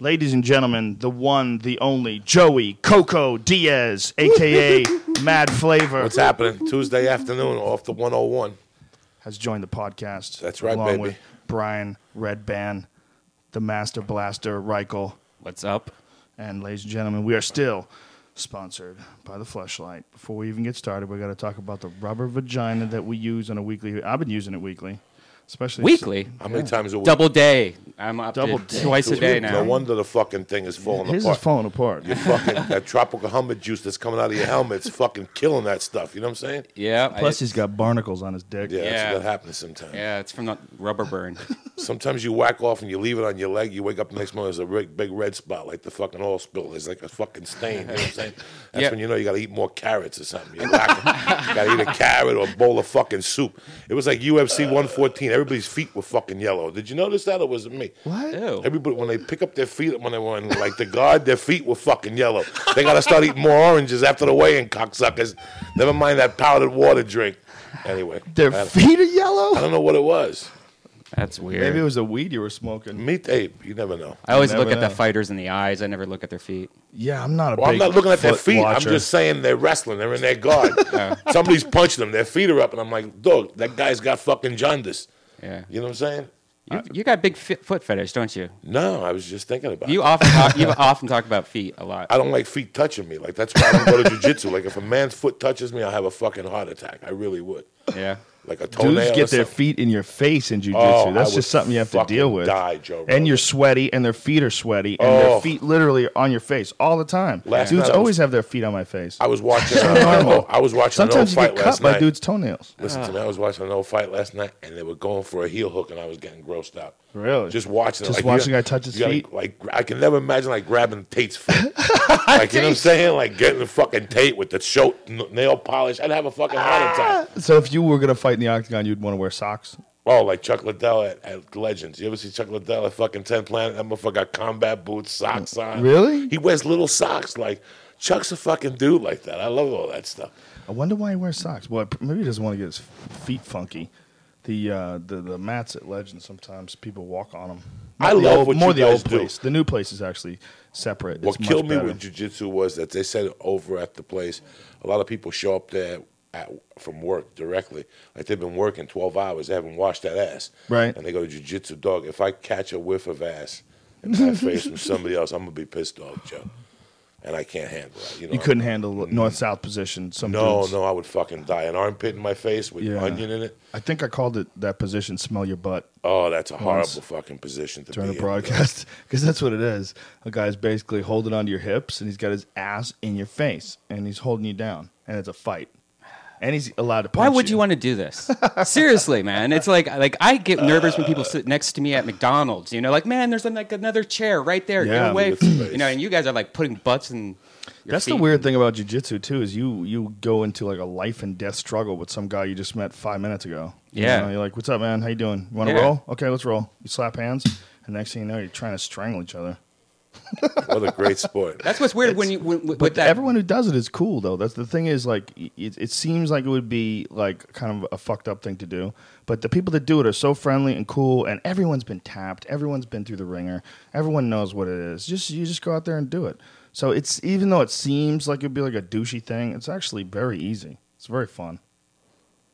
Ladies and gentlemen, the one, the only Joey Coco Diaz, aka Mad Flavor, What's happening? Tuesday afternoon off the 101. has joined the podcast. That's right, along baby. with Brian Redban, the Master Blaster Reichel, What's up? and ladies and gentlemen, we are still sponsored by the Fleshlight. Before we even get started, we got to talk about the rubber vagina that we use on a weekly. I've been using it weekly, especially Weekly. How many times a week? Double day. I'm up Double to day. twice a day now. No wonder the fucking thing is falling His apart. is falling apart. Your fucking that tropical hummus juice that's coming out of your helmet's fucking killing that stuff. You know what I'm saying? Yeah. Plus, I, he's got barnacles on his dick. Yeah, Yeah. that's what happens sometimes. yeah, it's from the rubber burn. Sometimes you whack off and you leave it on your leg. You wake up the next morning, there's a big, big red spot like the fucking oil spill. There's like a fucking stain. You know what I'm saying? That's Yeah. when you know you got to eat more carrots or something. You got to eat a carrot or a bowl of fucking soup. It was like UFC 114. Everybody's feet were fucking yellow. Did you notice that, or was it me? What? Ew. Everybody, when they pick up their feet, when they were in, like the guard, their feet were fucking yellow. They got to start eating more oranges after the weigh-in, cocksuckers. Never mind that powdered water drink. Anyway, Their I, feet are yellow. I don't know what it was. That's weird. Maybe it was a weed you were smoking. Meat ape, you never know. I always Never look at know. the fighters in the eyes. I never look at their feet. Yeah, I'm not a Well, I'm not looking at their feet. watcher. I'm just saying they're wrestling. They're in their guard. Somebody's punching them. Their feet are up, and I'm like, dog, that guy's got fucking jaundice. Yeah. You know what I'm saying? You, you got big fi- foot fetish, don't you? No, I was just thinking about You it. often talk, you often talk about feet a lot. I don't like feet touching me. Like that's why I don't go to jujitsu. Like if a man's foot touches me, I'll have a fucking heart attack. I really would. Yeah. Like a toenail. Dudes get their feet in your face in jujitsu. Oh, That's I just something you have to deal with. die, Joe and you're sweaty, and their feet are sweaty, and their Oh. feet literally are on your face all the time. Last Dudes night I was- always have their feet on my face. I was watching. Uh, I was watching Sometimes an you old get fight cut last by dudes' toenails. Listen to me. I was watching an old fight last night, and they were going for a heel hook, and I was getting grossed out. Really? Just watching. it. Just Like, watching a guy touch his you gotta, feet? Like I can never imagine like grabbing Tate's foot. like you know what I'm saying? Like getting the fucking Tate with the show, nail polish. I'd have a fucking heart attack. So if you were gonna fight in the octagon, you'd want to wear socks. Oh, like Chuck Liddell at, at Legends. You ever see Chuck Liddell at fucking Ten Planet? That motherfucker got combat boots, socks on. Really? He wears little socks. Like Chuck's a fucking dude like that. I love all that stuff. I wonder why he wears socks. Well, maybe he doesn't want to get his feet funky. The uh, the the mats at Legends sometimes people walk on them. I the love old, what more the old do. place. The new place is actually separate. What It's much killed me better. with jujitsu was that they said over at the place, a lot of people show up there at, from work directly. Like they've been working 12 hours, they haven't washed that ass. Right. And they go to jujitsu. Dog, if I catch a whiff of ass in my face from somebody else, I'm going to be pissed off, Joe. And I can't handle that. You, know? You couldn't handle north south position. Some No, dudes. no, I would fucking die. An armpit in my face with Yeah. onion in it. I think I called it that position. Smell your butt Oh, that's a horrible Once. fucking position to during be a broadcast because that's what it is. A guy's basically holding onto your hips and he's got his ass in your face and he's holding you down and it's a fight. And he's allowed to. Punch Why would you want to do this? Seriously, man. It's like like I get nervous when people sit next to me at McDonald's. You know, like man, there's like another chair right there. Yeah. Get away, you know. And you guys are like putting butts in. Your That's the feet. weird thing about jujitsu too is you you go into like a life and death struggle with some guy you just met five minutes ago. You Yeah. know, you're like, "What's up, man? How you doing? You want to Yeah. roll? Okay, let's roll." You slap hands, and next thing you know, you're trying to strangle each other. What a great sport. That's what's weird when you when, with But that. everyone who does it is cool though. That's the thing is like it, it seems like it would be like kind of a fucked up thing to do, but the people that do it are so friendly and cool, and everyone's been tapped, everyone's been through the ringer, everyone knows what it is. Just you just go out there and do it. So it's even though it seems like it'd be like a douchey thing, it's actually very easy. It's very fun.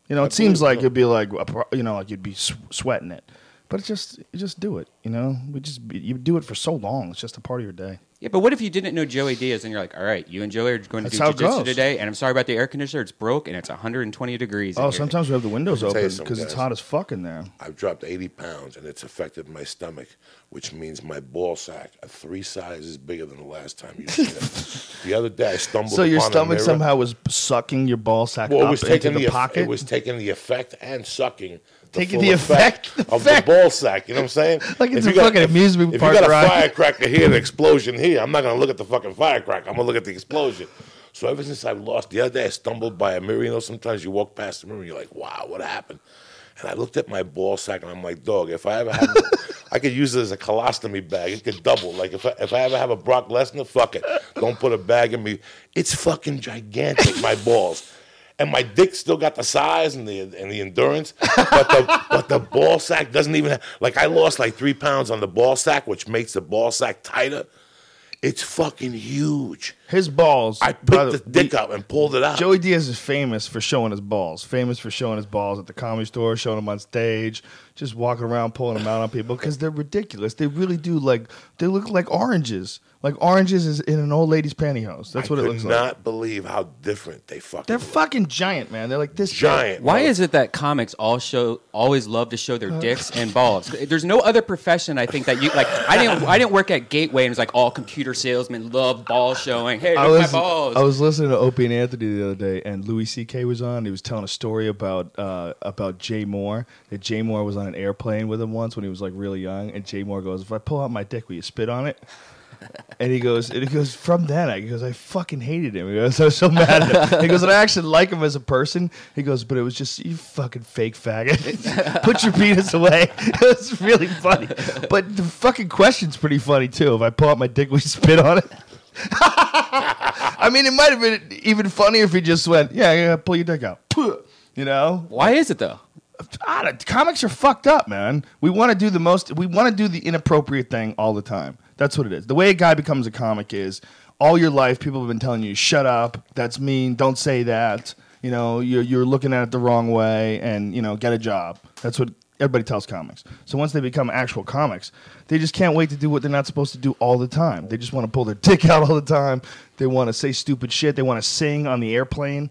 You know, it seems like it'd be like a you know like you'd be sw- sweating it, but it's just you just do it. You know, we just you do it for so long. It's just a part of your day. yeah, but what if you didn't know Joey Diaz and you're like, all right, you and Joey are going to That's do how it jujitsu goes. today, and I'm sorry about the air conditioner, it's broke and it's 120 degrees. in Oh, here." sometimes we have the windows Let me tell you open something, because it's guys. hot as fuck in there. I've dropped 80 pounds and it's affected my stomach, which means my ball sack are three sizes bigger than the last time you did it. The other day I stumbled So your upon a stomach mirror. somehow was sucking your ball sack well, up it was into taking the, the, eff- pocket. It was taking the effect and sucking. The Taking full the effect, the of effect. the ball sack. You know what I'm saying? Like it's If a you got- fucking if- amusement if park you got a ride. firecracker here, an explosion here, I'm not going to look at the fucking firecracker. I'm going to look at the explosion. So ever since I've lost, the other day I stumbled by a mirror. You know, sometimes you walk past the mirror and you're like, wow, what happened? And I looked at my ball sack and I'm like, dog, if I ever have, I could use it as a colostomy bag. It could double. Like if I, if I ever have a Brock Lesnar, fuck it. Don't put a bag in me. It's fucking gigantic, my balls. And my dick still got the size and the and the endurance, but the but the ball sack doesn't even have, like I lost like three pounds on the ball sack, which makes the ball sack tighter. It's fucking huge. His balls. I picked the dick we- up and pulled it out. Joey Diaz is famous for showing his balls. Famous for showing his balls at the comedy store, showing them on stage, just walking around pulling them out on people because they're ridiculous. They really do like they look like oranges, like oranges is in an old lady's pantyhose. That's I what it could looks not believe how different they fucking. They're look. fucking giant, man. They're like this big. giant. Why bro. is it that comics all show always love to show their dicks and balls? There's no other profession I think that you like. I didn't I didn't work at Gateway and it's like all computer salesmen love ball showing. Hey, I look was, my balls. I was listening to Opie and Anthony the other day, and Louis C.K. was on. He was telling a story about uh, about Jay Mohr. That Jay Mohr was on an airplane with him once when he was like really young, and Jay Mohr goes, "If I pull out my dick, will you spit on it?" And he goes, and he goes, from then, I he goes, I fucking hated him. He goes, I was so mad at him. He goes, and I actually like him as a person. He goes, but it was just you fucking fake faggot. Put your penis away. It was really funny. But the fucking question's pretty funny too. If I pull out my dick, we spit on it? I mean, it might have been even funnier if he just went, "Yeah, yeah, pull your dick out." You know, Why is it though? Ah, the comics are fucked up, man. We want to do the most. We want to do the inappropriate thing all the time. That's what it is. The way a guy becomes a comic is all your life people have been telling you, "Shut up, that's mean, don't say that." You know, you're you're looking at it the wrong way, and you know, get a job. That's what everybody tells comics. So once they become actual comics, they just can't wait to do what they're not supposed to do all the time. They just want to pull their dick out all the time. They want to say stupid shit. They want to sing on the airplane.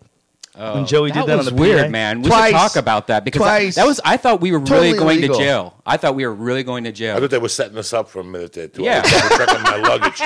When oh. Joey Oh, that did that was on the plane, weird, PA. man. We Twice. should talk about that because that, Twice. that was. I thought we were Totally really going illegal. to jail. I thought we were really going to jail. I jail. thought they were setting us up for a minute there too. Yeah. I was double checking my luggage.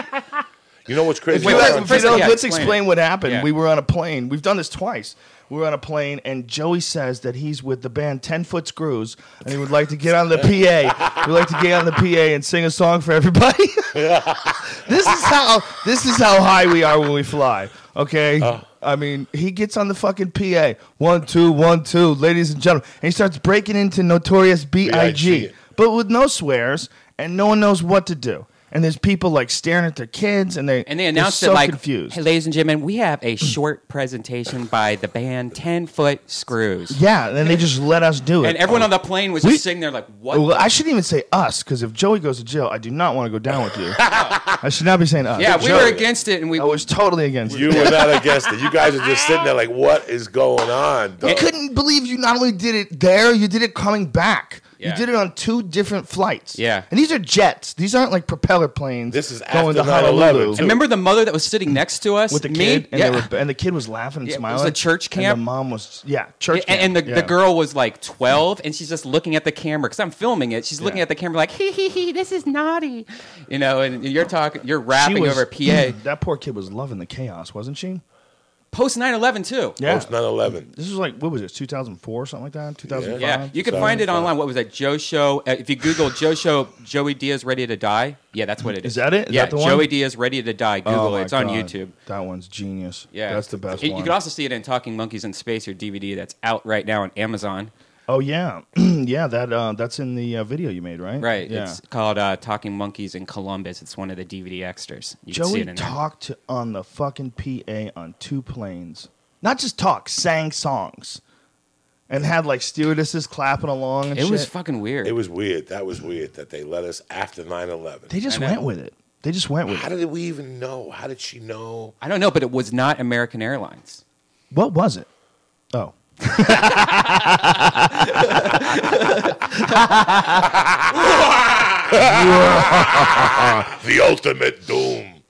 You know what's crazy? Wait, You wait, guys- wait, if first- you know, yeah, let's explain explain what happened. Yeah. We were on a plane. We've done this twice. We were on a plane, and Joey says that he's with the band Ten Foot Screws, and he would like to get on the PA. He'd like to get on the PA and sing a song for everybody. this is how this is how high we are when we fly. Okay. Uh, I mean, he gets on the fucking PA. One, two, one, two, ladies and gentlemen. And he starts breaking into Notorious B.I.G.. but with no swears, and no one knows what to do. And there's people like staring at their kids, and they and they they're announced so it like, confused. "Hey, ladies and gentlemen, we have a short presentation by the band Ten Foot Screws." Yeah, and then they just let us do it. And everyone on the plane was We- just sitting there like, "What?" Well, I shouldn't even say us because if Joey goes to jail, I do not want to go down with you. I should not be saying us. yeah, we Joey- were against it, and we I was totally against You it. You were not against it. You guys are just sitting there like, what is going on? I couldn't believe you not only did it there, you did it coming back. Yeah. You did it on two different flights. Yeah. and these are jets. These aren't like propeller planes. This is going after to 9/11, Honolulu too. And remember the mother that was sitting next to us with the Me? kid, and, yeah. they were, and the kid was laughing and Yeah, it was a church And camp? the mom was yeah, church and, and the, yeah. the girl was like 12 and she's just looking at the camera because i'm filming it she's looking Yeah. at the camera like hee hee hee this is naughty you know and you're talking you're She rapping was- over pa that poor kid was loving the chaos, wasn't she? Post 9-11 too Yeah. Post 9/11. This was like what was it, 2004 or something like that, 2005. yeah you can find it online what was that joe show uh, if you google joe show joey diaz ready to die yeah that's what it is Is that it? Is yeah that the one? joey diaz ready to die google Oh it my it's on God. youtube That one's genius. yeah that's the best It- one. you can also see it in talking monkeys in space your dvd that's out right now on amazon oh yeah, yeah. That uh, that's in the uh, video you made, right? right Yeah. it's called uh, talking monkeys in columbus it's one of the dvd extras you can see Joey it in there talked to, on the fucking PA on two planes. Not just talk, sang songs, and had like stewardesses clapping along. And it was fucking weird It was weird. That was weird that they let us after 9/11. They just went with it. They just went with How it. did we even know? How did she know? I don't know, but it was not American Airlines. What was it? Oh, The ultimate doom.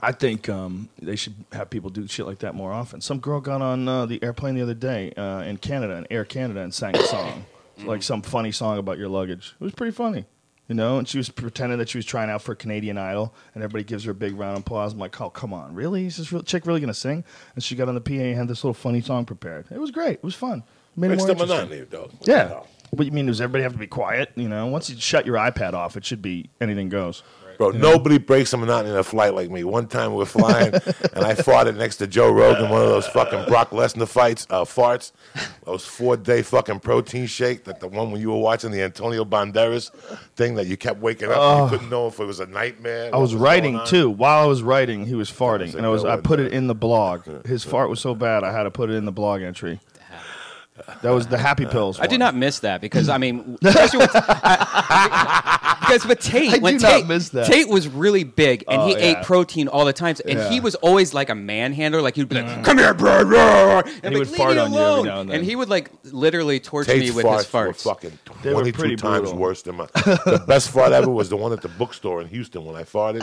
I think um, they should have people do shit like that more often. Some girl got on uh, the airplane the other day uh, in Canada, in Air Canada, and sang a song, like some funny song about your luggage. It was pretty funny, you know. And she was pretending that she was trying out for Canadian Idol, and everybody gives her a big round of applause. I'm like, oh, come on, really? Is this real, chick really gonna sing? And she got on the PA and had this little funny song prepared. It was great. It was fun. Made it Makes more the interesting. monotony, dog. Yeah. What you mean? Does everybody have to be quiet? You know, once you shut your iPad off, it should be anything goes. Bro, nobody breaks a monotony in a flight like me. One time we were flying, and I farted next to Joe Rogan, one of those fucking Brock Lesnar fights, uh, farts. Those four day fucking protein shake, that the one when you were watching the Antonio Banderas thing that you kept waking up and you couldn't know if it was a nightmare. I what was going writing on. too. While I was writing, he was farting, and I was I put it in the blog. His fart was so bad, I had to put it in the blog entry. That was the happy pills. I did not miss that because I mean, especially with, I, because with Tate, I when do not Tate, miss that. Tate was really big and Oh, he yeah. ate protein all the time, and Yeah. he was always like a manhandler. Like he'd be like, "Come here, bro," bro," and, he I'm would like, fart "Leave me on you every alone." now and then. he would like literally torture Tate's me with farts his were farts. fucking They were 22 pretty times brutal. worse than my. the best fart ever was the one at the bookstore in Houston when I farted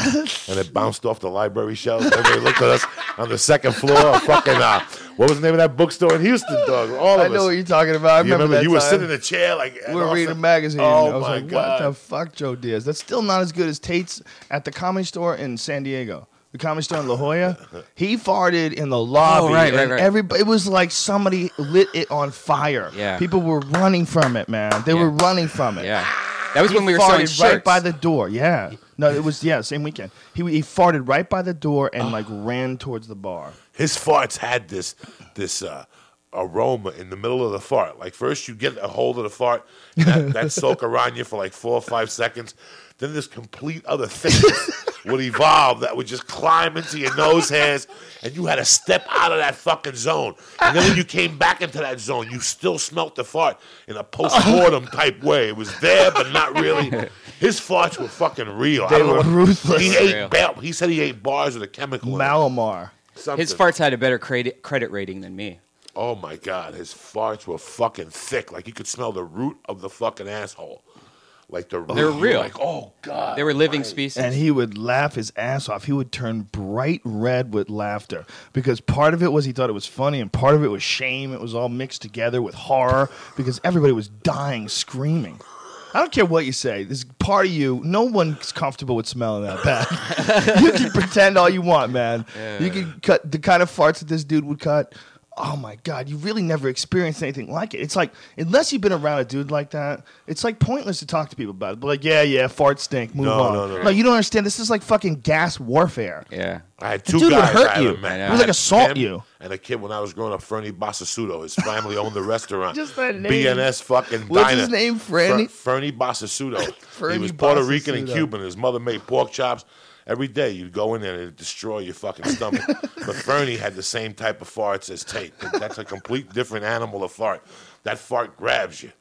and it bounced off the library shelves. Everybody looked at us on the second floor. Fucking, uh, what was the name of that bookstore in Houston, dog? All of I us. know what you're talking about. I you remember, remember that you were time. sitting in a chair like We were reading a magazine. Oh I was my like, god! "What the fuck, Joe Diaz? That's still not as good as Tate's at the comedy store in San Diego." The comedy store in La Jolla. He farted in the lobby. Oh, right, right, right. Everybody, it was like somebody lit it on fire. Yeah. People were running from it, man. They Yeah. were running from it. Yeah, that was He when we were farted selling right by the door. Yeah. No, it was yeah, same weekend. He he farted right by the door and like ran towards the bar. his farts had this this uh, aroma in the middle of the fart. Like first you get a hold of the fart, and that, that soak around you for like four or five seconds. Then this complete other thickness would evolve that would just climb into your nose hairs, and you had to step out of that fucking zone. And then when you came back into that zone, you still smelt the fart in a post-mortem type way. It was there, but not really. His farts were fucking real. They don't know were ruthless. He Real. ate. Ba- he said he ate bars with a chemical. in it. Malamar. Something. His farts had a better credit credit rating than me. Oh my god, his farts were fucking thick. Like you could smell the root of the fucking asshole. Like the root. They're real. Like, oh god. They were living right. species. and he would laugh his ass off. He would turn bright red with laughter because part of it was he thought it was funny, and part of it was shame. It was all mixed together with horror because everybody was dying, screaming. I don't care what you say. This part of you, no one's comfortable with smelling that bad. you can pretend all you want, man. You can cut the kind of farts that this dude would cut. Oh my god, you really never experienced anything like it. It's like unless you've been around a dude like that, it's like pointless to talk to people about it. But like, yeah, yeah, farts stink. Move No, on. no, no, no. No, you don't understand. This is like fucking gas warfare. yeah. I had The two dude would guys hurt I you. ever met. I know. Like I had assault him you. And a kid when I was growing up, Fernie Bassasudo. His family owned the restaurant. Just that name. BNS fucking What's diner. his name? Franny? Fer- Fernie Bassasudo. he Fernie was Puerto Rican and Bassasudo. Cuban. His mother made pork chops. Every day you'd go in there and it'd destroy your fucking stomach. but Fernie had the same type of farts as Tate. That's a complete different animal of fart. That fart grabs you.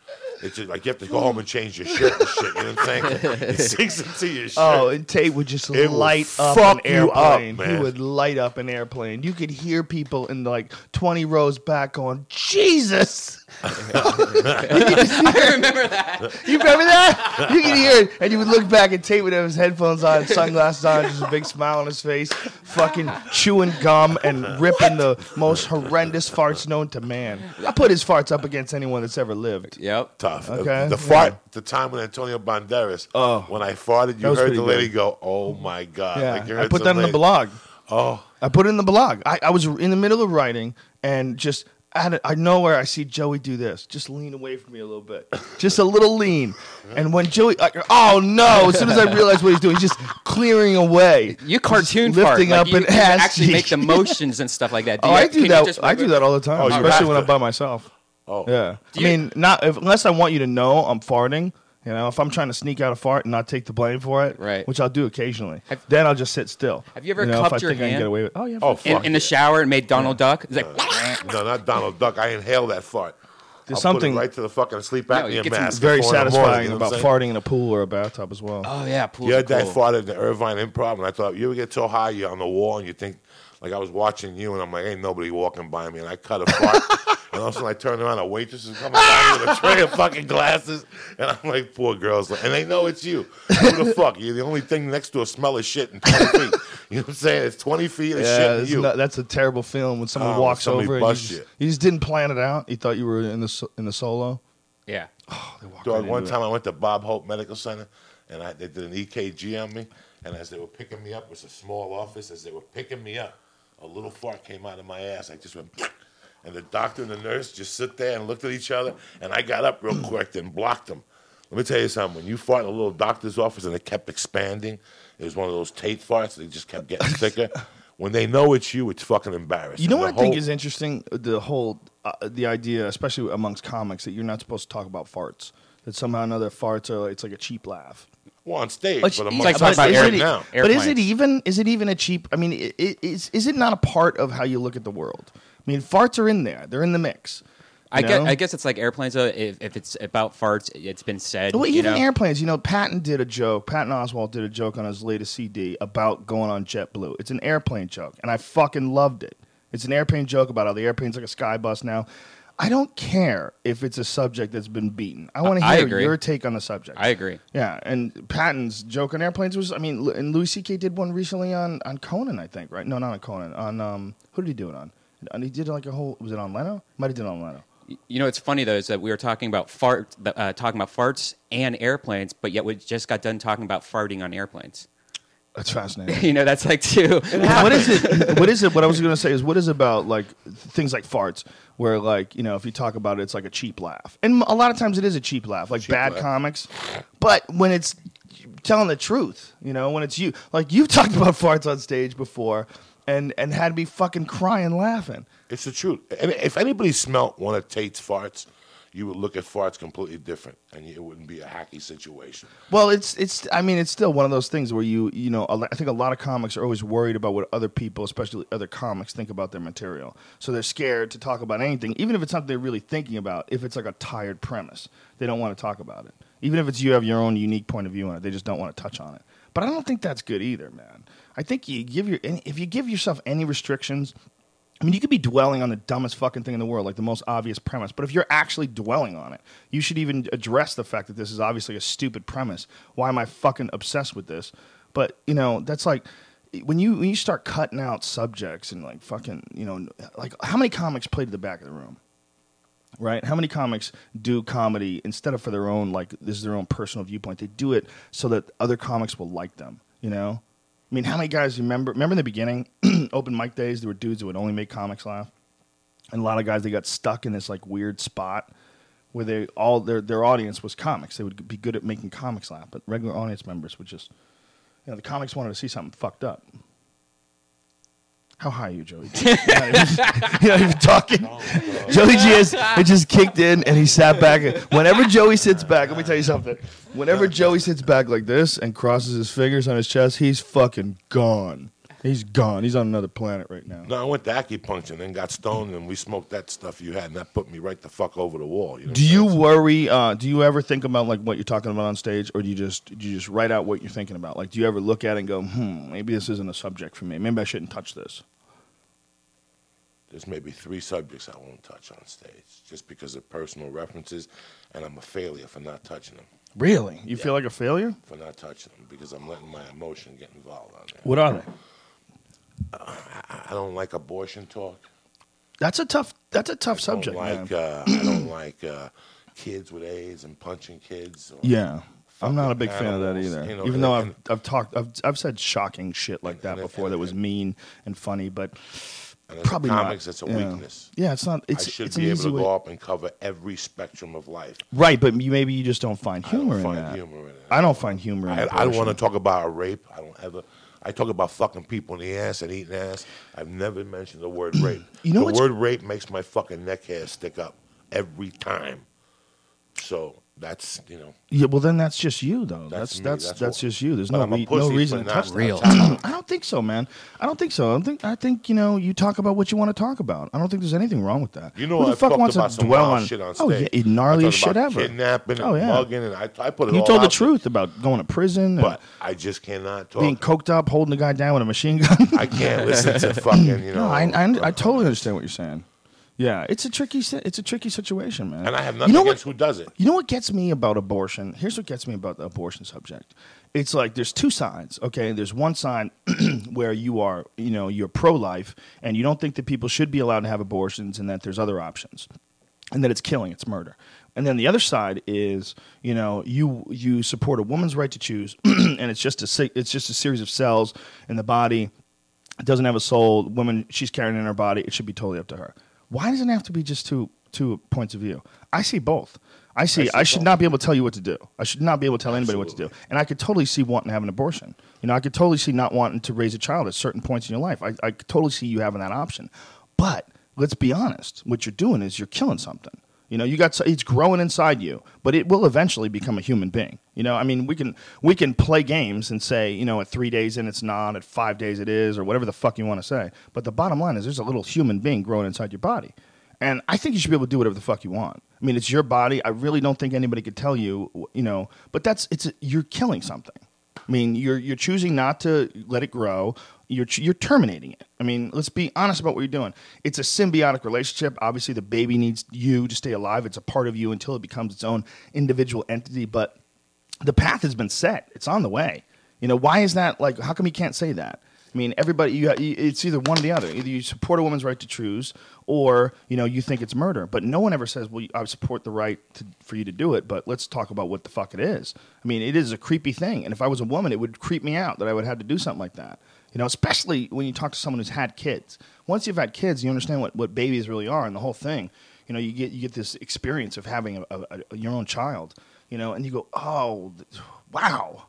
It's just like you have to go home and change your shirt and shit. You know what I'm saying? It sinks into your oh, shirt. Oh, and Tate would just It would light up fuck an you up, airplane. he man. would light up an airplane. You could hear people in like twenty rows back going, "Jesus!" I remember that. You remember that? You could hear it, and you would look back, at Tate would have his headphones on, sunglasses on, just a big smile on his face, fucking chewing gum and ripping the most horrendous farts known to man. I put his farts up against anyone that's ever lived. Yep. tough. Okay. The fart, the time when Antonio Banderas, Oh. when I farted, That you heard the lady good. go, "Oh my god!" Yeah, Like, you I put that in the blog. Oh, I put it in the blog. I, I was in the middle of writing and just out of, I know where I see Joey do this. Just lean away from me a little bit. Just a little lean. And when Joey, like, oh no! As soon as I realize what he's doing, he's just clearing away. You cartoon Just fart. lifting like up you, an you ass actually cheek. make the motions and stuff like that. Oh, you- I can do you that. just I do that all the time, Oh, you especially have when I'm by myself. oh, Yeah. Do I you- mean, not if, unless I want you to know I'm farting. You know, if I'm trying to sneak out a fart and not take the blame for it, Right. which I'll do occasionally, Have- then I'll just sit still. Have you ever know, if cupped I your think I can hand? get away with? Oh yeah. Oh, fuck in, in the shower and made Donald Duck. It's like, uh, No, not Donald Duck. I inhale that fart. There's I'll put something it right to the fucking sleep No, apnea you get mask. very at four in the satisfying morning, you know about what I'm saying? farting in a pool or a bathtub as well. oh yeah, pool. You had that cool. fart at the Irvine Improv, and I thought, you ever get so high you're on the wall and you think, like I was watching you, and I'm like, ain't nobody walking by me, and I cut a fart, and all of a sudden I turn around, a waitress is coming by with a tray of fucking glasses, and I'm like, poor girls, and they know it's you. Who the fuck? You're the only thing next to a smell of shit in 20 feet. You know what I'm saying? It's 20 feet of yeah, shit in you. not- that's a terrible film when someone Oh, walks somebody over and you busts just, you. you just didn't plan it out. You thought you were in the in the solo. Yeah. Oh, Dog, one into time I went to Bob Hope Medical Center, and I, they did an EKG on me. And as they were picking me up, it was a small office. As they were picking me up, a little fart came out of my ass. I just went, and the doctor and the nurse just sit there and looked at each other. And I got up real quick and blocked them, Let me tell you something. When you fart in a little doctor's office and it kept expanding, it was one of those Tate farts. They just kept getting thicker. When they know it's you, it's fucking embarrassing. You know The what I think whole- is interesting? The whole uh, the idea, especially amongst comics, that you're not supposed to talk about farts. That somehow or another farts are it's like a cheap laugh. Well on stage, But but I'm like like, talking about is air- it, now. but is it even is it even a cheap? I mean, i- i- is is it not a part of how you look at the world? I mean, farts are in there; they're in the mix. I you guess. I guess it's like airplanes. Though, if, if it's about farts, it's been said. Well, you even know? airplanes. You know, Patton did a joke. Patton Oswalt did a joke on his latest CD about going on JetBlue. It's an airplane joke, and I fucking loved it. It's an airplane joke about how the airplane's like a sky bus now. I don't care if it's a subject that's been beaten. I want to I hear agree. your take on the subject. I agree. Yeah, and Patton's joke on airplanes was. I mean, and Louis C.K. did one recently on on Conan, I think. Right? No, not on Conan. On um, who did he do it on? And he did like a whole. Was it on Leno? Might have done it on Leno. You know, it's funny though is that we were talking about fart, uh, talking about farts and airplanes, but yet we just got done talking about farting on airplanes. That's fascinating. You know, that's like two. what is it? What is it? What I was going to say is, what is it about like things like farts, where like you know, if you talk about it, it's like a cheap laugh, and a lot of times it is a cheap laugh, like bad laugh. comics. But when it's telling the truth, you know, when it's you, like you've talked about farts on stage before, and and had me fucking crying laughing. It's the truth. And if anybody smelt one of Tate's farts, you would look at farts completely different, and it wouldn't be a hacky situation. Well, it's it's. I mean, it's still one of those things where you you know. I think a lot of comics are always worried about what other people, especially other comics, think about their material. So they're scared to talk about anything, even if it's something they're really thinking about. If it's like a tired premise, they don't want to talk about it. Even if it's you have your own unique point of view on it, they just don't want to touch on it. But I don't think that's good either, man. I think you give your if you give yourself any restrictions, I mean, you could be dwelling on the dumbest fucking thing in the world, like the most obvious premise. But if you're actually dwelling on it, you should even address the fact that this is obviously a stupid premise. Why am I fucking obsessed with this? But you know, that's like when you when you start cutting out subjects and like fucking, you know, like how many comics play to the back of the room? Right? How many comics do comedy instead of for their own like this is their own personal viewpoint? They do it so that other comics will like them. You know? I mean, how many guys remember? Remember in the beginning, open mic days, there were dudes that would only make comics laugh, and a lot of guys they got stuck in this like weird spot where they all their their audience was comics. They would be good at making comics laugh, but regular audience members would just, you know, the comics wanted to see something fucked up. How high are you, Joey? You're not even, you're not even talking. Oh, Joey G has it just kicked in and he sat back. Whenever Joey sits back, let me tell you something. Whenever Joey sits back like this and crosses his fingers on his chest, he's fucking gone. He's gone. He's on another planet right now. No, I went to acupuncture and then got stoned, and we smoked that stuff you had, and that put me right the fuck over the wall. You know Do you worry? Uh, do you ever think about like what you're talking about on stage, or do you just do you just write out what you're thinking about? Like, do you ever look at it and go, "Hmm, maybe this isn't a subject for me. Maybe I shouldn't touch this." There's maybe three subjects I won't touch on stage just because of personal references, and I'm a failure for not touching them. Really? You feel like a failure? For not touching them because I'm letting my emotion get involved on there. What are they? I, don't like abortion talk. That's a tough. That's a tough I subject, like uh, I don't like uh, kids with AIDS and punching kids. Or Yeah, I'm not a big fan of that either. you know, Even though I've I've talked I've I've said shocking shit like that and- before that was mean and funny, but And probably comics, not. it's a yeah. weakness. Yeah, it's not. It's I should it's be able to way. go up and cover every spectrum of life. Right, but you, maybe you just don't find I don't humor in find that. humor in it. I don't find humor in I, it. I don't want to talk about a rape. I don't ever. I talk about fucking people in the ass and eating ass. I've never mentioned the word rape. You know the word rape makes my fucking neck hair stick up every time. So that's you know. Yeah, well, then that's just you, though. That's That's me. that's That's that's, just you. There's no re- no reason to touch real. I don't think so, man. I don't think so. I don't think I think you know you talk about what you want to talk about. I don't think there's anything wrong with that. You know, Who the I've fuck wants about to dwell on shit on Oh stage. yeah, gnarliest talked shit ever. Kidnapping and Oh, yeah. mugging, and I, I put it You told the truth about going to prison, but I just cannot talk. being coked up, holding the guy down with a machine gun. I can't listen to fucking you know. no, I, I, I totally understand what you're saying. Yeah, it's a tricky it's a tricky situation, man. and I have You nothing know what- against who does it. You know what gets me about abortion? Here's what gets me about the abortion subject. It's like there's two sides, okay? There's one side where you are, you know, you're pro-life and you don't think that people should be allowed to have abortions and that there's other options. And that it's killing, it's murder. And then the other side is, you know, you you support a woman's right to choose and it's just a it's just a series of cells in the body. It doesn't have a soul. Woman she's carrying in her body, it should be totally up to her. Why doesn't it have to be just two two points of view? I see both. I see. I I, should both. not be able to tell you what to do. I should not be able to tell anybody what to do. And I could totally see wanting to have an abortion. You know, I could totally see not wanting to raise a child at certain points in your life. I, I could totally see you having that option. But let's be honest. What you're doing is you're killing something. You know, you got it's growing inside you, but it will eventually become a human being. You know, I mean, we can we can play games and say, you know, at three days in it's not, at five days it is, or whatever the fuck you want to say. But the bottom line is, there's a little human being growing inside your body, and I think you should be able to do whatever the fuck you want. I mean, it's your body. I really don't think anybody could tell you, you know. But that's it's you're killing something. I mean, you're you're choosing not to let it grow. You're you're terminating it. I mean, let's be honest about what you're doing. It's a symbiotic relationship. Obviously, the baby needs you to stay alive. It's a part of you until it becomes its own individual entity. But the path has been set. It's on the way. You know, why is that? Like, how come you can't say that? I mean, everybody, you, it's either one or the other. Either you support a woman's right to choose, or you know, you think it's murder. But no one ever says, "Well, I support the right to, for you to do it." But let's talk about what the fuck it is. I mean, it is a creepy thing, and if I was a woman, it would creep me out that I would have to do something like that. You know, especially when you talk to someone who's had kids. Once you've had kids, you understand what, what babies really are and the whole thing. You know, you get you get this experience of having a, a, a, your own child. You know, and you go, "Oh, wow."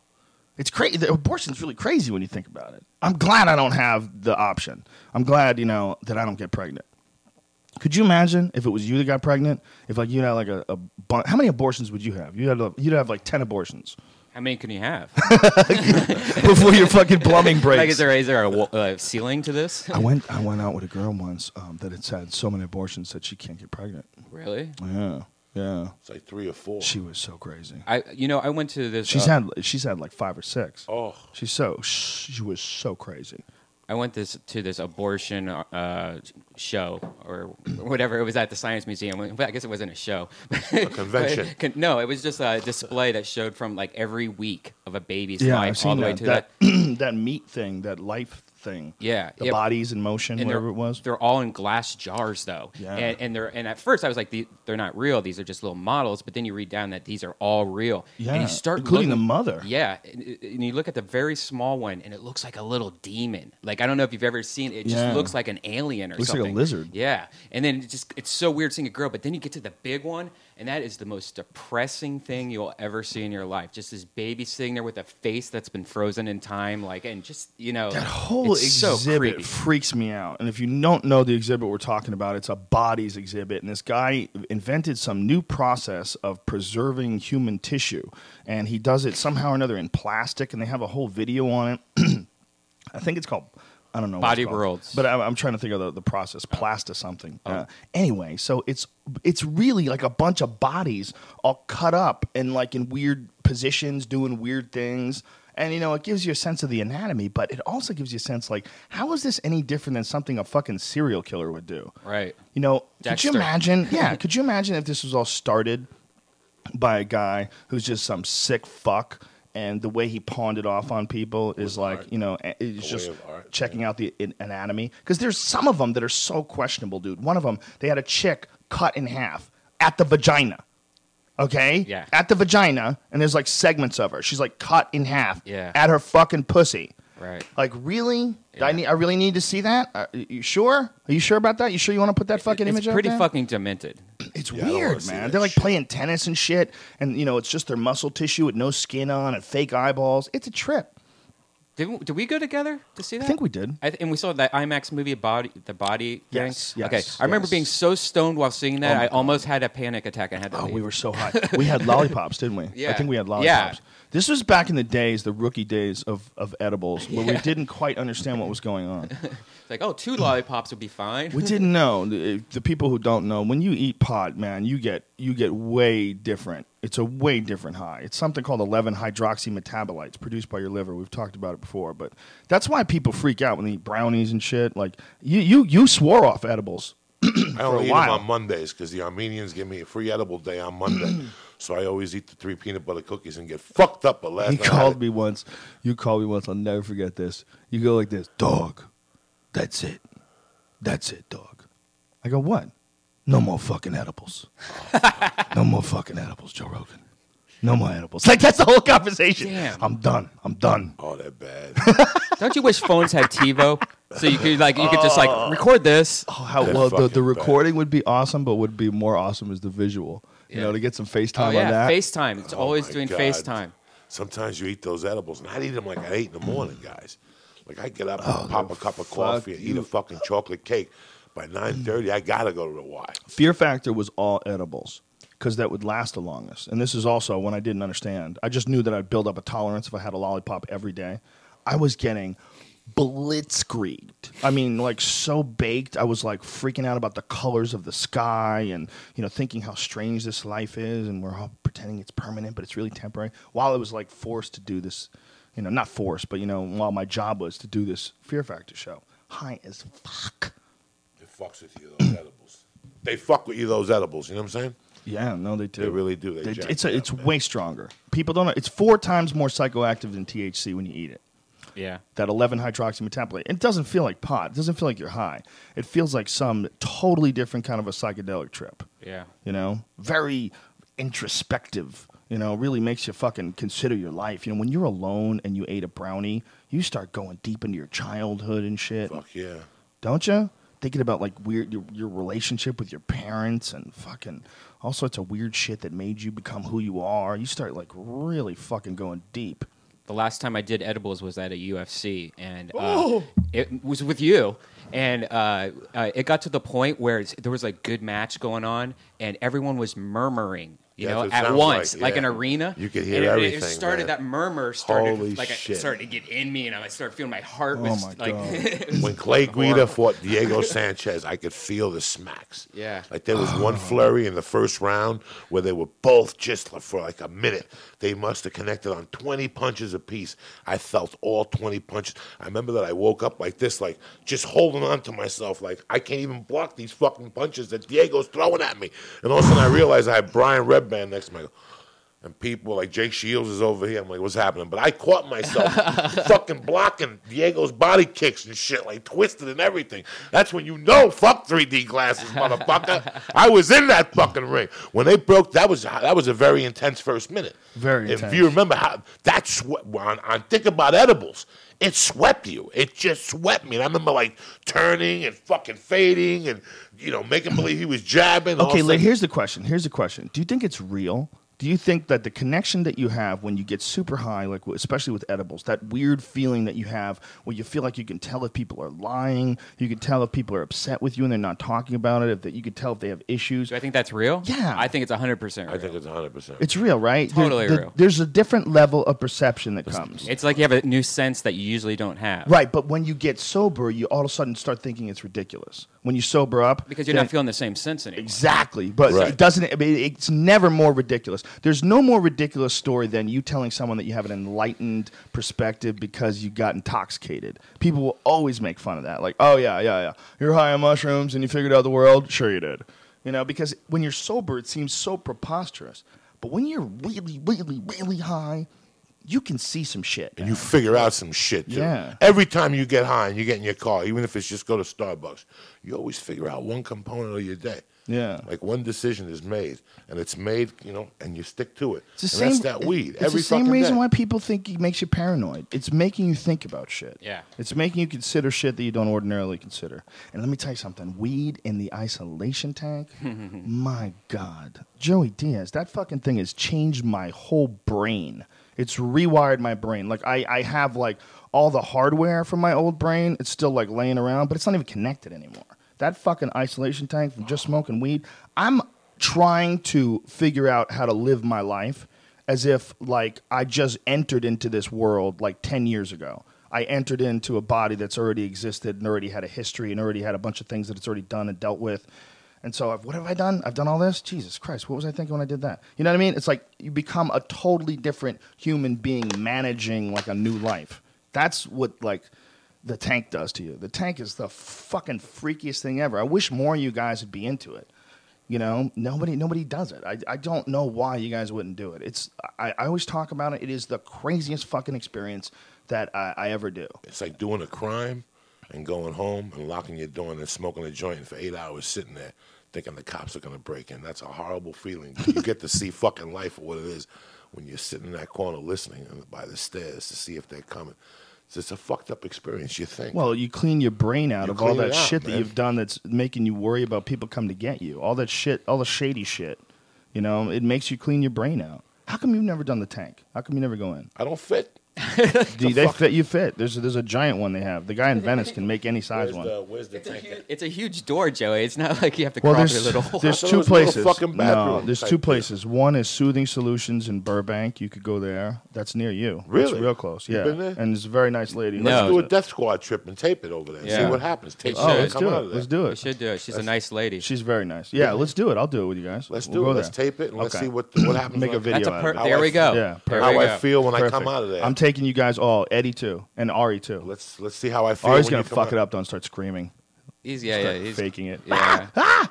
It's crazy. The abortion's really crazy when you think about it. I'm glad I don't have the option. I'm glad, you know, that I don't get pregnant. Could you imagine if it was you that got pregnant? If like you had like a, a bun- how many abortions would you have? You'd have you'd have like ten abortions How many can you have? before your fucking plumbing breaks. like, is there is there a uh, ceiling to this? I went I went out with a girl once um, that had had so many abortions that she can't get pregnant. Really? Yeah, yeah. It's like three or four. She was so crazy. I you know I went to this. She's uh, had she's had like five or six. oh, She's so she was so crazy. I went this to this abortion uh, show or whatever. It was at the Science Museum. Well, I guess it wasn't a show. a convention. Con- no, it was just a display that showed from like every week of a baby's Yeah, life I've seen all the way that. to that. That, that meat thing, that life thing. Yeah, the yeah. bodies in motion, and whatever it was. They're all in glass jars, though. Yeah. And, and they're and at first I was like, they're not real. These are just little models. But then you read down that these are all real. Yeah, And you start including looking- the mother. Yeah. And, and you look at the very small one, and it looks like a little demon. Like I don't know if you've ever seen it. It just Yeah. looks like an alien or something. Looks like a lizard. Yeah. And then it just it's so weird seeing a girl. But then you get to the big one, and that is the most depressing thing you'll ever see in your life. Just this baby sitting there with a face that's been frozen in time, like and just you know That whole it's so exhibit creepy. freaks me out. And if you don't know the exhibit we're talking about, it's a bodies exhibit. And this guy invented some new process of preserving human tissue. And he does it somehow or another in plastic. And they have a whole video on it. I think it's called. I don't know. Body. Worlds. But I'm, I'm trying to think of the, the process. Plasta something. Uh, anyway, so it's it's really like a bunch of bodies all cut up and like in weird positions, doing weird things. And you know, it gives you a sense of the anatomy, but it also gives you a sense like, how is this any different than something a fucking serial killer would do? Right. You know, could you imagine? Yeah, could you imagine if this was all started by a guy who's just some sick fuck, and the way he pawned it off on people is like, art. you know, it's A just art, checking out the anatomy. Because there's some of them that are so questionable, dude. One of them, they had a chick cut in half at the vagina. Okay? Yeah. At the vagina, and there's like segments of her. She's like cut in half Yeah. at her fucking pussy. Right. Like really? Do I need. I really need to see that. Uh, you sure? Are you sure about that? You sure you want to put that fucking it's image out pretty there? fucking demented. It's Yeah, I don't wanna weird, man. They're like shit. playing tennis and shit, and you know it's just their muscle tissue with no skin on and fake eyeballs. It's a trip. Did we, did we go together to see that? I think we did. I th- and we saw that IMAX movie, body, the body. thing. Yes, Okay. yes, I remember being so stoned while seeing that, Oh I almost had a panic attack. I had to. Oh, leave. we were so high. We had lollipops, didn't we? Yeah. I think we had Yeah. This was back in the days, the rookie days of, of edibles, where we didn't quite understand what was going on. It's like, oh, two lollipops would be fine. We didn't know. The, the people who don't know, when you eat pot, man, you get you get way different. It's a way different high. It's something called 11 hydroxy metabolites produced by your liver. We've talked about it before, but that's why people freak out when they eat brownies and shit. Like you you you swore off edibles. I for only a eat while. them on Mondays because the Armenians give me a free edible day on Monday. so I always eat the three peanut butter cookies and get fucked up. But last He night I called had- me once. You called me once. I'll never forget this. You go like this, dog. That's it. That's it, dog. I go, what? No more fucking edibles. no more fucking edibles, Joe Rogan. No more edibles. Like that's the whole conversation. Damn. I'm done. I'm done. Oh, that bad. Don't you wish phones had TiVo so you could like you could just like oh. record this? Oh, how They're well the, fucking the bad. recording would be awesome, but would be more awesome is the visual. You know, to get some FaceTime Oh yeah, on that. FaceTime. It's Oh, always my doing God. FaceTime. Sometimes you eat those edibles, and I'd eat them like at eight in the mm. morning, guys. Like I get up oh, and pop a cup of coffee and eat a fucking chocolate cake. By mm. nine thirty, I gotta go to the Y. Fear Factor was all edibles because that would last the longest. And this is also when I didn't understand. I just knew that I'd build up a tolerance if I had a lollipop every day. I was getting blitzkrieged. I mean, like so baked. I was like freaking out about the colors of the sky and you know thinking how strange this life is, and we're all pretending it's permanent, but it's really temporary. While I was like forced to do this, you know, not forced, but you know, while my job was to do this Fear Factor show, high as fuck. It fucks with you those edibles. They fuck with you those edibles. You know what I'm saying? Yeah, no, they do. They really do. They They- it's a, it's man. way stronger. People don't know. It's four times more psychoactive than THC when you eat it. Yeah. That 11 hydroxy metabolite. It doesn't feel like pot. It doesn't feel like you're high. It feels like some totally different kind of a psychedelic trip. Yeah. You know, very introspective. You know, really makes you fucking consider your life. You know, when you're alone and you ate a brownie, you start going deep into your childhood and shit Fuck yeah. don't you? Thinking about like weird your, your relationship with your parents and fucking all sorts of weird shit that made you become who you are. You start like really fucking going deep. The last time I did edibles was at a UFC, and uh, Oh. it was with you. And uh, uh, it got to the point where there was a good match going on, and everyone was murmuring. You That's know, at once, like, like, yeah. an arena. You could hear and it- everything, It started man. that murmur started Holy like shit. it started to get in me, and I started feeling my heart Oh was my like. God. When Clay Guida fought Diego Sanchez, I could feel the smacks. Yeah. Like there was Oh. one flurry in the first round where they were both just for like a minute. They must have connected on 20 punches apiece. I felt all 20 punches. I remember that I woke up like this, like just holding on to myself, like I can't even block these fucking punches that Diego's throwing at me. And all of a sudden I realized I had Brian Redban next to me. And people like Jake Shields is over here. I'm like, what's happening? But I caught myself fucking blocking Diego's body kicks and shit, like twisted and everything. That's when you know, fuck 3D glasses, motherfucker. I was in that fucking ring when they broke. That was that was a very intense first minute. Very If intense. you remember how that sweat on, on think about edibles. It swept you. It just swept me. And I remember like turning and fucking fading and you know making believe he was jabbing. Okay, here's the question. Here's the question. Do you think it's real? Do you think that the connection that you have when you get super high, like especially with edibles, that weird feeling that you have where you feel like you can tell if people are lying, you can tell if people are upset with you and they're not talking about it, if that you can tell if they have issues. Do I think that's real? Yeah. I think it's 100% real. I think it's 100. percent It's real, right? Totally there- real. There's a different level of perception that comes. It's like you have a new sense that you usually don't have. Right, but when you get sober, you all of a sudden start thinking it's ridiculous. When you sober up, Because you're not feeling the same sense anymore. Exactly, but Right. it doesn't. I mean, it's never more ridiculous. There's no more ridiculous story than you telling someone that you have an enlightened perspective because you got intoxicated. People will always make fun of that. Like, oh yeah, yeah, yeah. You're high on mushrooms and you figured out the world. Sure, you did. You know, because when you're sober, it seems so preposterous. But when you're really, really, really high, you can see some shit. and you figure out some shit. Too. Yeah. Every time you get high and you get in your car, even if it's just go to Starbucks, you always figure out one component of your day. Yeah. Like one decision is made, and it's made, you know, and you stick to it. It's the and same. that's that weed. It's Every the same reason day. why people think it makes you paranoid. It's making you think about shit. Yeah. It's making you consider shit that you don't ordinarily consider. And let me tell you something: weed in the isolation tank. my God, Joey Diaz, that fucking thing has changed my whole brain. It's rewired my brain. Like I, I have like all the hardware from my old brain. It's still like laying around, but it's not even connected anymore. That fucking isolation tank from just smoking weed. I'm trying to figure out how to live my life as if like I just entered into this world like 10 years ago. I entered into a body that's already existed and already had a history and already had a bunch of things that it's already done and dealt with. And so, I've, what have I done? I've done all this? Jesus Christ, what was I thinking when I did that? You know what I mean? It's like you become a totally different human being managing like a new life. That's what like the tank does to you. The tank is the fucking freakiest thing ever. I wish more of you guys would be into it. You know, nobody nobody does it. I, I don't know why you guys wouldn't do it. It's I, I always talk about it. It is the craziest fucking experience that I, I ever do. It's like doing a crime and going home and locking your door and smoking a joint for eight hours sitting there thinking the cops are to break in. That's a horrible feeling. You get to see fucking life for what it is when you're sitting in that corner listening by the stairs to see if they're coming. It's a fucked up experience, you think. Well, you clean your brain out You of all that out, shit that you've done that's making you worry about people come to get you. All that shit, all the shady shit. You know, it makes you clean your brain out. How come you've never done the tank? How come you never go in? I don't fit. Do they fit? You fit. There's a, there's a giant one they have. The guy in Venice can make any size Where's one. the, where's the It's a, tank? huge, at? it's a huge door, Joey. It's not like you have to Well, crawl through there's, a little hole. there's I thought it two was a little places. fucking no, there's two deal. places. One is Soothing Solutions in Burbank. You could go there. That's near you. It's Really? real close. Yeah, been there? and it's a very nice lady. No. Let's do a death squad trip and tape it over there. See what happens. Tape Oh, let's do it. Let's do You it. should do it. She's a nice lady. She's very nice. Yeah, let's do it. I'll do it with you guys. Let's We'll do it. Let's tape it and let's see what what happens. Make a video That's a out per- of it. How there we go. Yeah, How I feel when I come out of there. I'm taking you guys all. Eddie too, and Ari too. let's let's see how I feel. Ari's when gonna you come fuck out. it up. Don't start screaming. He's yeah, Start yeah. He's faking it. Yeah.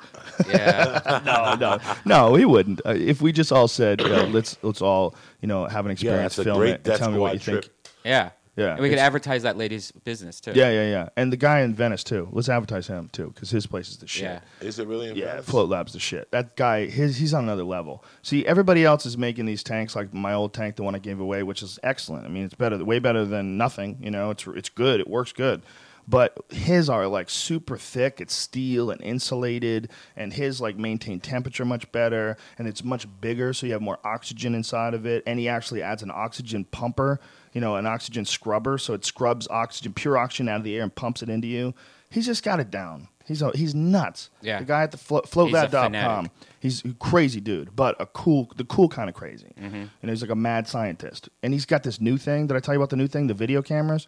yeah. no, no, no, he wouldn't. Uh, if we just all said, you know, let's let's all you know have an experience, that's a film great it, and Death tell me what you Squad think. Yeah. Yeah, And we could advertise that lady's business too. Yeah, yeah, yeah. And the guy in Venice too. Let's advertise him too, because his place is the shit. Yeah. Is it really? In Yeah, Venice? Float Lab's the shit. That guy, his, he's on another level. See, everybody else is making these tanks like my old tank, the one I gave away, which is excellent. I mean, it's better, way better than nothing. You know, it's it's good. It works good. But his are like super thick. It's steel and insulated, and his like maintain temperature much better, and it's much bigger, so you have more oxygen inside of it. And he actually adds an oxygen pumper, you know, an oxygen scrubber, so it scrubs oxygen, pure oxygen out of the air and pumps it into you. He's just got it down. He's a, he's nuts. Yeah. The guy at the flo- floatlab.com. He's a crazy dude, but a cool, the cool kind of crazy. Mm-hmm. And he's like a mad scientist. And he's got this new thing. Did I tell you about the new thing? The video cameras.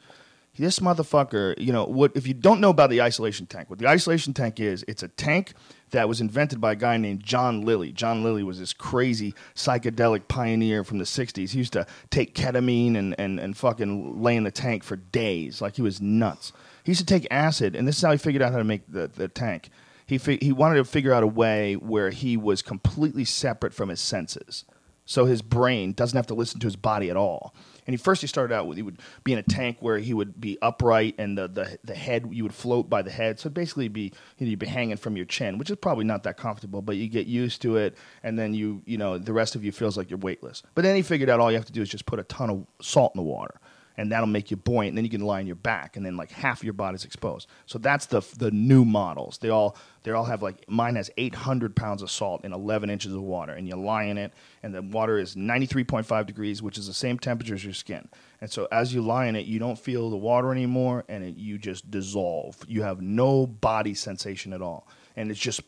This motherfucker, you know, what if you don't know about the isolation tank? What the isolation tank is, it's a tank that was invented by a guy named John Lilly. John Lilly was this crazy psychedelic pioneer from the 60s. He used to take ketamine and, and, and fucking lay in the tank for days. Like he was nuts. He used to take acid, and this is how he figured out how to make the, the tank. He, fi- he wanted to figure out a way where he was completely separate from his senses. So his brain doesn't have to listen to his body at all. And he first he started out with he would be in a tank where he would be upright and the, the, the head you would float by the head. So basically be you'd be hanging from your chin, which is probably not that comfortable, but you get used to it and then you you know the rest of you feels like you're weightless. But then he figured out all you have to do is just put a ton of salt in the water and that'll make you buoyant. And then you can lie on your back, and then like half your body's exposed. So that's the the new models. They all they all have like mine has 800 pounds of salt in 11 inches of water, and you lie in it, and the water is 93.5 degrees, which is the same temperature as your skin. And so as you lie in it, you don't feel the water anymore, and it, you just dissolve. You have no body sensation at all, and it's just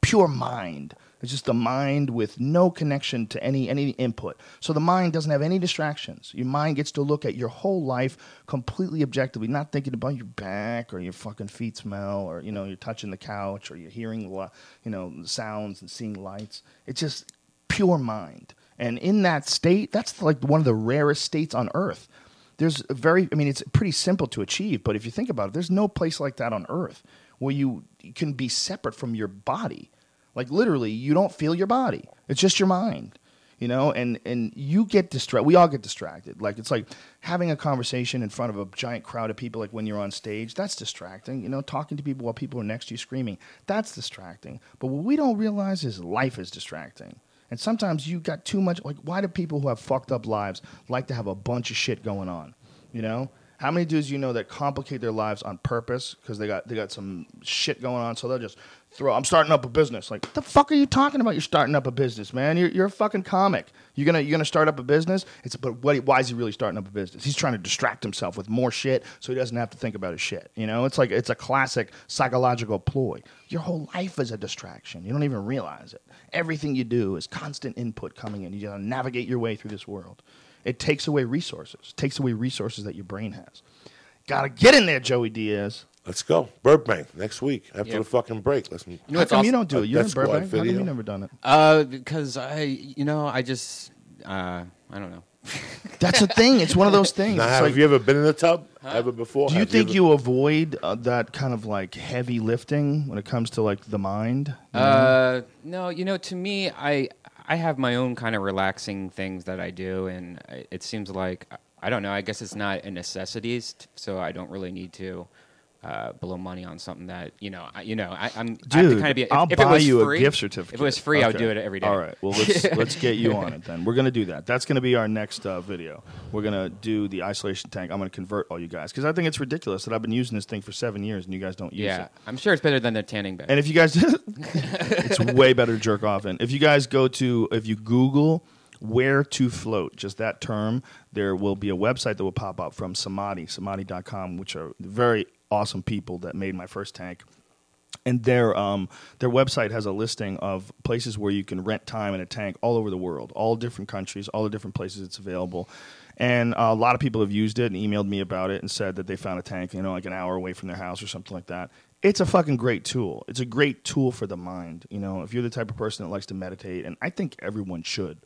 pure mind. It's just the mind with no connection to any any input. So the mind doesn't have any distractions. Your mind gets to look at your whole life completely objectively, not thinking about your back or your fucking feet smell or you know you're touching the couch or you're hearing you know sounds and seeing lights. It's just pure mind. And in that state, that's like one of the rarest states on earth. There's a very, I mean, it's pretty simple to achieve, but if you think about it, there's no place like that on earth where you can be separate from your body. Like literally, you don't feel your body. It's just your mind, you know. And and you get distracted. We all get distracted. Like it's like having a conversation in front of a giant crowd of people. Like when you're on stage, that's distracting. You know, talking to people while people are next to you screaming, that's distracting. But what we don't realize is life is distracting. And sometimes you got too much. Like, why do people who have fucked up lives like to have a bunch of shit going on? You know, how many dudes you know that complicate their lives on purpose because they got they got some shit going on, so they'll just throw. I'm starting up a business. Like, what the fuck are you talking about? You're starting up a business, man. You're, you're a fucking comic. You're gonna you're gonna start up a business. It's but what, why is he really starting up a business? He's trying to distract himself with more shit so he doesn't have to think about his shit. You know, it's like it's a classic psychological ploy. Your whole life is a distraction. You don't even realize it. Everything you do is constant input coming in. You gotta navigate your way through this world. It takes away resources. takes away resources that your brain has. Gotta get in there, Joey Diaz. Let's go. Burbank next week after Yeah. the fucking break. Let's. You know How what's come you awesome? don't do it? You're in Death Squad Burbank. How come you never done it? Uh, because I, you know, I just, uh, I don't know. That's a thing. It's one of those things. Now, It's have like- you ever been in the tub ever before? do you Have think ever- you avoid uh, that kind of like heavy lifting when it comes to like the mind? Uh, no, you know, to me, I I have my own kind of relaxing things that I do, and I- it seems like I don't know. I guess it's not a necessity, so I don't really need to uh, blow money on something that you know, I, you know, I, I to Dude, kind of be. If, I'll if buy you free, a gift certificate. If it was free, I would do it every day. All right. Well, let's let's get you on it then. We're gonna do that. That's gonna be our next uh, video. We're gonna do the isolation tank. I'm gonna convert all you guys because I think it's ridiculous that I've been using this thing for seven years and you guys don't use Yeah, it. Yeah, I'm sure it's better than the tanning bed. And if you guys, it's way better to jerk off in. If you guys go to, if you Google where to float, just that term, there will be a website that will pop up from Samadhi, samadhi.com, which are very awesome people that made my first tank. And their um, their website has a listing of places where you can rent time in a tank all over the world, all different countries, all the different places it's available. And a lot of people have used it and emailed me about it and said that they found a tank, you know, like an hour away from their house or something like that. It's a fucking great tool. It's a great tool for the mind. You know, if you're the type of person that likes to meditate, and I think everyone should.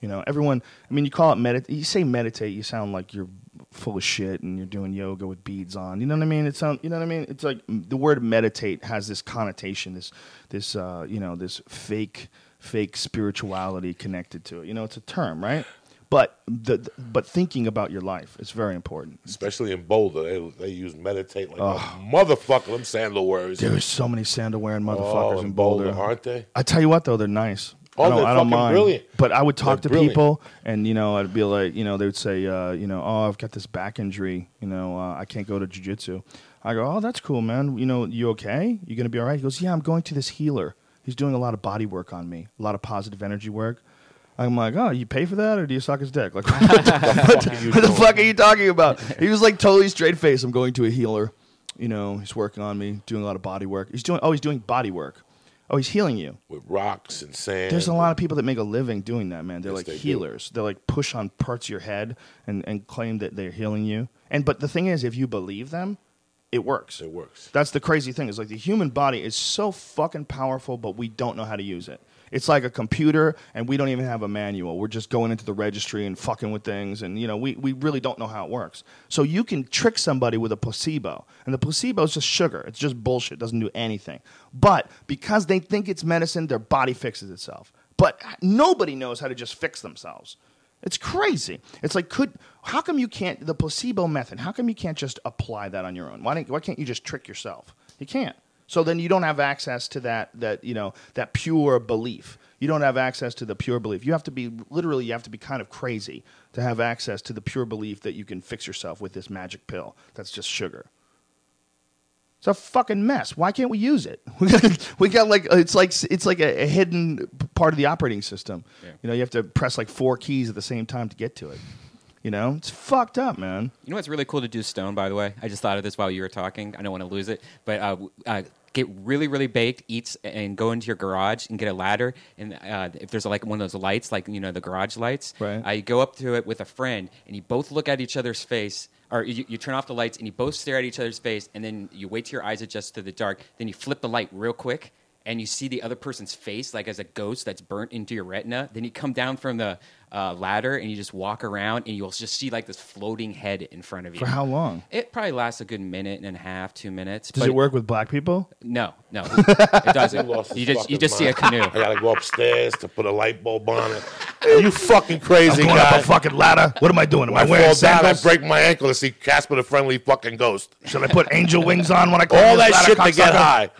You know, everyone. I mean, you call it meditate. You say meditate, you sound like you're full of shit and you're doing yoga with beads on. You know what I mean? It sound. You know what I mean? It's like the word meditate has this connotation, this this uh, you know this fake fake spirituality connected to it. You know, it's a term, right? But the, the- but thinking about your life is very important. Especially in Boulder, they, they use meditate like a motherfucker. Them sandal words. There's so many sandal wearing oh, motherfuckers in Boulder. aren't they? I tell you what, though, they're nice. Oh, I don't, I don't mind. brilliant. But I would talk They're to brilliant. people, and you know, I'd be like, you know, they would say, uh, you know, oh, I've got this back injury. You know, uh, I can't go to jujitsu. I go, oh, that's cool, man. You know, you okay? You gonna be all right? He goes, yeah, I'm going to this healer. He's doing a lot of body work on me, a lot of positive energy work. I'm like, oh, you pay for that, or do you suck his dick? Like, what the, what the- what the fuck are you talking about? He was like totally straight face. I'm going to a healer. You know, he's working on me, doing a lot of body work. He's doing, oh, he's doing body work. Oh, he's healing you. With rocks and sand. There's a lot of people that make a living doing that, man. They're Yes, like they do. healers. They're like push on parts of your head and, and claim that they're healing you. And but the thing is, if you believe them, it works. It works. That's the crazy thing. Is like the human body is so fucking powerful, but we don't know how to use it. It's like a computer, and we don't even have a manual. We're just going into the registry and fucking with things, and you know, we, we really don't know how it works. So you can trick somebody with a placebo, and the placebo is just sugar. It's just bullshit. It doesn't do anything. But because they think it's medicine, their body fixes itself. But nobody knows how to just fix themselves. It's crazy. It's like, could how come you can't the placebo method? How come you can't just apply that on your own? Why why can't you just trick yourself? You can't. So then you don't have access to that that you know that pure belief. You don't have access to the pure belief. You have to be literally you have to be kind of crazy to have access to the pure belief that you can fix yourself with this magic pill that's just sugar. It's a fucking mess. Why can't we use it? We got, we got like it's like it's like a, a hidden part of the operating system. Yeah. You know, you have to press like four keys at the same time to get to it. You know, it's fucked up, man. You know what's really cool to do stone, by the way? I just thought of this while you were talking. I don't want to lose it, but uh, uh, get really, really baked, eat, and go into your garage and get a ladder. And uh, if there's like one of those lights, like you know the garage lights, Right. uh, go up to it with a friend, and you both look at each other's face. Or you, you turn off the lights and you both stare at each other's face, and then you wait till your eyes adjust to the dark. Then you flip the light real quick, and you see the other person's face like as a ghost that's burnt into your retina. Then you come down from the uh, ladder and you just walk around, and you'll just see like this floating head in front of you. For how long? It probably lasts a good minute and a half, two minutes. Does but it work with black people? No, no, it doesn't. He lost his you just you fucking just see a canoe. I gotta go upstairs to put a light bulb on it. Are you fucking crazy, I'm going guy? up a fucking ladder. What am I doing? Am I, I wearing fall down, I break my ankle to see Casper the Friendly Fucking Ghost. Should I put angel wings on when I climb All this that ladder, shit to get high.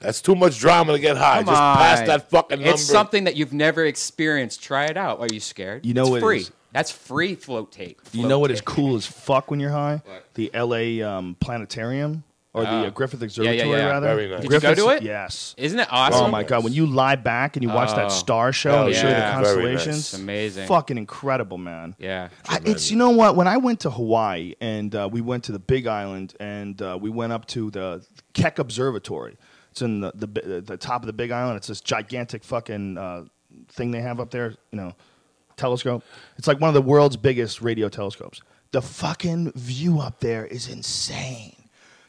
That's too much drama to get high. Come Just on. pass that fucking number. It's something that you've never experienced. Try it out. Are you scared? You know it's what it free. is? That's free float tape. You know what is tape. cool as fuck when you're high? What? The L.A. Um, planetarium or the Oh. uh, Griffith Yeah, Observatory, yeah, yeah. rather. Very nice. Did you go to it? Yes. Isn't it awesome? Oh my god! When you lie back and you watch Oh. that star show Hell and they show you the yeah. Very nice. constellations, It's amazing. fucking incredible, man. Yeah. I, it's you know what? When I went to Hawaii and uh, we went to the Big Island and uh, we went up to the Keck Observatory. It's in the, the the top of the Big Island. It's this gigantic fucking uh, thing they have up there. You know, telescope. It's like one of the world's biggest radio telescopes. The fucking view up there is insane.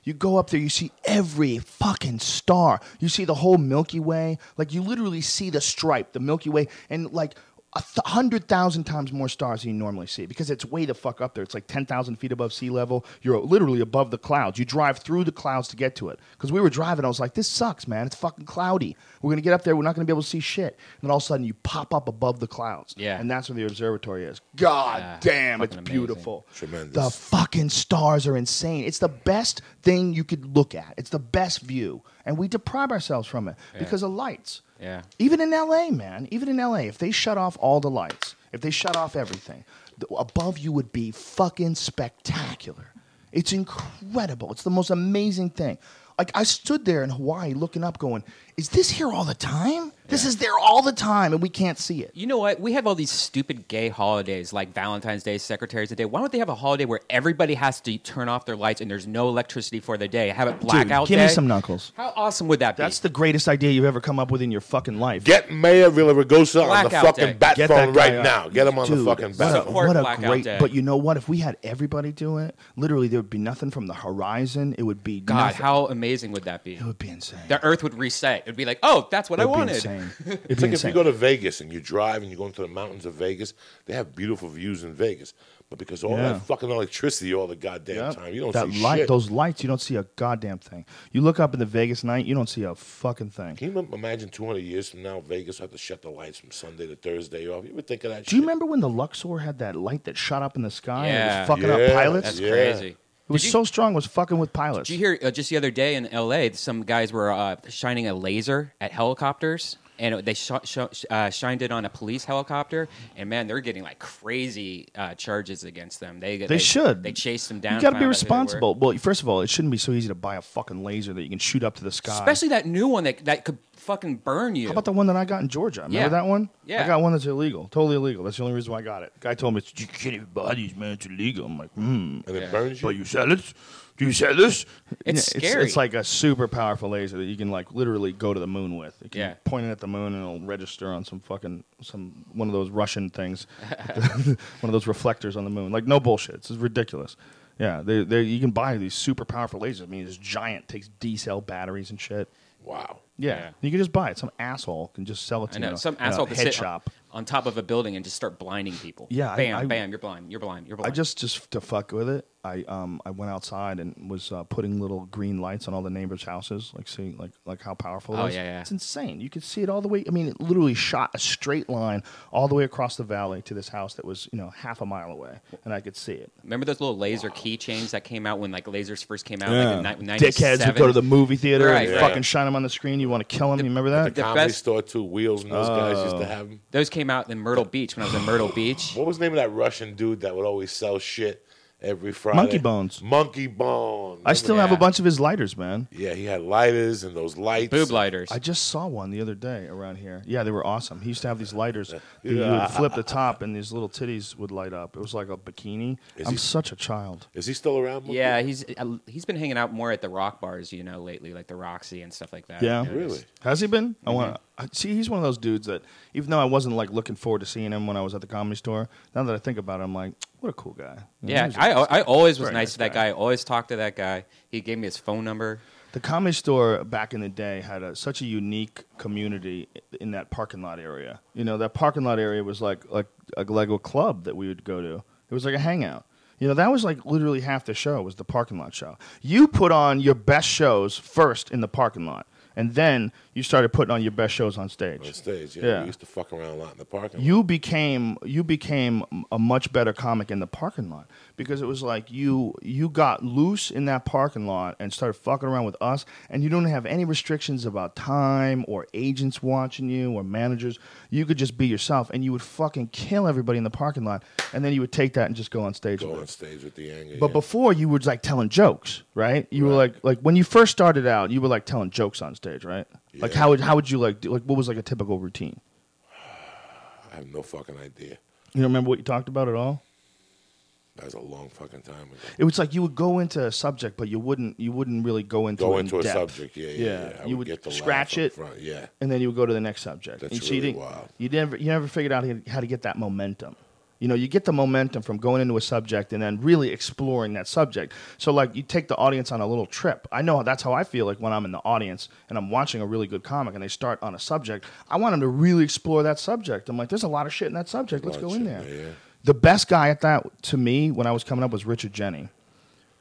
You go up there, you see every fucking star. You see the whole Milky Way. Like you literally see the stripe, the Milky Way, and like a th- hundred thousand times more stars than you normally see because it's way the fuck up there. It's like ten thousand feet above sea level. You're literally above the clouds. You drive through the clouds to get to it. Because we were driving, I was like, "This sucks, man. It's fucking cloudy. We're gonna get up there. We're not gonna be able to see shit." And then all of a sudden, you pop up above the clouds. Yeah. and that's where the observatory is. God Yeah, damn, it's fucking amazing. beautiful. Tremendous. The fucking stars are insane. It's the best thing you could look at. It's the best view, and we deprive ourselves from it because of lights. Yeah. Even in LA, man, even in LA, if they shut off all the lights, if they shut off everything, the, above you would be fucking spectacular. It's incredible. It's the most amazing thing. Like I stood there in Hawaii looking up, going, "Is this here all the time? This is there all the time, and we can't see it." You know what? We have all these stupid gay holidays like Valentine's Day, Secretary's Day. Why don't they have a holiday where everybody has to turn off their lights and there's no electricity for the day? Have it blackout give day. me some knuckles. How awesome would that be? That's the greatest idea you've ever come up with in your fucking life. Get Mayor Villaraigosa on the Blackout fucking day. bat Get phone that guy right on. now. Get him on Dude, the fucking what bat a, phone. Support what a Blackout great! Day. But you know what? If we had everybody do it, literally there would be nothing from the horizon. It would be God, nothing. how amazing would that be? it would be insane. The Earth would reset. It would be like, oh, that's what It'd I be wanted. insane. It'd It's be like if you go to Vegas and you drive and you go into the mountains of Vegas, they have beautiful views in Vegas. But because all Yeah. that fucking electricity all the goddamn Yep. time, you don't that see light, shit. those lights, you don't see a goddamn thing. You look up in the Vegas night, you don't see a fucking thing. Can you imagine 200 years from now, Vegas will have to shut the lights from Sunday to Thursday off? You ever think of that Do you remember when the Luxor had that light that shot up in the sky and it was fucking Yeah. up pilots? That's Yeah. crazy. it was you- so strong, it was fucking with pilots. Did you hear uh, just the other day in L.A. Some guys were uh, shining a laser at helicopters, and it- they sh- sh- uh, shined it on a police helicopter. And man, they're getting like crazy uh, charges against them. They They should. They chased them down. You got to be out who they were. responsible. Well, first of all, it shouldn't be so easy to buy a fucking laser that you can shoot up to the sky. Especially that new one that that could fucking burn you. How about the one that I got in Georgia? Remember Yeah. that one? Yeah. I got one that's illegal, totally illegal. That's the only reason why I got it. Guy told me you can't even buy these, man. It's illegal. I'm like, hmm. And it Yeah. burns you? But you sell it? Do you sell this? It's Yeah, scary. It's, like a super powerful laser that you can like literally go to the moon with. You can Yeah. point it at the moon and it'll register on some fucking some one of those Russian things, one of those reflectors on the moon. Like no bullshit. It's ridiculous. Yeah, they they you can buy these super powerful lasers. I mean, it's giant, takes D cell batteries and shit. wow. Yeah. Yeah. you can just buy it. Some asshole can just sell it to I you. know in some in asshole can head sit shop. on, on top of a building and just start blinding people. Yeah, I- bam, I- bam, you're blind, you're blind, you're blind. I just just to fuck with it. I um I went outside and was uh, putting little green lights on all the neighbors' houses, like see like like how powerful it Oh, is. yeah, yeah. It's insane. You could see it all the way. I mean, it literally shot a straight line all the way across the valley to this house that was you know half a mile away, and I could see it. Remember those little laser keychains that came out when like lasers first came out? Yeah. Like in ni- Dickheads would go to the movie theater Right, and right. fucking shine them on the screen. You want to kill them? You remember that? The comedy best- store, too. Wheels and those guys used to have them. Those came out in Myrtle Beach when I was in Myrtle Beach. What was the name of that Russian dude that would always sell shit every Friday? Monkey Bones. Monkey Bone. I still have a Yeah. bunch of his lighters, man. Yeah, he had lighters and those lights. Boob lighters. I just saw one the other day around here. Yeah, they were awesome. He used to have these lighters. that You would flip the top, and these little titties would light up. It was like a bikini. Is I'm he- such a child. Is he still around? Monkey? yeah, he's uh, he's been hanging out more at the rock bars, you know, lately, like the Roxy and stuff like that. Yeah. You know, Really? Has he been? I want Mm-hmm. to see. He's one of those dudes that, even though I wasn't like looking forward to seeing him when I was at the comedy store, now that I think about it, I'm like, what a cool guy. You know, Yeah, I, a- I, I always was nice nice to that guy. guy. I always talked to that guy. He gave me his phone number. The comedy store back in the day had a, such a unique community in that parking lot area. You know, that parking lot area was like like a Lego club that we would go to. It was like a hangout. You know, that was like literally half the show was the parking lot show. You put on your best shows first in the parking lot, and then you started putting on your best shows on stage. On stage, yeah. Yeah. We used to fuck around a lot in the parking lot. you became you became a much better comic in the parking lot because it was like you you got loose in that parking lot and started fucking around with us and you don't have any restrictions about time or agents watching you or managers you could just be yourself and you would fucking kill everybody in the parking lot and then you would take that and just go on stage Go on it. stage with the anger. But yeah. before you were like telling jokes, right? You were like like when you first started out, you were like telling jokes on stage, right? Like how would how would you like do, like what was like a typical routine? I have no fucking idea. You don't remember what you talked about at all? That was a long fucking time ago. It was like you would go into a subject, but you wouldn't you wouldn't really go into Go into in a depth. subject, yeah, yeah. Yeah, yeah. You would the scratch it. Front. Yeah. and then you would go to the next subject. That's And so you really wild. You never you never figured out how to get that momentum. You know, you get the momentum from going into a subject and then really exploring that subject. So, like, you take the audience on a little trip. I know that's how I feel like when I'm in the audience and I'm watching a really good comic and they start on a subject. I want them to really explore that subject. I'm like, there's a lot of shit in that subject. Let's go in there. yeah. The best guy at that to me when I was coming up was Richard Jeni.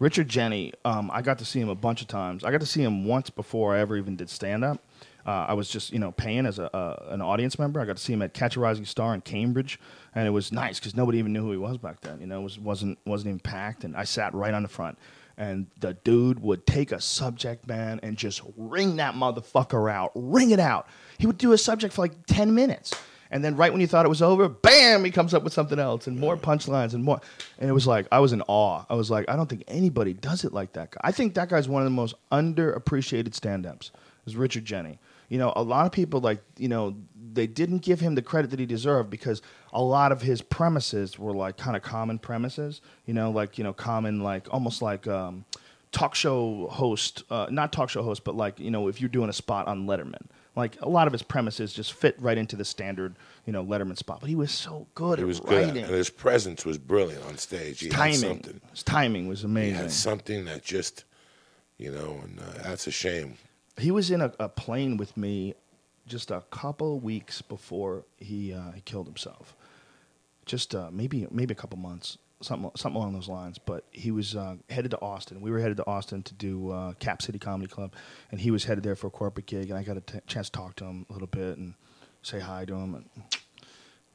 Richard Jeni, um, I got to see him a bunch of times. I got to see him once before I ever even did stand up. Uh, I was just you know paying as a uh, an audience member. I got to see him at Catch a Rising Star in Cambridge, and it was nice because nobody even knew who he was back then. You know, it was wasn't wasn't even packed, and I sat right on the front. And the dude would take a subject, man, and just ring that motherfucker out, ring it out. He would do a subject for like ten minutes, and then right when you thought it was over, bam, he comes up with something else and more punchlines and more. And it was like I was in awe. I was like, I don't think anybody does it like that guy. I think that guy's one of the most underappreciated stand-ups. Is Richard Jeni. You know, a lot of people like you know they didn't give him the credit that he deserved because a lot of his premises were like kind of common premises. You know, like you know common like almost like. Um, talk show host, uh, not talk show host, but like you know, if you're doing a spot on Letterman, like a lot of his premises just fit right into the standard, you know, Letterman spot. But he was so good He at was good, writing. and his presence was brilliant on stage. He his had timing, something. his timing was amazing. He had something that just, you know, and uh, that's a shame. He was in a, a plane with me just a couple weeks before he uh, he killed himself. Just uh, maybe maybe a couple months, something something along those lines. But he was uh, headed to Austin. We were headed to Austin to do uh, Cap City Comedy Club, and he was headed there for a corporate gig. And I got a t- chance to talk to him a little bit and say hi to him. And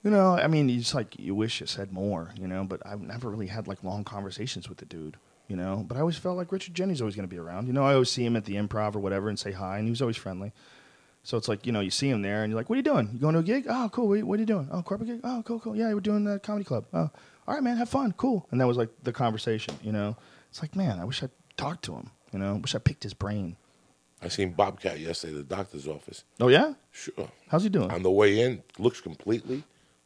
you know, I mean, it's like you wish you said more, you know. But I've never really had like long conversations with the dude, you know. But I always felt like Richard Jeni's always going to be around. You know, I always see him at the Improv or whatever and say hi, and he was always friendly. So it's like you know, you see him there, and you're like, "What are you doing? You going to a gig? Oh, cool. What, what are you doing? Oh, corporate gig. Oh, cool, cool. Yeah, we're doing the comedy club. Oh, all right, man. Have fun. Cool." And that was like the conversation. You know, it's like, man, I wish I talked to him. You know, wish I picked his brain. I seen Bobcat yesterday at the doctor's office. Oh yeah, Sure. how's he doing? On the way in, looks completely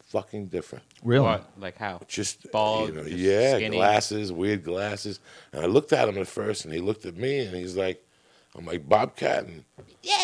fucking different. really? What? Like how? Just Bald, you know, just yeah, skinny. glasses, weird glasses. And I looked at him at first, and he looked at me, and he's like, "I'm like Bobcat." And, yeah,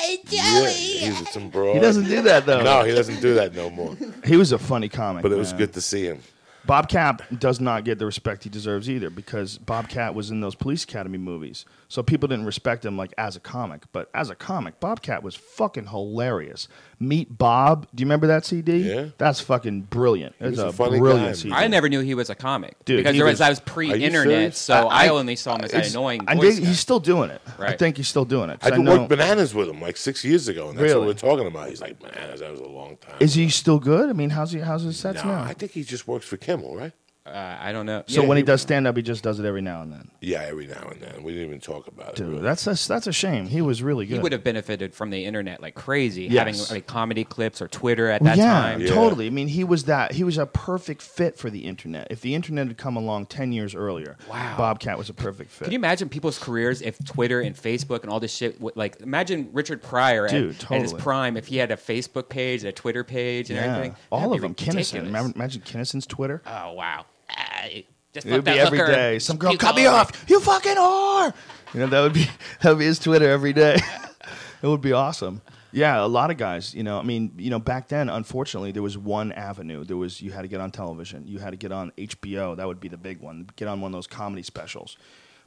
he's some broad. He doesn't do that though. No, he doesn't do that no more. He was a funny comic, But it was man. good to see him. Bobcat does not get the respect he deserves either because Bobcat was in those Police Academy movies. So people didn't respect him like as a comic. But as a comic, Bobcat was fucking hilarious. Meat Bob. Do you remember that CD? Yeah. That's fucking brilliant. It's was a, a funny brilliant guy, CD. I never knew he was a comic Dude, because he there was, was- I was pre-internet, so I- I, only saw him as that It's- annoying I voice think guy. he's still doing it. I think he's still doing it. I I did know- work bananas with him like six years ago, and that's Really? what we're talking about. He's like bananas. That was a long time. Is he still good? I mean, how's he? How's his sets No, now? I think he just works for Kimmel, right? Uh, I don't know. so Yeah, when he he- does stand up, he just does it every now and then. Yeah, every now and then. We didn't even talk about it. Dude, really. that's a, that's a shame. He was really good. he would have benefited from the internet like crazy, Yes. having like comedy clips or Twitter at that yeah, time. Yeah. totally. I mean, he was that. He was a perfect fit for the internet. If the internet had come along ten years earlier, Wow. Bobcat was a perfect fit. Can you imagine people's careers if Twitter and Facebook and all this shit? would- Like, imagine Richard Pryor at, Dude, at his prime if he had a Facebook page, a Twitter page, and yeah, everything. all That'd of them. Kinison. ridiculous. Imagine, imagine Kinison's Twitter. Oh wow! Ah, just It would be every day. Some girl cut me off. You fucking whore. You know that would be that would be his Twitter every day. it would be awesome. Yeah, a lot of guys. You know, I mean, you know, back then, unfortunately, there was one avenue. There was you had to get on television. You had to get on HBO. That would be the big one. Get on one of those comedy specials.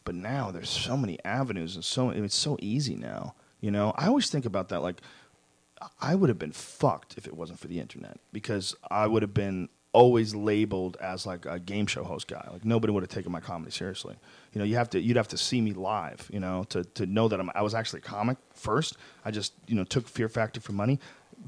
But now there's so many avenues and so it's so easy now. You know, I always think about that. Like, I would have been fucked if it wasn't for the internet because I would have been always labeled as like a game show host guy. Like nobody would have taken my comedy seriously. You know, you have to you'd have to see me live, you know, to to know that I'm, I was actually a comic first. I just, you know, took Fear Factor for money.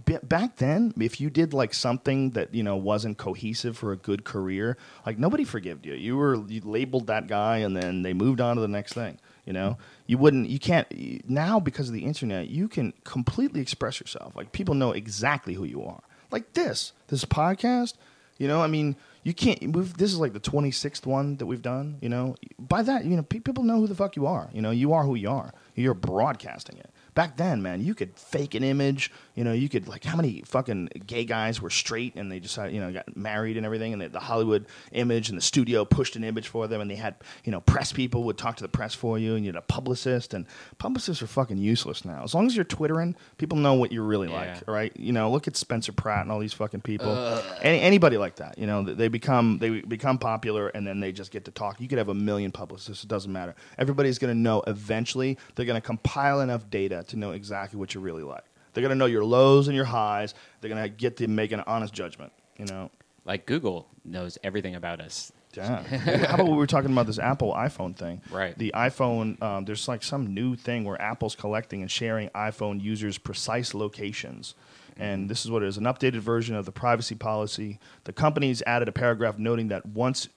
B- back then, if you did like something that, you know, wasn't cohesive for a good career, like nobody forgave you. You were you labeled that guy and then they moved on to the next thing. You know, you wouldn't, you can't now because of the internet. You can completely express yourself. Like people know exactly who you are. Like this, this podcast. You know, I mean, you can't. We've, this is like the twenty sixth one that we've done. You know, by that, you know, pe- people know who the fuck you are. You know, you are who you are. You're broadcasting it. Back then, man, you could fake an image. You know, you could like how many fucking gay guys were straight and they decided, uh, you know, got married and everything, and the, the Hollywood image and the studio pushed an image for them, and they had, you know, press people would talk to the press for you, and you had a publicist, and publicists are fucking useless now. As long as you're twittering, people know what you're really Yeah. like, right? You know, look at Spencer Pratt and all these fucking people. Any, anybody like that, you know, they become they become popular, and then they just get to talk. You could have a million publicists; it doesn't matter. Everybody's going to know eventually. They're going to compile enough data to know exactly what you're really like. They're going to know your lows and your highs. They're going to get to make an honest judgment. You know. Like Google knows everything about us. Yeah. How about we were talking about this Apple iPhone thing? Right. The iPhone, um, there's like some new thing where Apple's collecting and sharing iPhone users' precise locations. And this is what it is an updated version of the privacy policy. The company's added a paragraph noting that once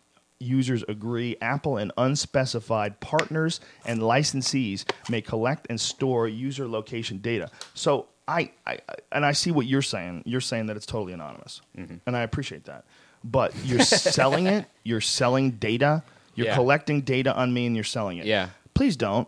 users agree, Apple and unspecified partners and licensees may collect and store user location data. So I, I and I see what you're saying. You're saying that it's totally anonymous, Mm-hmm. and I appreciate that. But you're selling it. You're selling data. You're Yeah. collecting data on me, and you're selling it. Yeah. Please don't.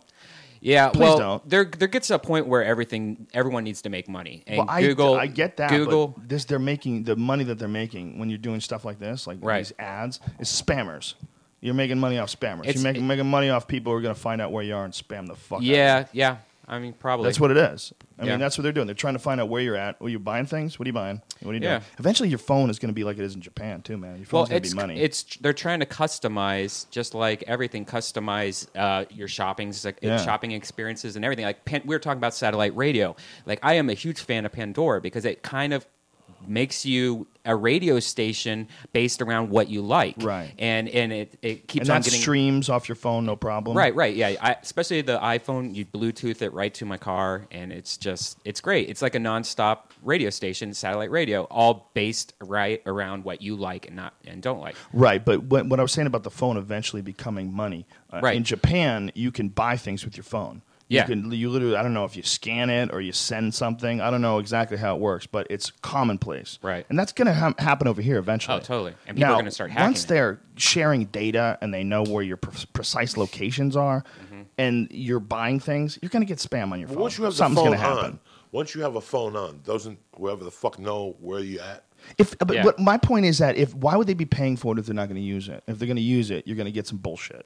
Yeah, Please well, don't. there there gets to a point where everything everyone needs to make money, and well, I, Google, I get that. Google, but this they're making the money that they're making when you're doing stuff like this, like Right. these ads, is spammers. You're making money off spammers. It's- you're making, making money off people who are going to find out where you are and spam the fuck. out of yeah, you. yeah. I mean, probably That's what it is. I Yeah. mean, that's what they're doing. They're trying to find out where you're at. Are you buying things? What are you buying? What are you Yeah. doing? Eventually, your phone is going to be like it is in Japan too, man. Your Well, phone's going to be money. it's they're trying to customize just like everything, customize uh, your shopping Yeah. shopping experiences and everything. Like Pan- we were talking about satellite radio. Like I am a huge fan of Pandora because it kind of makes you a radio station based around what you like, Right. And and it, it keeps and on getting streams off your phone, no problem. Right, right, yeah. I, especially the iPhone, you Bluetooth it right to my car, and it's just it's great. It's like a nonstop radio station, satellite radio, all based right around what you like and not and don't like. Right, but what, what I was saying about the phone eventually becoming money. Uh, Right. In Japan, you can buy things with your phone. Yeah. You can you literally I don't know if you scan it or you send something. I don't know exactly how it works, but it's commonplace. Right. And that's going to ha- happen over here eventually. Oh, totally. And people are gonna start hacking Once they're sharing data and they know where your pre- precise locations are Mm-hmm. and you're buying things, you're going to get spam on your But phone. once you have Something's gonna happen. on, once you have a phone on, doesn't whoever the fuck know where you at? If, but Yeah. what my point is that if why would they be paying for it if they're not going to use it? If they're going to use it, you're going to get some bullshit.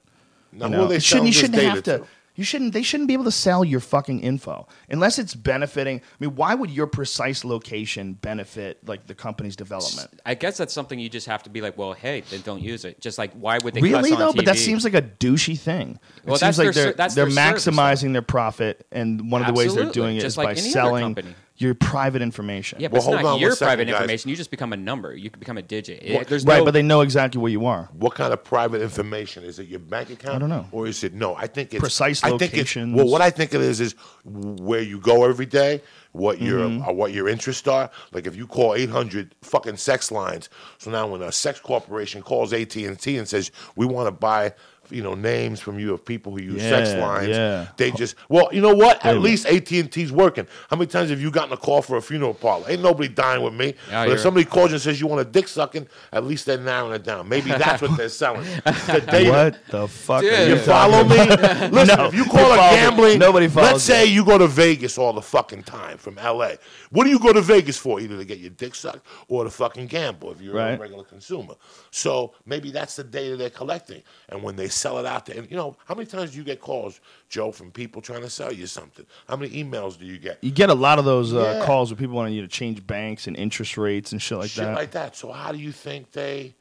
Now, You who know? are they It shouldn't, you shouldn't have to. to? You shouldn't. They shouldn't be able to sell your fucking info unless it's benefiting. I mean, why would your precise location benefit like the company's development? I guess that's something you just have to be like, well, hey, then don't use it. Just like why would they Really though, but that seems like a douchey thing. Well, it that's seems like their they're that's they're their service, maximizing their profit, and one of the ways they're doing it just is like by selling company. Your private information. yeah, but Well, it's hold not on one your second, private guys. information. You just become a number. You can become a digit. It- there's right, no, but they know exactly where you are. What kind of private information is it? Your bank account? I don't know. Or is it no? I think it's Precise I think it's, locations. well, what I think it is is where you go every day, what your Mm-hmm. uh, what your interests are. Like if you call eight hundred fucking sex lines, so now when a sex corporation calls AT and T and says we want to buy. You know names from you of people who use sex lines. yeah. They just well, you know what? At Wait. least AT and T's working. How many times have you gotten a call for a funeral parlor? Ain't nobody dying with me. Yeah, but if somebody calls you and says you want a dick sucking, at least they're narrowing it down. Maybe that's what they're selling. The data. What the fuck? Dude. You you follow me? Listen, No, if you call it follows me? gambling, Nobody follows let's say you go to Vegas all the fucking time from LA. What do you go to Vegas for? Either to get your dick sucked or to fucking gamble if you're a regular consumer. So maybe that's the data they're collecting. And when they sell it out there, and you know, how many times do you get calls, Joe, from people trying to sell you something? How many emails do you get? You get a lot of those uh, Yeah. calls where people want you to change banks and interest rates and shit like that. Shit that. like that. So how do you think they,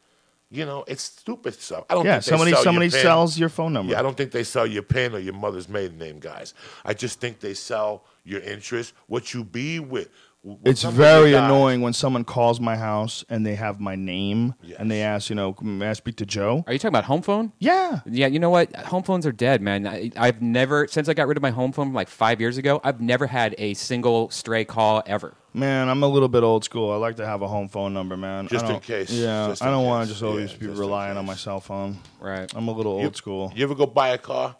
you know, it's stupid stuff. I don't yeah, think they somebody sell your somebody pin. sells your phone number. Yeah, I don't think they sell your pin or your mother's maiden name, guys. I just think they sell your interest, what you be with. What it's some of your very guys- annoying when someone calls my house and they have my name and they ask, you know, may I speak to Joe? Are you talking about home phone? Yeah. Yeah, you know what? Home phones are dead, man. I, I've never, since I got rid of my home phone like five years ago, I've never had a single stray call ever. Man, I'm a little bit old school. I like to have a home phone number, man. Just in case. Yeah, Just I don't want to just always Yeah, be just relying on my cell phone. Right. I'm a little You- old school. You ever go buy a car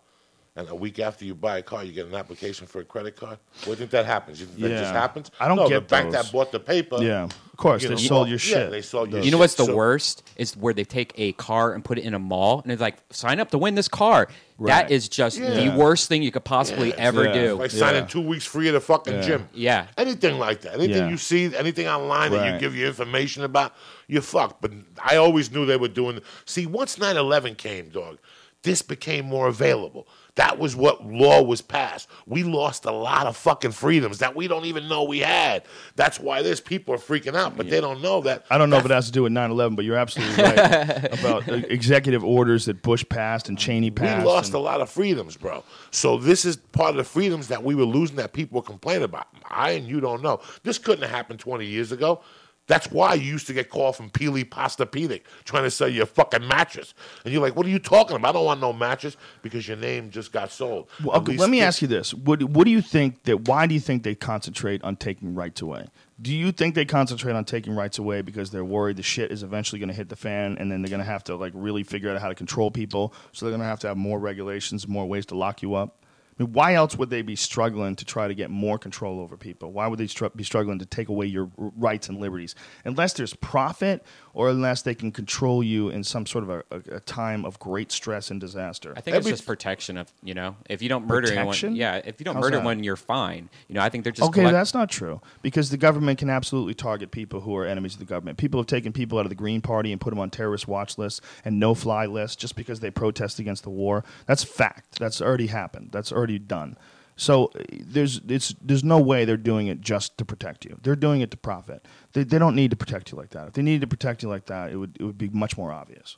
and a week after you buy a car, you get an application for a credit card. What do you think that happens? You think that just happens? I don't no, get the bank those. that bought the paper. Yeah, of course, they know, sold your yeah, shit. they sold your You know shit. what's the So- worst is where they take a car and put it in a mall and it's like sign up to win this car. Right. That is just Yeah. the worst thing you could possibly Yeah. ever Yeah. do. Like Yeah. signing two weeks free at a fucking Yeah. gym. Yeah. Anything like that. Anything Yeah. you see, anything online that you give you information about, you're fucked. But I always knew they were doing. See, once 9 11 came, dog, this became more available. That was what law was passed. We lost a lot of fucking freedoms that we don't even know we had. That's why there's people are freaking out, but they don't know that. I don't know if it has to do with 9/11, but you're absolutely right about executive orders that Bush passed and Cheney passed. We lost a lot of freedoms, bro. So this is part of the freedoms that we were losing that people were complaining about. I and you don't know. This couldn't have happened 20 years ago. That's why you used to get called from Sealy Posturepedic trying to sell you a fucking mattress. And you're like, what are you talking about? I don't want no mattress because your name just got sold. Well, okay, let me ask you this: what, what do you think that? Why do you think they concentrate on taking rights away? Do you think they concentrate on taking rights away because they're worried the shit is eventually going to hit the fan, and then they're going to have to like really figure out how to control people? So they're going to have to have more regulations, more ways to lock you up. I mean, why else would they be struggling to try to get more control over people? Why would they str- be struggling to take away your r- rights and liberties? Unless there's profit, or unless they can control you in some sort of a, a, a time of great stress and disaster. I think Every- it's just protection of you know if you don't murder Protection? anyone, yeah, if you don't How's murder that? anyone, you're fine. You know, I think they're just Okay, collect- that's not true because the government can absolutely target people who are enemies of the government. People have taken people out of the Green Party and put them on terrorist watch lists and no-fly lists just because they protest against the war. That's fact. That's already happened. That's already done. So uh, there's it's there's no way they're doing it just to protect you. They're doing it to profit. They, they don't need to protect you like that. If they needed to protect you like that, it would it would be much more obvious.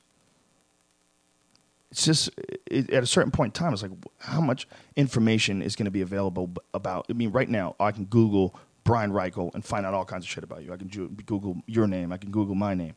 It's just it, at a certain point in time, it's like how much information is going to be available about. I mean, right now I can Google Brian Reichel and find out all kinds of shit about you. I can Google your name. I can Google my name.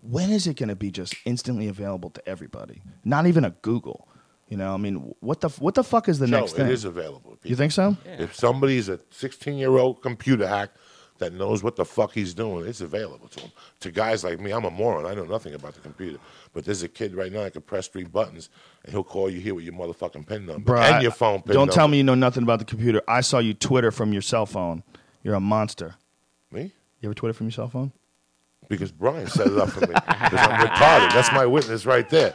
When is it going to be just instantly available to everybody? Not even a Google. You know, I mean, what the what the fuck is the Joe, next thing? is available. you think so? If somebody's a 16 year old computer hack that knows what the fuck he's doing, it's available to him. To guys like me, I'm a moron. I know nothing about the computer. But there's a kid right now that can press three buttons and he'll call you here with your motherfucking pin number Bro, and I- your phone pin Don't number. tell me you know nothing about the computer. I saw you Twitter from your cell phone. You're a monster. Me? You ever Twitter from your cell phone? Because Brian set it up for me. Because I'm retarded. That's my witness right there.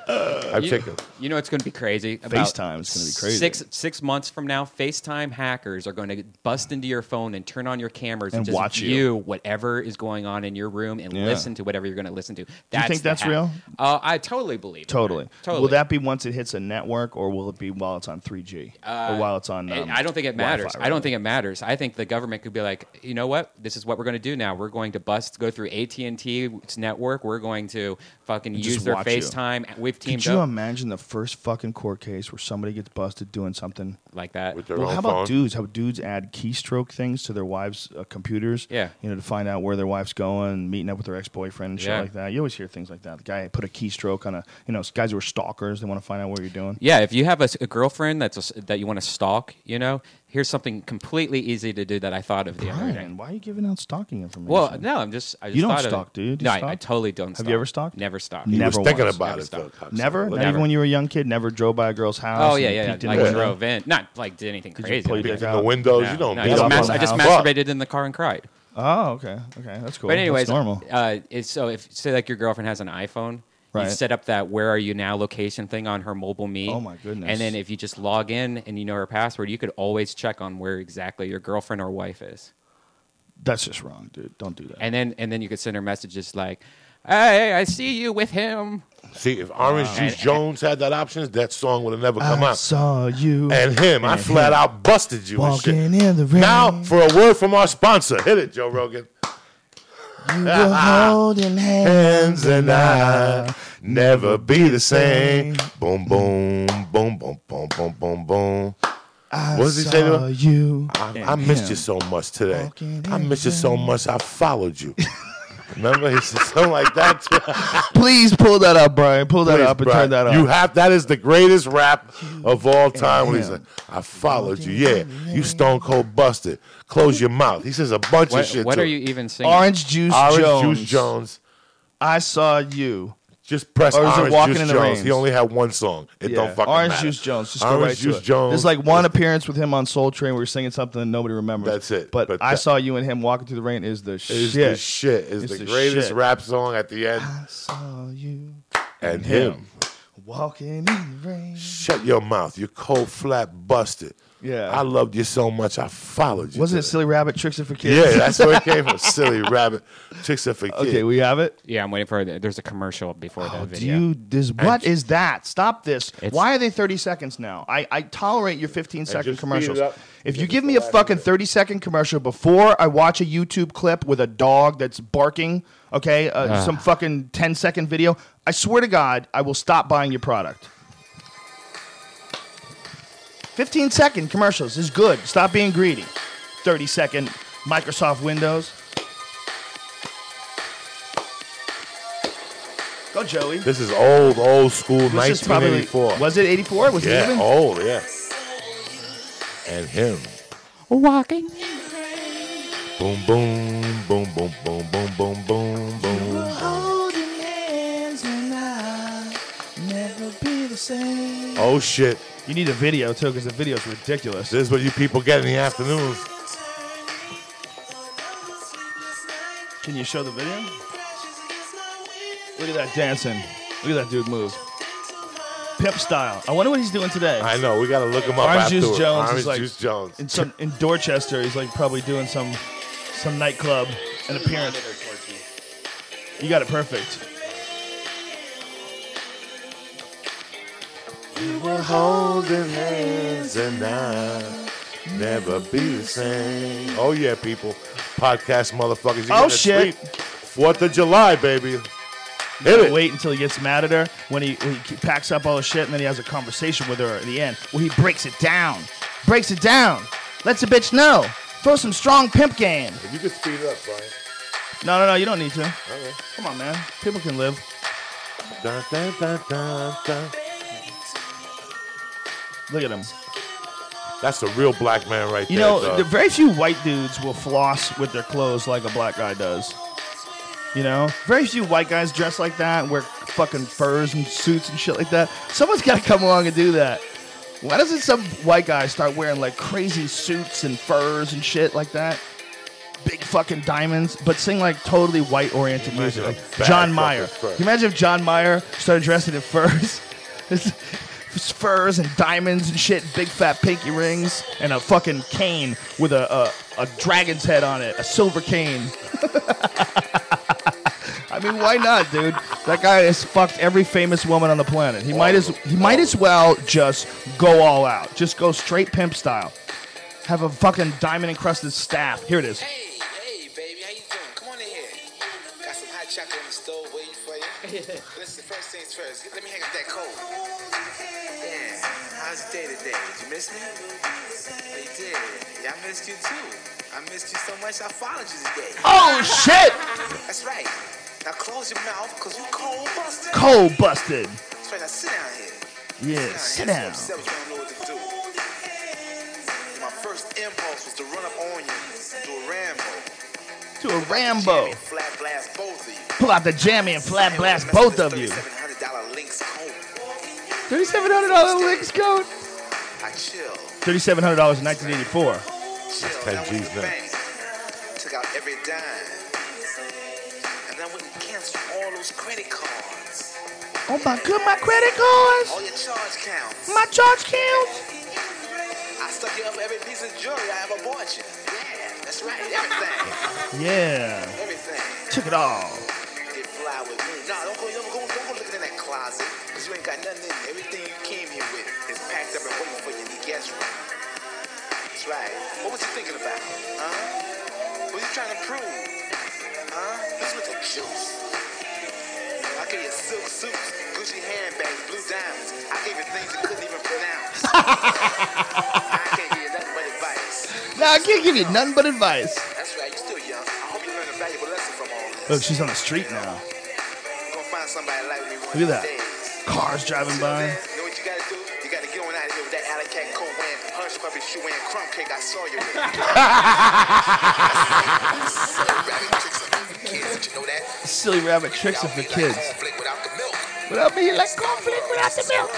I've You, taken. you know it's going to be crazy. About FaceTime is gonna be crazy. Six six months from now, FaceTime hackers are going to bust into your phone and turn on your cameras and, And just watch you. whatever is going on in your room and Yeah. listen to whatever you're going to listen to. That's you think that's hack. real? Uh, I totally believe. Totally. man. Totally. Will that be once it hits a network, or will it be while it's on 3G, or while it's on? Um, I don't think it Wi-Fi, matters. I don't think it matters. I think the government could be like, you know what? This is what we're going to do now. We're going to bust, go through AT and T's network. We're going to fucking And use their watch you. FaceTime. We've teamed Could you up imagine the first fucking court case where somebody gets busted doing something? like that. With their Well, own how about phone. dudes? How dudes add keystroke things to their wives' uh, computers? Yeah. you know, to find out where their wife's going, meeting up with their ex-boyfriend and shit Yeah. like that. You always hear things like that. The guy put a keystroke on a, you know, guys who are stalkers. They want to find out what you're doing. Yeah, if you have a, s- a girlfriend that's a s that you want to stalk, you know, here's something completely easy to do that I thought of the other day. Why are you giving out stalking information? Well, no, I'm just. I just You don't thought of stalk, it. dude. You No, I, stalk? I totally don't. Have Stalk. you ever stalked? Never stalked. Never He was thinking once. about Never it. stopped. though, cocksucker. Never, not at even when you were a young kid. Never drove by a girl's house. Oh yeah, yeah, yeah. peeked in Like Yeah. drove in, not like did anything Did crazy. pull your but- dick In the windows, No, you don't no, beat I just, up mas- on I just house. masturbated in the car and cried. Oh, okay, okay, that's cool. But anyways, that's normal. Uh, it's, so if say like your girlfriend has an iPhone, Right. you set up that "Where are you now" location thing on her MobileMe. Oh, my goodness. And then if you just log in and you know her password, you could always check on where exactly your girlfriend or wife is. That's just wrong, dude. Don't do that. And then and then you could send her messages like, "Hey, I see you with him." See, if Orange uh, Juice Jones had that option, that song would have never come I out. saw you And him, I flat him out busted you and walking shit. in the rain. Now, for a word from our sponsor, hit it, Joe Rogan. You were ah, ah. holding hands, Hands and I never be the same. Boom, boom, boom, boom, boom, boom, boom, boom. I What does he say saw her? you. I, I missed you so much today. I missed you so much. I followed you. Remember, he said something like that. too. Please pull that up, Brian. Pull that Please, up and Brian. turn that up. You have that is the greatest rap of all time. When he's like, "I followed you, yeah, you stone cold busted. Close your mouth." He says a bunch What, of shit. what to are you even singing? Orange Juice Orange Jones. Juice Jones. I saw you. Just press Or is it Orange Walking Juice in the Jones. Rains? He only had one song. It don't fucking Orange matter. Juice Jones. Just Orange go right Juice to it. Jones. There's like one appearance with him on Soul Train. where We are singing something and nobody remembers. That's it. But, But I that- saw you and him walking through the rain is the shit. Is shit. the shit. Is It's the, the greatest shit. rap song at the end. I saw you And him. him. walking in the rain. Shut your mouth. You're cold, flat, busted. Yeah. I loved you so much. I followed you. Wasn't it. Silly Rabbit Tricks It for Kids? Yeah, that's where it came from. Silly rabbit. Tricks are for kids. okay, we have it. Yeah, I'm waiting for. The, there's a commercial before Oh, the do video. you, this, what is that? Stop this. Why are they 30 seconds now? I, I tolerate your 15 second just commercials. If you Give give me a fucking 30 second commercial before I watch a YouTube clip with a dog that's barking, okay, uh, some fucking 10 second video, I swear to God, I will stop buying your product. 15 second commercials is good. Stop being greedy. 30 second Microsoft Windows. Go, Joey. This is old, old school, This is probably 1984. was it 84? Was it yeah, even? old, yeah. And him. Walking. Boom, boom, boom, boom, boom, boom, boom, boom, boom. Holding hands and I never be the same. Oh shit! You need a video too, because the video's ridiculous. This is what you people get in the afternoons. Can you show the video? Look at that dancing. Look at that dude move. Pimp style. I wonder what he's doing today. I know. We gotta look him up Orange. Juice Jones Orange is like Juice Jones. in some in Dorchester. He's like probably doing some some nightclub an appearance. You got it perfect. We're holding hands and I never be the same. Oh yeah, people. Podcast motherfuckers. You Oh, shit. Fourth of July, baby. Hit it. Wait until he gets mad at her when he, when he packs up all his shit and then he has a conversation with her at the end where he breaks it down. Breaks it down. Lets a bitch know. Throw some strong pimp game. If you could speed it up, Brian. No, no, no, you don't need to. Okay. Come on, man. People can live. Dun, dun, dun, dun, dun. Look at him. That's a real black man right You there. You know, the very few white dudes will floss with their clothes like a black guy does. You know, very few white guys dress like that, and wear fucking furs and suits and shit like that. Someone's got to come along and do that. Why doesn't some white guy start wearing like crazy suits and furs and shit like that? Big fucking diamonds, but sing like totally white oriented music. Like John Mayer. Can you imagine if John Mayer started dressing in furs? His furs and diamonds and shit, big fat pinky rings, and a fucking cane with a, a, a dragon's head on it, a silver cane. I mean, why not, dude? That guy has fucked every famous woman on the planet. He might as he might as well just go all out, just go straight pimp style. Have a fucking diamond encrusted staff. Here it is. Hey, hey, baby, how you doing? Come on in here. Got some hot chocolate on the stove waiting for you. Listen, first things first. Let me hang up that coat. How's your day today? Did you miss me? Oh, did. Yeah, I missed you too. I missed you so much I followed you today. Oh shit! That's right. Now close your mouth, cause you cold busted. Cold busted. That's right. Now sit down here. Yeah, sit down. So upset, but you don't know what to. My first impulse was to run up on you, do a Rambo. To a Rambo. Flat blast both of you. Pull out the jammy and flat blast both of you. $3,700 Lynx coat. Thirty-seven hundred dollar Lynx coat. I chill. Thirty-seven hundred dollars in nineteen eighty-four. Chill. 10 Then G's to now. Took out every dime. And then I went and canceled all those credit cards. Oh my god, my credit cards, All your charge counts. my charge counts. I stuck you up every piece of jewelry I ever bought you. Yeah, that's right. Everything. Yeah, Everything. took it all. Get fly with me. Nah, don't go, don't go, don't go looking in that closet. You ain't got nothing in there. Everything you came here with is packed up and waiting for you in the guest room. That's right. What was you thinking about? Huh? What are you trying to prove? Huh? This was the juice. I gave you silk suits, Gucci handbags, blue diamonds. I gave you things you couldn't even pronounce. I can't give you nothing but advice. Now I can't give you nothing but advice. That's right. You're still young. I hope you learned a valuable lesson from all this. Look, she's on the street now. You're find somebody like me one Look at that. days. Cars driving by. You know what you gotta do? You gotta get on out of here with that alley cat coat wearing, hush strawberry shoe and crumb cake I saw you. Silly rabbit tricks are for kids, did you know that? Silly rabbit tricks are for Without me. Like cornflake without the milk.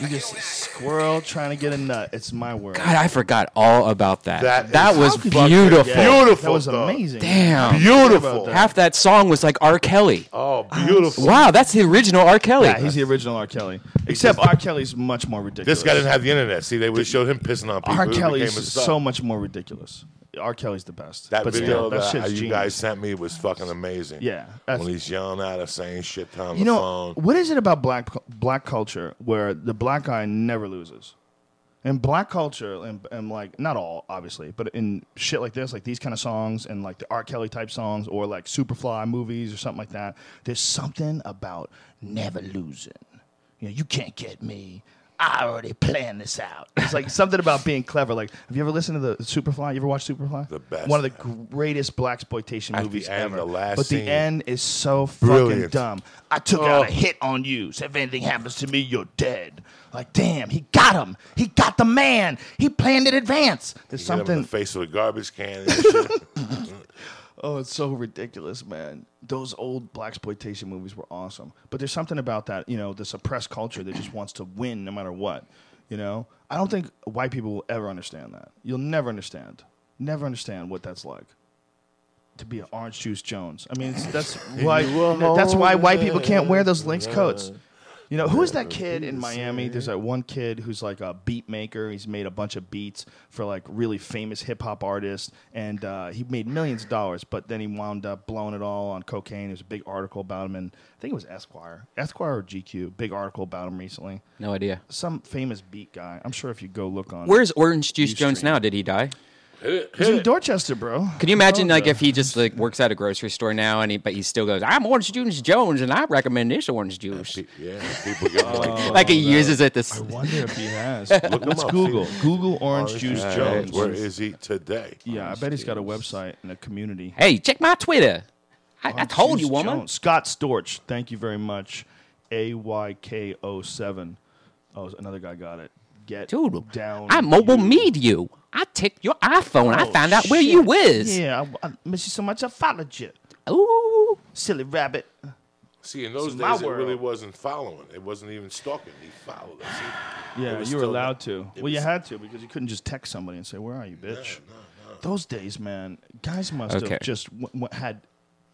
You just squirrel trying to get a nut. It's my word. God, I forgot all about that. That That, is- was How could you beautiful. forget? Beautiful, That was dog. amazing. Damn. Beautiful. Half that song was like R. Kelly. Oh, beautiful. Wow, that's the original R. Kelly. Yeah, he's the original R. Kelly. Except R. Kelly's much more ridiculous. This guy didn't have the internet. See, they would have showed him pissing on people. R. It became Kelly's a star. so much more ridiculous. R. Kelly's the best. That but video still, that that you genius. guys sent me was fucking amazing. Yeah, when he's yelling at us, saying shit on You the know phone. what is it about black black culture where the black guy never loses? In black culture, and, and like not all obviously, but in shit like this, like these kind of songs, and like the R. Kelly type songs, or like Superfly movies or something like that, there's something about never losing. You know, you can't get me. I already planned this out. It's like something about being clever. Like, have you ever listened to the Superfly? You ever watched Superfly? The best. One of the greatest black exploitation At the movies end, ever. the last but the scene. end is so fucking dumb. I took Oh. out a oh. hit on you. So if anything happens to me, you're dead. Like, damn, he got him. He got the man. He planned in advance. There's Hit him in something. the face with a garbage can. Oh, it's so ridiculous, man. Those old black exploitation movies were awesome. But there's something about that, you know, this oppressed culture that just wants to win no matter what. You know, I don't think white people will ever understand that. You'll never understand. Never understand what that's like. To be an orange juice Jones. I mean, that's why. That's why white people can't wear those lynx coats. You know, who is that kid in Miami? There's that one kid who's like a beat maker. He's made a bunch of beats for like really famous hip hop artists, and uh, he made millions of dollars. But then he wound up blowing it all on cocaine. There's a big article about him, and I think it was Esquire, Esquire or GQ. Big article about him recently. no idea. Some famous beat guy. I'm sure if you go look on. Where's Orange Juice Ustream. Jones now? Did he die? Hit He's in. Dorchester, bro. Can you imagine like if he just like works at a grocery store now and he but he still goes, I'm Orange Juice Jones and I recommend this orange juice. Yeah, people get like, Like he uses it this I wonder if he has. him Let's Google. Google Orange Orange Juice Juice Jones. Where is he today? Yeah, I bet he's got a website and a community. Hey, check my Twitter. I, I told you, woman. Jones. Scott Storch. Thank you very much. A Y K O seven. Oh, another guy got it. Get Dude, down. I mobile you. meet you. I take your iPhone. I Oh, found out where shit. you was. Yeah, I, I miss you so much. I followed you. Ooh. Silly rabbit. See, in those It's days, it world. really wasn't following. It wasn't even stalking. He followed us. He- Yeah, It you were allowed to. it Well, you had to because you couldn't just text somebody and say, "Where are you, bitch?" Those days, man, guys must Okay. have just w- w- had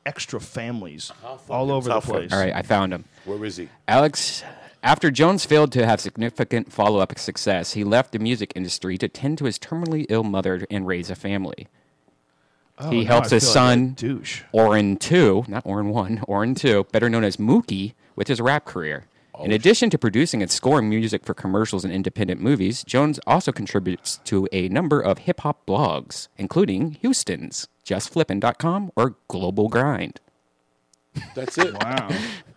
extra families all over the place. All right, I found him. Where is he? Alex, after Jones failed to have significant follow up success, he left the music industry to tend to his terminally ill mother and raise a family. Oh, he helps I his feel like son. Oran 2, not Oran 1, Orin 2, better known as Mookie, with his rap career. Oh, In addition to producing and scoring music for commercials and independent movies, Jones also contributes to a number of hip hop blogs, including Houston's, JustFlippin.com, or Global Grind. That's it. Wow.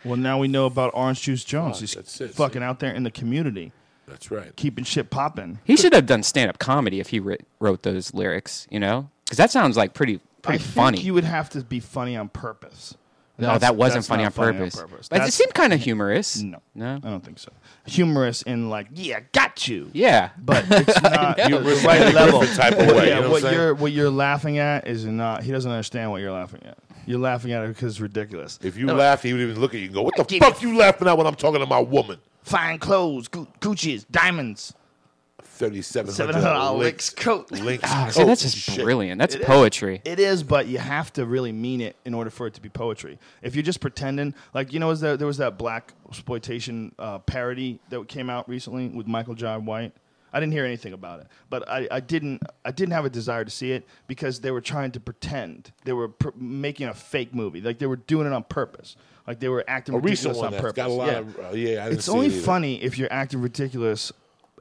well, now we know about Orange Juice Jones. He's that's it, fucking see? out there in the community, That's right. keeping shit popping. He should have done stand up comedy if he writ- wrote those lyrics, you know? Because that sounds like pretty pretty I funny. Think you would have to be funny on purpose. no, That's- that wasn't that's funny, not on, purpose. But it seemed kind of humorous. no, No? I don't think so. Humorous in like, yeah, got you. Yeah. but it's not know. the right level. Type of way, yeah, you know what what I'm saying? you're what you're laughing at is not. He doesn't understand what you're laughing at. You're laughing at it because it's ridiculous. If you No, laughed, he would even look at you and go, "What the Give fuck you laughing at when I'm talking to my woman?" fine clothes, Gu- Gucci's, diamonds, Thirty-seven seven hundred hundred dollars Lynx coat. Links. Ah, coat see, that's just shit. brilliant. That's It is. poetry. It is, but you have to really mean it in order for it to be poetry. If you're just pretending, like you know, was there there was that black exploitation uh, parody that came out recently with Michael Jai White. I didn't hear anything about it, but I, I didn't I didn't have a desire to see it because they were trying to pretend they were pr- making a fake movie, like they were doing it on purpose, like they were acting A recent ridiculous one on that's purpose. got a lot yeah. of. Uh, yeah, I didn't it's see only it either. funny if you're acting ridiculous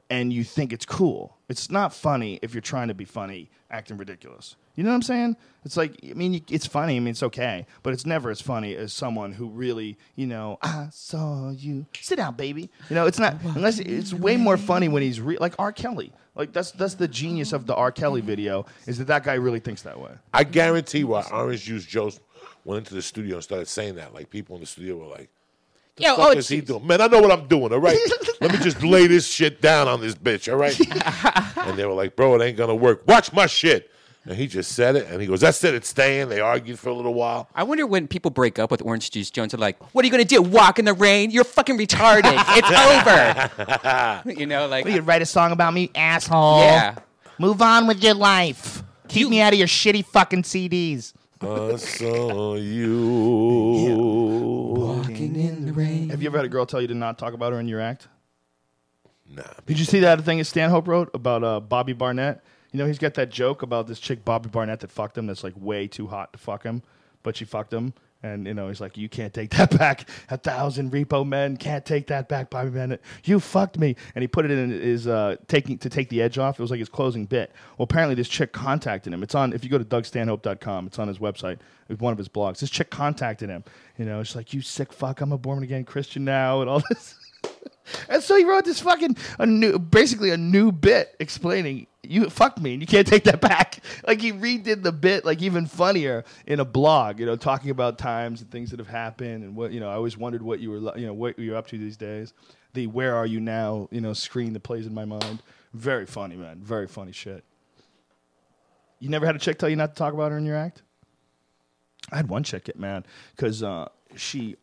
and you think it's cool. It's not funny if you're trying to be funny acting ridiculous. You know what I'm saying? It's like I mean, it's funny. I mean, it's okay, but it's never as funny as someone who really, you know, I saw you. Sit down, baby. You know, it's not unless it's way more funny when he's re- like R. Kelly. Like that's that's the genius of the R. Kelly oh. video is that that guy really thinks that way. I guarantee why Orange Juice Jones went into the studio and started saying that. Like people in the studio were like, The Yo, fuck oh, is he doing? Man, I know what I'm doing, all right? Let me just lay this shit down on this bitch, all right? and they were like, bro, it ain't gonna work. Watch my shit. And he just said it, and he goes, that's it, it's staying. They argued for a little while. I wonder when people break up with Orange Juice Jones, are like, "What are you gonna do? Walk in the rain? You're fucking retarded. It's over." you know, like You write a song about me, asshole. Yeah. Move on with your life. Keep You- me out of your shitty fucking CDs. I saw you. walking in the rain. Have you ever had a girl tell you to not talk about her in your act? Nah, Did you see that thing that Stanhope wrote about uh, Bobby Barnett? You know, he's got that joke about this chick, Bobby Barnett, that fucked him that's like way too hot to fuck him, but she fucked him. And, you know, he's like, you can't take that back. A thousand repo men can't take that back, Bobby Barnett. You fucked me. And he put it in his, uh, taking, to take the edge off. It was like his closing bit. Well, apparently this chick contacted him. It's on, if you go to dougstanhope.com, it's on his website. It's one of his blogs. This chick contacted him. You know, she's like, you sick fuck, I'm a born again Christian now, and all this. And so he wrote this fucking a new, basically a new bit explaining you fucked me and you can't take that back. Like he redid the bit like even funnier in a blog, you know, talking about times and things that have happened and what you know. I always wondered what you were, you know, what you're up to these days. The "Where are you now?" you know screen that plays in my mind. Very funny, man. Very funny shit. You never had a chick tell you not to talk about her in your act? I had one chick get mad because uh, she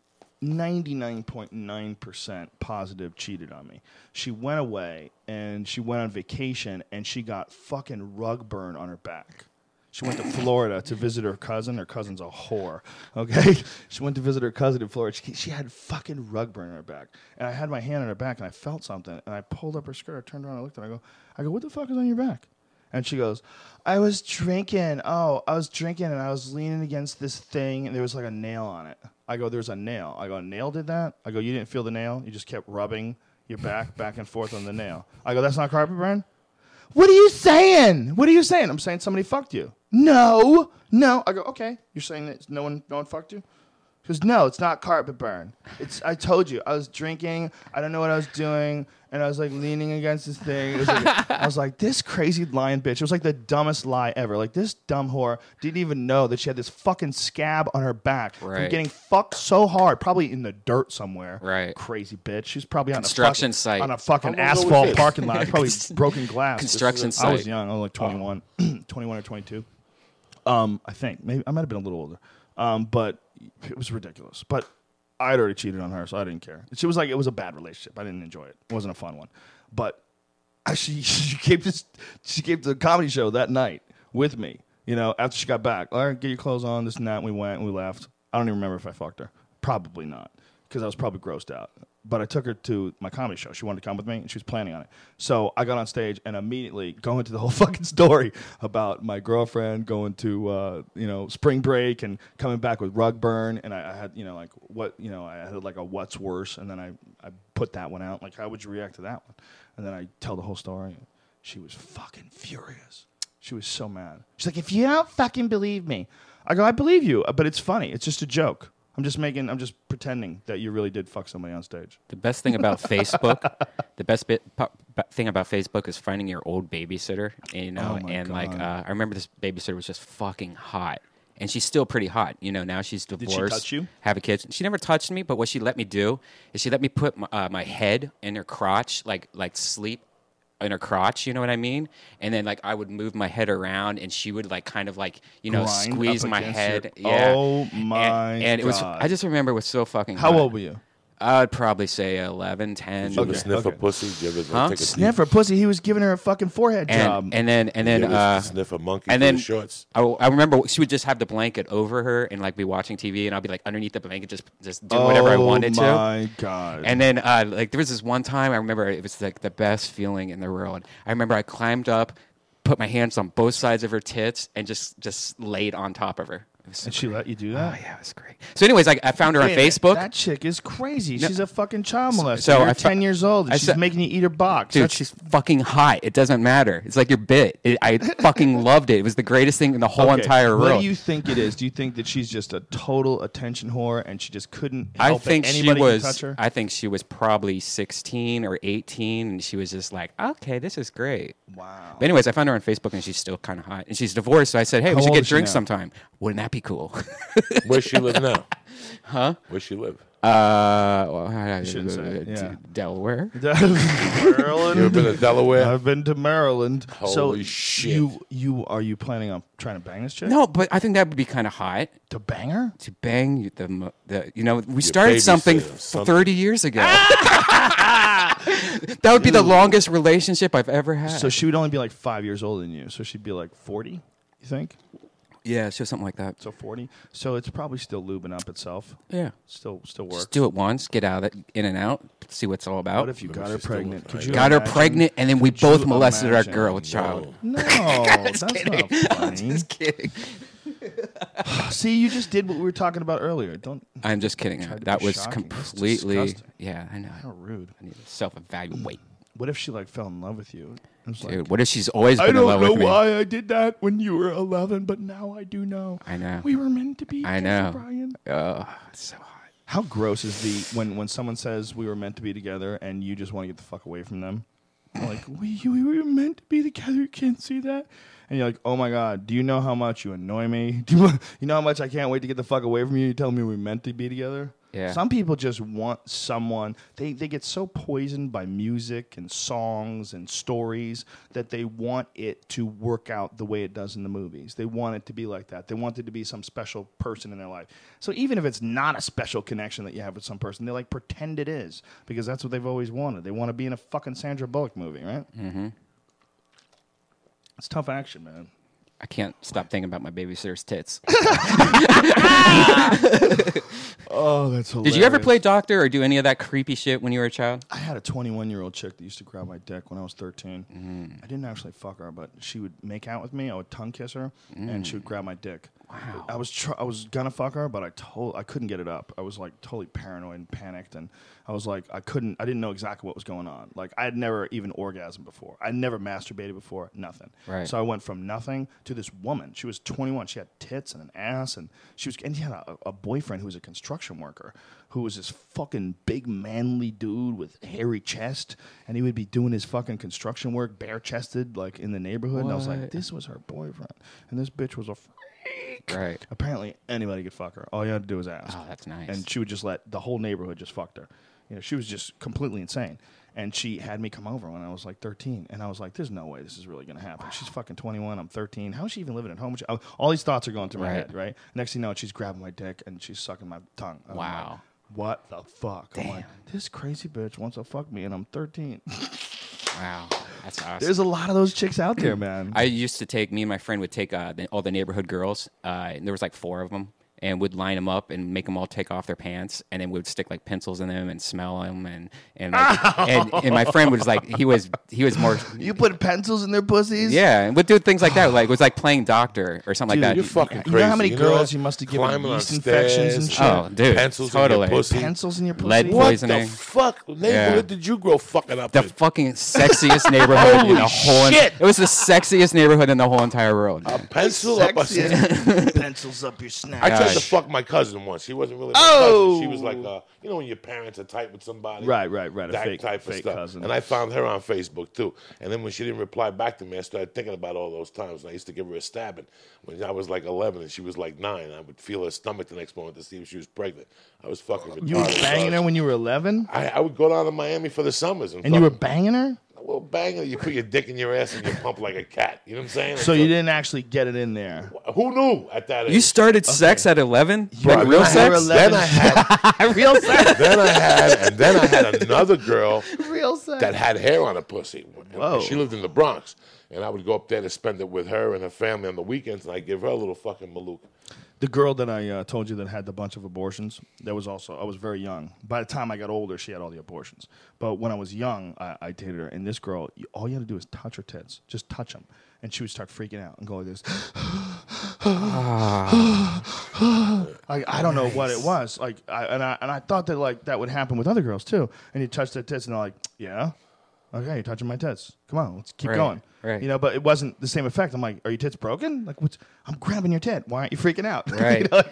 99.9% positive cheated on me. She went away and she went on vacation and she got fucking rug burn on her back. She went to Florida to visit her cousin. Her cousin's a whore. Okay, she went to visit her cousin in Florida. She, she had fucking rug burn on her back, and I had my hand on her back, and I felt something, and I pulled up her skirt. I turned around, I looked at, her, I go, I go, what the fuck is on your back? And she goes, I was drinking. Oh, I was drinking and I was leaning against this thing and there was like a nail on it. I go, there's a nail. I go, a nail did that? I go, you didn't feel the nail? You just kept rubbing your back back and forth on the nail. I go, that's not carpet burn? What are you saying? What are you saying? I'm saying somebody fucked you. No, no. I go, okay. You're saying that no one, no one fucked you? She goes, no, it's not carpet burn. It's I told you, I was drinking. I don't know what I was doing, and I was like leaning against this thing. It was like, I was like, this crazy lying bitch. It was like the dumbest lie ever. Like this dumb whore didn't even know that she had this fucking scab on her back from Right. getting fucked so hard, probably in the dirt somewhere. Right. Crazy bitch. She's probably on Construction a fucking, site. on a fucking How long ago was asphalt this? parking lot. Probably broken glass. Construction site. I was site. young. I was like 21, 21 or 22. Um, I think maybe I might have been a little older. Um, but it was ridiculous. But I had already cheated on her, so I didn't care. She was like, it was a bad relationship. I didn't enjoy it. It wasn't a fun one. But she she came to she came to the comedy show that night with me. You know, after she got back, all right, get your clothes on. This and that. And we went and we left. I don't even remember if I fucked her. Probably not, because I was probably grossed out. But I took her to my comedy show. She wanted to come with me, and she was planning on it. So I got on stage and immediately go into the whole fucking story about my girlfriend going to uh, you know spring break and coming back with rug burn, and I, I had you know like what you know I had like a what's worse, and then I I put that one out. Like how would you react to that one? And then I tell the whole story. She was fucking furious. She was so mad. She's like, if you don't fucking believe me, I go, I believe you, but it's funny. It's just a joke. I'm just making. I'm just pretending that you really did fuck somebody on stage. The best thing about Facebook, the best bit, thing about Facebook is finding your old babysitter. You know, Oh and like uh, I remember this babysitter was just fucking hot, and she's still pretty hot. You know, now she's she divorced. touch you? Have a kid. She never touched me, but what she let me do is she let me put my, uh, my head in her crotch, like like sleep in her crotch. You know what I mean? And then like I would move my head around, and she would like kind of like you know Grind squeeze my head. your- yeah. Oh And- my And, it was. God. I just remember it was so fucking. How hot. old were you? I'd probably say 11, 10. Did you ever Okay, sniff okay. a pussy? Did you ever Huh? take a Sniff her pussy. He was giving her a fucking forehead job. and, and then and then uh, sniff a monkey and through then the shorts? I, I remember she would just have the blanket over her and like be watching TV and I'd be like underneath the blanket just just do whatever I Oh wanted to. Oh my god. And then uh, like there was this one time I remember it was like the best feeling in the world. I remember I climbed up, put my hands on both sides of her tits and just just laid on top of her. So and she let you do oh, that? Oh yeah, it was great. So, anyways, I, I found her on Wait minute, Facebook. That chick is crazy. She's a fucking child molester. so You're I fo- 10 years old and I she's said- making you eat her box. Dude, That's- she's fucking hot. It doesn't matter. It's like your bit. It, I fucking loved it. It was the greatest thing in the whole Okay, entire world. What do you think it is? Do you think that she's just a total attention whore and she just couldn't I think she was. touch her? I think she was probably 16 or 18, and she was just like, "Okay, this is great." wow. But anyways, I found her on Facebook, and she's still kind of hot, and she's divorced. So I said, "Hey, How we should get drinks sometime. Wouldn't that be cool?" Where she live now? Huh? Where she live? Uh, well, i shouldn't say it, yeah. Delaware. You ever been to Delaware? I've been to Maryland. so Holy shit. You you are you planning on trying to bang this chick? No, but I think that would be kind of hot To bang her? to bang the mo- the. You know, we started babysitter, something something. thirty years ago. that would be the longest relationship I've ever had. So she would only be like five years older than you. So she'd be like forty. You think? Yeah, so something like that. So forty. So it's probably still lubing up itself. Yeah. Still still works. Just do it once, get out of it, in and out, see what it's all about. What if you got her pregnant? Could you got her imagine- pregnant, and then we could both you molested our imagine- girl child. No, that's not funny. Just kidding. See, you just did what we were talking about earlier. Don't. I'm just kidding. Tried to That be was shocking. That's completely. disgusting. Yeah, I know. How rude. I need to self-evaluate, What if she like fell in love with you? Was like, dude. What if she's always been I in don't love know with me? why I did that when you were 11, but now I do know. I know. We were meant to be. I together, know. Brian. Oh, it's so hot. How gross is the when when someone says we were meant to be together and you just want to get the fuck away from them? Like we we were meant to be together. You can't see that. And you're like, oh my god, do you know how much you annoy me? Do you, you know how much I can't wait to get the fuck away from you? You tell me we're meant to be together. Yeah. Some people just want someone. They they get so poisoned by music and songs and stories that they want it to work out the way it does in the movies. They want it to be like that. They want it to be some special person in their life. So even if it's not a special connection that you have with some person, they like pretend it is because that's what they've always wanted. They want to be in a fucking Sandra Bullock movie, right? Mm-hmm. It's tough action, man. I can't stop thinking about my babysitter's tits. Oh, that's hilarious. Did you ever play doctor or do any of that creepy shit when you were a child? I had a 21 year old chick that used to grab my dick when I was 13. Mm. I didn't actually fuck her, but she would make out with me. I would tongue kiss her, and she would grab my dick. Wow. I was tr- I was gonna fuck her, but I told I couldn't get it up. I was like totally paranoid and panicked, and I was like I couldn't. I didn't know exactly what was going on. Like I had never even orgasmed before. I'd never masturbated before. Nothing. Right. So I went from nothing to this woman. She was 21. She had tits and an ass, and she was and she had a, a boyfriend who was a construction worker, who was this fucking big manly dude with hairy chest, and he would be doing his fucking construction work bare chested like in the neighborhood. And I was like, this was her boyfriend, and this bitch was a freak. Right. Apparently, anybody could fuck her. All you had to do was ask. Oh, that's nice. And she would just let the whole neighborhood just fucked her. You know, she was just completely insane. And she had me come over when I was like 13, and I was like, "There's no way this is really gonna happen." She's fucking 21. I'm 13. How is she even living at home? She- All these thoughts are going through my Right. head, right? Next thing you know, she's grabbing my dick and she's sucking my tongue. I'm like, Wow. what the fuck? I'm like, Damn. this crazy bitch wants to fuck me, and I'm 13. Wow. That's awesome. There's a lot of those chicks out there, man. I used to take me and my friend would take uh, the, all the neighborhood girls. Uh, and there was like four of them, and would line them up and make them all take off their pants, and then we would stick like pencils in them and smell them, and and, like, and and my friend was like he was he was more you put pencils in their pussies? yeah, and would do things like that. Like it was like playing doctor or something Dude, like that. You're fucking You crazy. know how many know girls you must have given Climbing on yeast infections and oh, shit? Oh, dude, pencils totally. in your pussy. Pencils in your pussy? Lead What poisoning. the fuck neighborhood Yeah. did you grow fucking up the in? fucking sexiest neighborhood in the whole. shit. It was the sexiest neighborhood in the whole entire world. a pencil up a pencils up your snatch. I tried to fuck my cousin once. She wasn't really my Oh! cousin. She was like, uh, you know, when your parents are tight with somebody. Right, right, right, a That fake- type of stuff. cousin. And I found her on Facebook too. And then when she didn't reply back to me, I started thinking about all those times. And I used to give her a stabbing when I was like 11 and she was like nine. I would feel her stomach the next moment to see if she was pregnant. I was fucking retarded. You were banging her when you were 11? I, I would go down to Miami for the summers and, And you were banging her? Well banging. her, You put your dick in your ass and you pump like a cat. You know what I'm saying? So you didn't actually get it in there. Who knew at that age? You started sex at eleven, Bro, like I real remember sex. 11. Then I had real sex. then I had and then I had another girl Real sex. that had hair on her pussy. Whoa. She lived in the Bronx. And I would go up there to spend it with her and her family on the weekends, and I would give her a little fucking malouk. The girl that I uh, told you that had the bunch of abortions, that was also, I was very young. By the time I got older, she had all the abortions. But when I was young, I, I dated her. And this girl, you- all you had to do is touch her tits. Just touch them. And she would start freaking out and go like this. I, I don't know what it was. Like, I, and I and I thought that like that would happen with other girls too. And you touch their tits, and they're like, "Yeah, okay, you're touching my tits. Come on, let's keep Right, going." right. You know, but it wasn't the same effect. I'm like, "Are your tits broken? Like, what's? I'm grabbing your tit. Why aren't you freaking out?" You Right. know,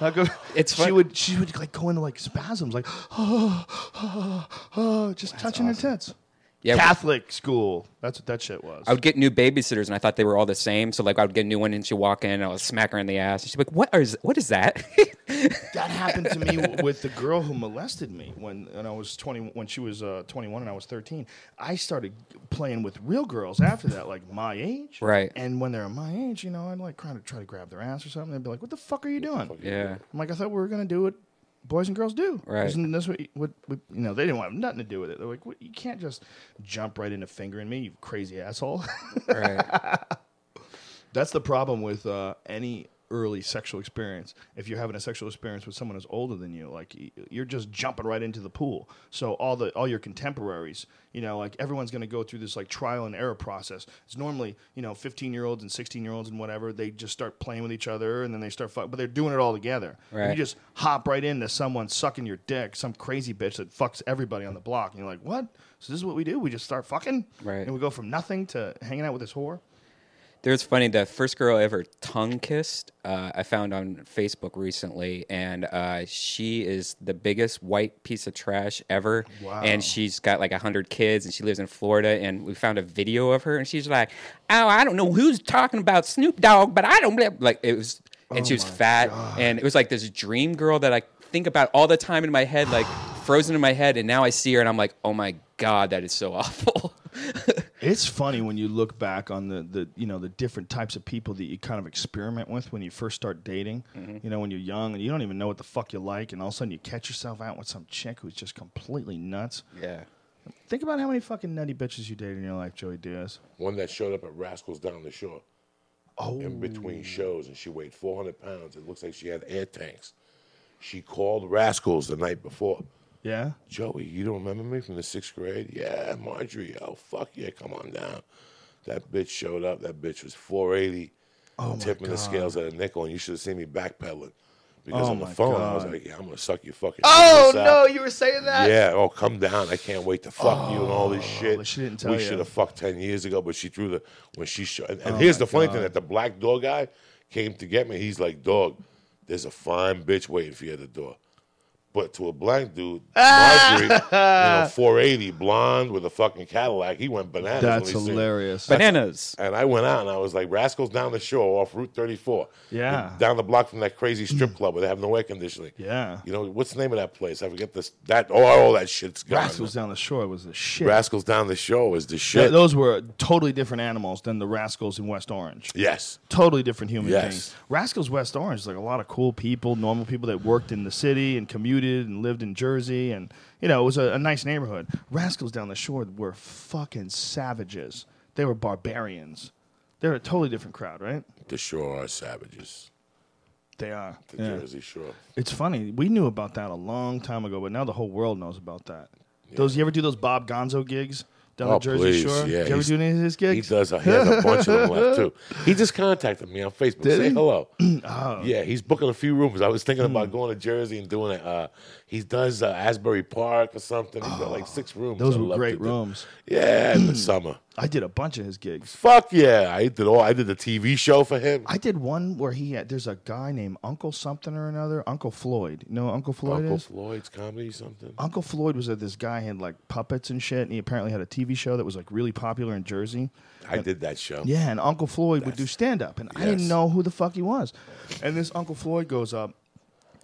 like, It's she fun- would she would like go into like spasms, like, oh, oh, oh, just touching her tits. Yeah, Catholic school. That's what that shit was. I would get new babysitters, and I thought they were all the same. So like, I would get a new one, and she'd walk in, and I would smack her in the ass, and she'd be like, "What is what is that?" That happened to me w- with the girl who molested me when, when I was twenty. When she was uh, twenty-one and I was thirteen, I started playing with real girls after that, like my age. Right. And when they're my age, you know, I'd like try to try to grab their ass or something. They'd be like, "What the fuck are you doing?" yeah, I'm like, "I thought we were gonna do what boys and girls do." Right. Isn't this what, you- what, what you know? They didn't want nothing to do with it. They're like, what, "You can't just jump right into fingering me, you crazy asshole." right. That's the problem with uh, any early sexual experience. If you're having a sexual experience with someone who's older than you, like you're just jumping right into the pool. So all the all your contemporaries, you know, like everyone's going to go through this like trial and error process. It's normally you know 15 year olds and 16 year olds and whatever. They just start playing with each other and then they start fuck, but they're doing it all together. And You just hop right into someone sucking your dick, some crazy bitch that fucks everybody on the block, and you're like, what? So this is what we do? We just start fucking, Right. And we go from nothing to hanging out with this whore. There's funny. The first girl I ever tongue kissed, uh, I found on Facebook recently, and uh, she is the biggest white piece of trash ever. Wow. And she's got like hundred kids, and she lives in Florida. And we found a video of her, and she's like, "Oh, I don't know who's talking about Snoop Dogg, but I don't." blah-" Like it was, and she was fat, and it was like this dream girl that I think about all the time in my head, like frozen in my head. And now I see her, and I'm like, "Oh my god, that is so awful." It's funny when you look back on the, the you know the different types of people that you kind of experiment with when you first start dating. Mm-hmm. You know, when you're young and you don't even know what the fuck you like, and all of a sudden you catch yourself out with some chick who's just completely nuts. yeah. Think about how many fucking nutty bitches you dated in your life, Joey Diaz. One that showed up at Rascals down the shore Oh, in between shows, and she weighed 400 pounds. It looks like she had air tanks. She called Rascals the night before. Yeah. Joey, you don't remember me from the sixth grade? Yeah, Marjorie. Oh, fuck yeah, come on down. That bitch showed up. That bitch was 480, Oh tipping the scales at a nickel, and you should have seen me backpedaling. Because Oh on the phone, I was like, yeah, I'm going to suck your fucking Oh penis out. no, you were saying that? Yeah, oh, come down. I can't wait to fuck you and all this oh, shit. she didn't tell we you. should have fucked 10 years ago, but she threw the, when she, sh- and, and Oh here's the funny thing that the black door guy came to get me. He's like, dog, there's a fine bitch waiting for you at the door. But to a black dude, Marjorie, you know, 480, blonde with a fucking Cadillac, he went bananas. when That's he seen- hilarious. Bananas. and I went out and I was like, Rascals down the shore off Route 34. Yeah. Down the block from that crazy strip club where they have no air conditioning. Yeah. You know, what's the name of that place? I forget this. That, oh, all that shit's gone. Rascals down the shore was the shit. Rascals down the shore is the Th- shit. those were totally different animals than the Rascals in West Orange. yes. totally different human Yes. beings. Rascals West Orange is like a lot of cool people, normal people that worked in the city and commuted and lived in Jersey, and you know it was a, a nice neighborhood. Rascals down the shore were fucking savages. They were barbarians. They're a totally different crowd, right? The shore are savages. They are. The Yeah. Jersey Shore. It's funny. We knew about that a long time ago, but now the whole world knows about that. Those you ever do those Bob Gonzo gigs down Oh, the Jersey please. Shore? Yeah, Did you ever do any of his He gigs? does. He has a bunch of them left too. He just contacted me on Facebook. Did Say he? hello. Oh. Yeah, he's booking a few rooms. I was thinking Hmm. about going to Jersey and doing it. Uh, he does uh, Asbury Park or something. He's got like six rooms. Those were great to do. rooms. Yeah, in the summer. I did a bunch of his gigs. Fuck yeah! I did all. I did the TV show for him. I did one where he had, there's a guy named Uncle something or another, Uncle Floyd. You know Uncle Floyd Uncle is? Floyd's comedy something. Uncle Floyd was that this guy had like puppets and shit, and he apparently had a TV show that was like really popular in Jersey. I did that show. Yeah, and Uncle Floyd would do stand up, and I didn't Yes. know who the fuck he was. And this Uncle Floyd goes up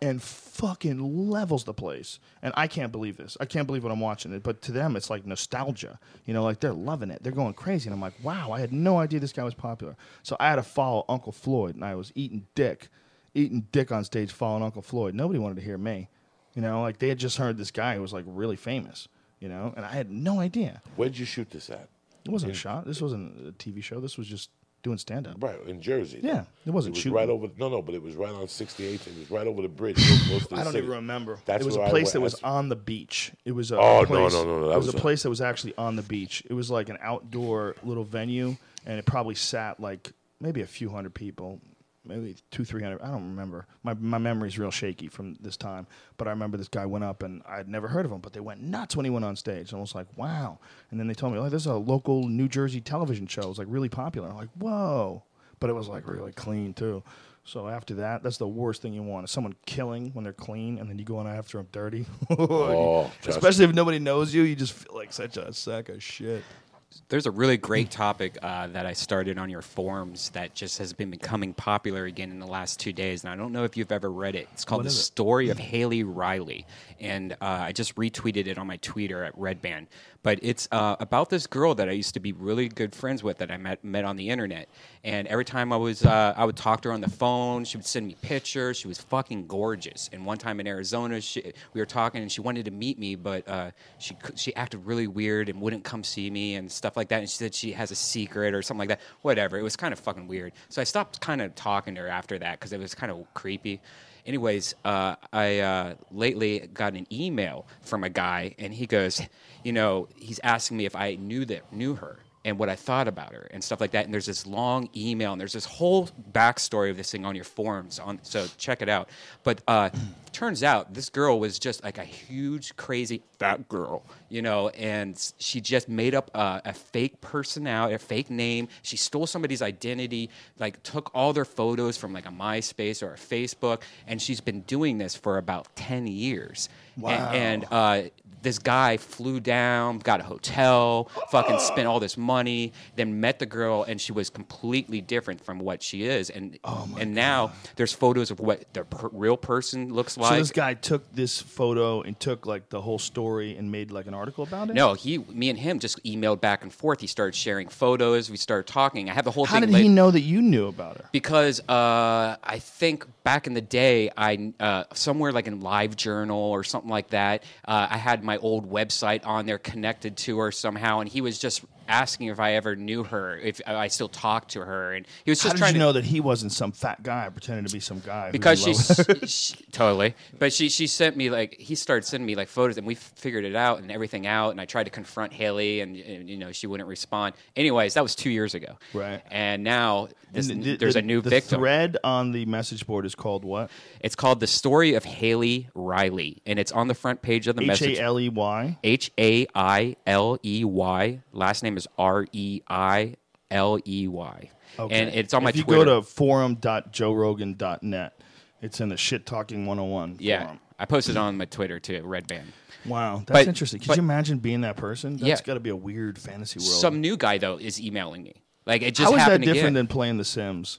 and fucking levels the place. And I can't believe this. I can't believe what I'm watching it. But to them, it's like nostalgia. You know, like they're loving it. They're going crazy. And I'm like, wow, I had no idea this guy was popular. So I had to follow Uncle Floyd, and I was eating dick, eating dick on stage, following Uncle Floyd. Nobody wanted to hear me. You know, like they had just heard this guy who was like really famous. You know, and I had no idea. Where'd you shoot this at? It wasn't a shot. This wasn't a TV show. This was just doing stand up. Right in Jersey. Yeah, it wasn't It was shooting. right over. No, no, but it was right on 68th. It was right over the bridge. close to the I don't city. even remember. That's it was a place that was on the beach. It was a Oh, no, place, no, no, no, that It was, was a a- place that was actually on the beach. It was like an outdoor little venue, and it probably sat like maybe a few hundred people, maybe two, three hundred. I don't remember. My my memory's real shaky from this time, but I remember this guy went up, and I'd never heard of him, but they went nuts when he went on stage. I was like, wow. And then they told me, oh, there's a local New Jersey television show. It was like really popular. I'm like, whoa. but it was like really clean too. So after that, that's the worst thing you want. Is someone killing when they're clean, and then you go on after them dirty. Oh, Especially if nobody knows you, you just feel like such a sack of shit. There's a really great topic uh, that I started on your forums that just has been becoming popular again in the last two days, and I don't know if you've ever read it. It's called What "The is it? Story of Hailey Reiley," and uh, I just retweeted it on my Twitter at Redban. But it's uh, about this girl that I used to be really good friends with that I met met on the internet, and every time I was uh, I would talk to her on the phone, she would send me pictures. She was fucking gorgeous. And one time in Arizona, she, we were talking, and she wanted to meet me, but uh, she she acted really weird and wouldn't come see me and stuff like that. And she said she has a secret or something like that. Whatever. It was kind of fucking weird. So I stopped kind of talking to her after that because it was kind of creepy. Anyways, uh, I uh, lately got an email from a guy, and he goes, you know, he's asking me if I knew that knew her and what I thought about her and stuff like that. And there's this long email and there's this whole backstory of this thing on your forums. On so check it out. But uh, turns out this girl was just like a huge, crazy fat girl, you know, and she just made up a, a fake personality, a fake name. She stole somebody's identity, like took all their photos from like a MySpace or a Facebook, and she's been doing this for about ten years. Wow. And, and uh, this guy flew down, got a hotel, fucking spent all this money, then met the girl, and she was completely different from what she is. And oh and now there's photos of what the per- real person looks like. So this guy took this photo and took like the whole story and made like an article about it. no, he, me and him just emailed back and forth. He started sharing photos. We started talking. I have the whole How thing. did laid- he know that you knew about her? because uh, I think back in the day, I uh, somewhere like in LiveJournal or something like that, uh, I had my old website on there connected to her somehow, and he was just asking if I ever knew her, if I still talked to her, and he was How just did trying you to know that he wasn't some fat guy pretending to be some guy? because she's love she, totally but she she sent me like he started sending me like photos and we figured it out and everything out and i tried to confront hailey and, and, you know she wouldn't respond anyways that was two years ago Right. and now this, And the- there's the- a new the victim thread on the message board is called what? it's called the story of hailey reiley and it's on the front page of the H message A L E Y. H A I L E Y. Last name is R E I L E Y. And it's on my if you Twitter. go to forum.joerogan.net, it's in the shit talking 101 yeah, forum. I posted it on my Twitter too, Redban. Wow, that's But- interesting. Could but- you imagine being that person? That's Yeah. got to be a weird fantasy world. Some new guy though is emailing me. Like it just How is that different again. than playing The Sims?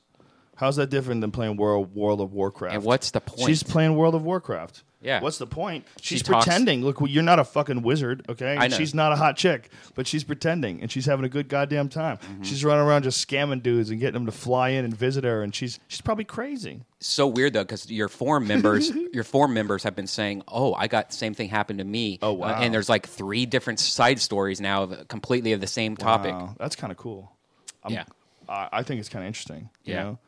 How's that different than playing World World of Warcraft? And what's the point? She's playing World of Warcraft. Yeah. What's the point? She She's talks- pretending. Look, well, you're not a fucking wizard, okay? I know. She's not a hot chick, but she's pretending, and she's having a good goddamn time. Mm-hmm. She's running around just scamming dudes and getting them to fly in and visit her, and she's she's probably crazy. so weird though because your forum members, your forum members have been saying, "Oh, I got the same thing happened to me." Oh, Uh, wow. and there's like three different side stories now, of, completely of the same topic. Wow, that's kind of cool. I'm- Yeah. I, I think it's kind of interesting. You Yeah. know?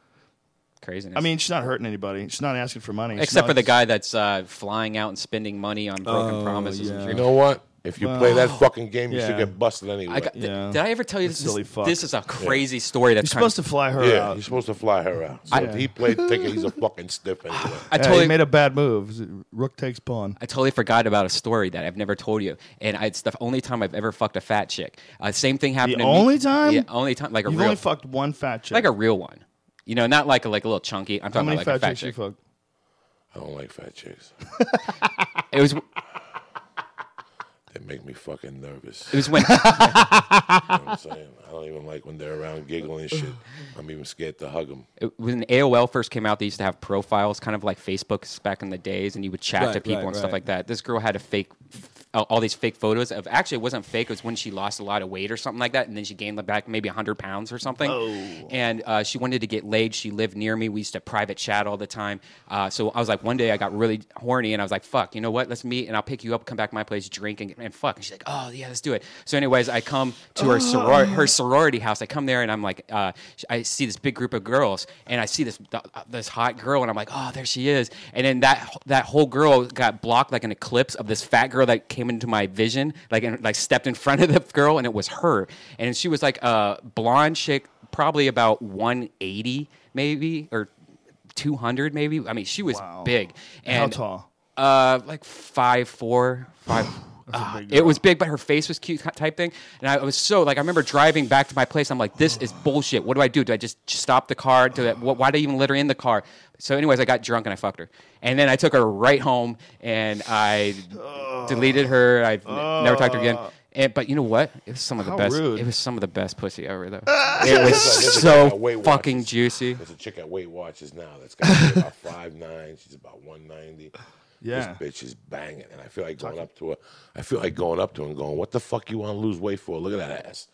Craziness. I mean, she's not hurting anybody. She's not asking for money. She's except not- for the guy that's uh, flying out and spending money on broken Oh, promises. and yeah. You shit. know what? If you play that fucking game, you Yeah. should get busted anyway. I got, th- Yeah. Did I ever tell you this? Silly Is, fuck. this is a crazy story. That's You're kind supposed to fly her yeah, out. you're supposed to fly her out. So I- if he played ticket, he's a fucking stiff anyway. I Yeah, totally he made a bad move. Rook takes pawn. I totally forgot about a story that I've never told you, and I, it's the only time I've ever fucked a fat chick. Uh, same thing happened. The to me- only time? Yeah, only time. Like a You've real, only fucked one fat chick. like a real one. You know, not like a like a little chunky. I'm How talking many about like fat a fat chicks you chick. fucked? I don't like fat chicks. It was They make me fucking nervous. it was when You know what I'm saying? I don't even like when they're around giggling and shit. I'm even scared to hug them. it- when AOL first came out, they used to have profiles, kind of like Facebook back in the days, and you would chat to people right, and stuff right. like that. This girl had a fake, all all these fake photos of. Actually, it wasn't fake. It was when she lost a lot of weight or something like that, and then she gained back maybe hundred pounds or something. Oh. And uh, she wanted to get laid. She lived near me. We used to private chat all the time. Uh, so I was like, one day I got really horny, and I was like, "Fuck, you know what? Let's meet, and I'll pick you up, come back to my place, drink, and, and fuck." And she's like, "Oh yeah, let's do it." So, anyways, I come to her soror- her sorority house. I come there, and I'm like, uh, I see this big group of girls, and I see this this hot girl, and I'm like, "Oh, there she is." And then that that whole girl got blocked like an eclipse of this fat girl that came into my vision, like and, like stepped in front of the girl, and it was her, and she was like a blonde chick, probably about 180 maybe or 200 maybe. I mean, she was Wow. big. How And tall? uh, like five four, five. Big it was big, but her face was cute type thing. And I was so like, I remember driving back to my place. I'm like, this is bullshit. What do I do? Do I just stop the car? Do I, why do I even let her in the car? So, anyways, I got drunk and I fucked her. And then I took her right home and I deleted her. I've n- never talked to her again. Oh. And, but you know what? It was some of the How best. rude. It was some of the best pussy ever, though. it was there's a guy at Weight so fucking Watchers. juicy. There's a chick at Weight Watchers now that's got about five nine. She's about one ninety. Yeah. This bitch is banging, and I feel like going up to her. I feel like going up to her and going, "What the fuck you want to lose weight for? Look at that ass."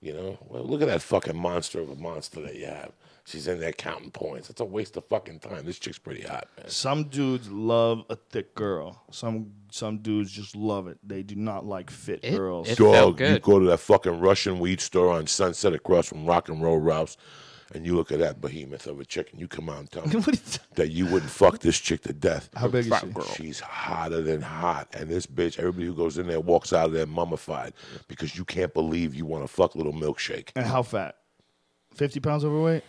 You know, well, look at that fucking monster of a monster that you have. She's in there counting points. It's a waste of fucking time. This chick's pretty hot, man. Some dudes love a thick girl. Some some dudes just love it. They do not like fit It- girls. it- felt Dog, you good. go to that fucking Russian weed store on Sunset across from Rock and Roll Ralph's, and you look at that behemoth of a chick, and you come out and tell me What is- that you wouldn't fuck this chick to death. How big is she? girl. She's hotter than hot, and this bitch, everybody who goes in there walks out of there mummified because you can't believe you want to fuck little milkshake. And how fat? Fifty pounds overweight.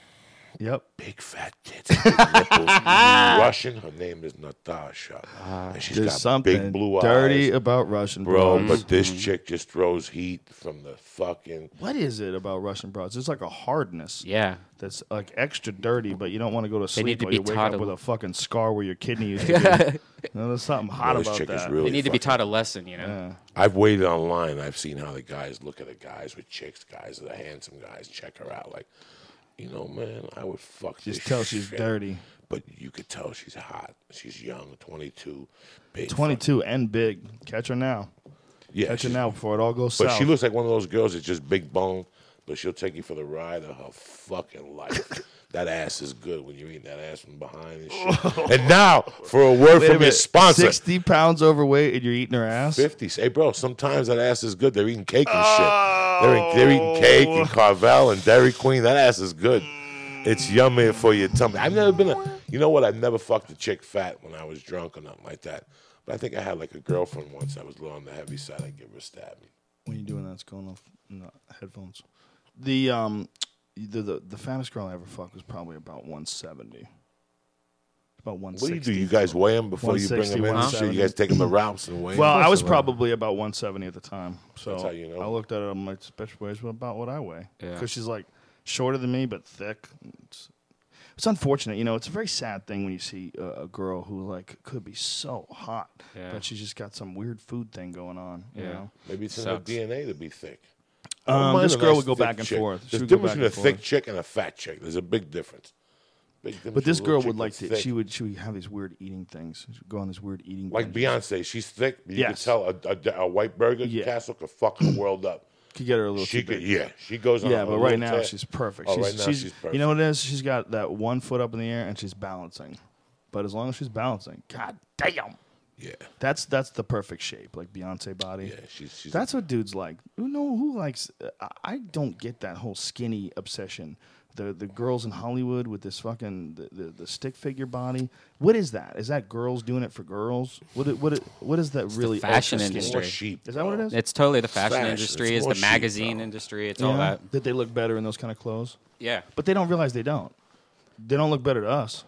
Yep. Big fat tits, big nipples. Russian. Her name is Natasha, ah, and she's There's got something big blue dirty eyes, about Russian bro. broads. But this mm-hmm. chick just throws heat from the fucking. what is it about Russian broads? It's like a hardness. Yeah. That's like extra dirty, but you don't want to go to sleep need to while be you wake taught up a- with a fucking scar where your kidney used to be. no, there's something hot Bro, this about chick is that. really They need to be fucking- taught a lesson, you know? Yeah. I've waited online. I've seen how the guys look at the guys with chicks, guys the handsome guys, check her out. Like, you know, man, I would fuck. Just tell she's shit. dirty. But you could tell she's hot. She's young, 22, big. 22 and big. Catch her now. Yeah, Catch her now before it all goes But south. she looks like one of those girls that's just big bone, but she'll take you for the ride of her fucking life. That ass is good when you're eating that ass from behind and shit. and now for a word Wait a from your minute, sponsor. 60 pounds overweight and you're eating her ass? 50. Hey, bro, sometimes that ass is good. They're eating cake and shit. They're, eating- they're eating cake and Carvel and Dairy Queen. That ass is good. It's yummy for your tummy. I've never been a, you know what? I've never fucked a chick fat when I was drunk or nothing like that. But I think I had like a girlfriend once. I was a little on the heavy side. I'd give her a stab. When you're doing that, it's going off in the headphones. The um, the, the the fattest girl I ever fucked was probably about 170. About What do you do? You guys weigh them before you bring them in? and shit? 170. You guys take them to routes and weigh 'em? Well, I was I will. probably about 170 at the time. So That's how you know. I looked at her. I'm like, special weighs about what I weigh. Yeah. Because she's like shorter than me, but thick. It's, it's unfortunate. You know, it's a very sad thing when you see a, a girl who like could be so hot, Yeah. but she's just got some weird food thing going on. You Yeah. know? Maybe it's Sucks. in the DNA to be thick. Um, this girl would go back and chick. forth. She There's a would go difference back between a and thick forth. chick and a fat chick. There's a big difference. Big difference But this between a girl little would chick like that's to. thick. She would. She would have these weird eating things. She'd go on this weird eating. Like. Beyonce, she's thick. You Yes. can tell a, a, a white burger Yeah. castle could fuck the world up. Could get her a little She too could, big. yeah. She goes on. Yeah, a but little right now tear. she's perfect. Oh, she's, right now she's, she's perfect. You know what it is? She's got that one foot up in the air and she's balancing. But as long as she's balancing, god damn, Yeah, that's that's the perfect shape, like Beyonce body. yeah. She's she's. That's what dudes like. You know who likes? Uh, I- I don't get that whole skinny obsession. The the girls in Hollywood with this fucking the, the, the stick figure body. What is that? Is that girls doing it for girls? What it- what it- what is that really? fashion ultra more industry. sheep. Is that what it bro. is? It's totally the fashion, fashion. industry, It's it's the chic, magazine bro. industry, it's all that. That they look better in those kind of clothes, Yeah. but they don't realize they don't. They don't look better to us,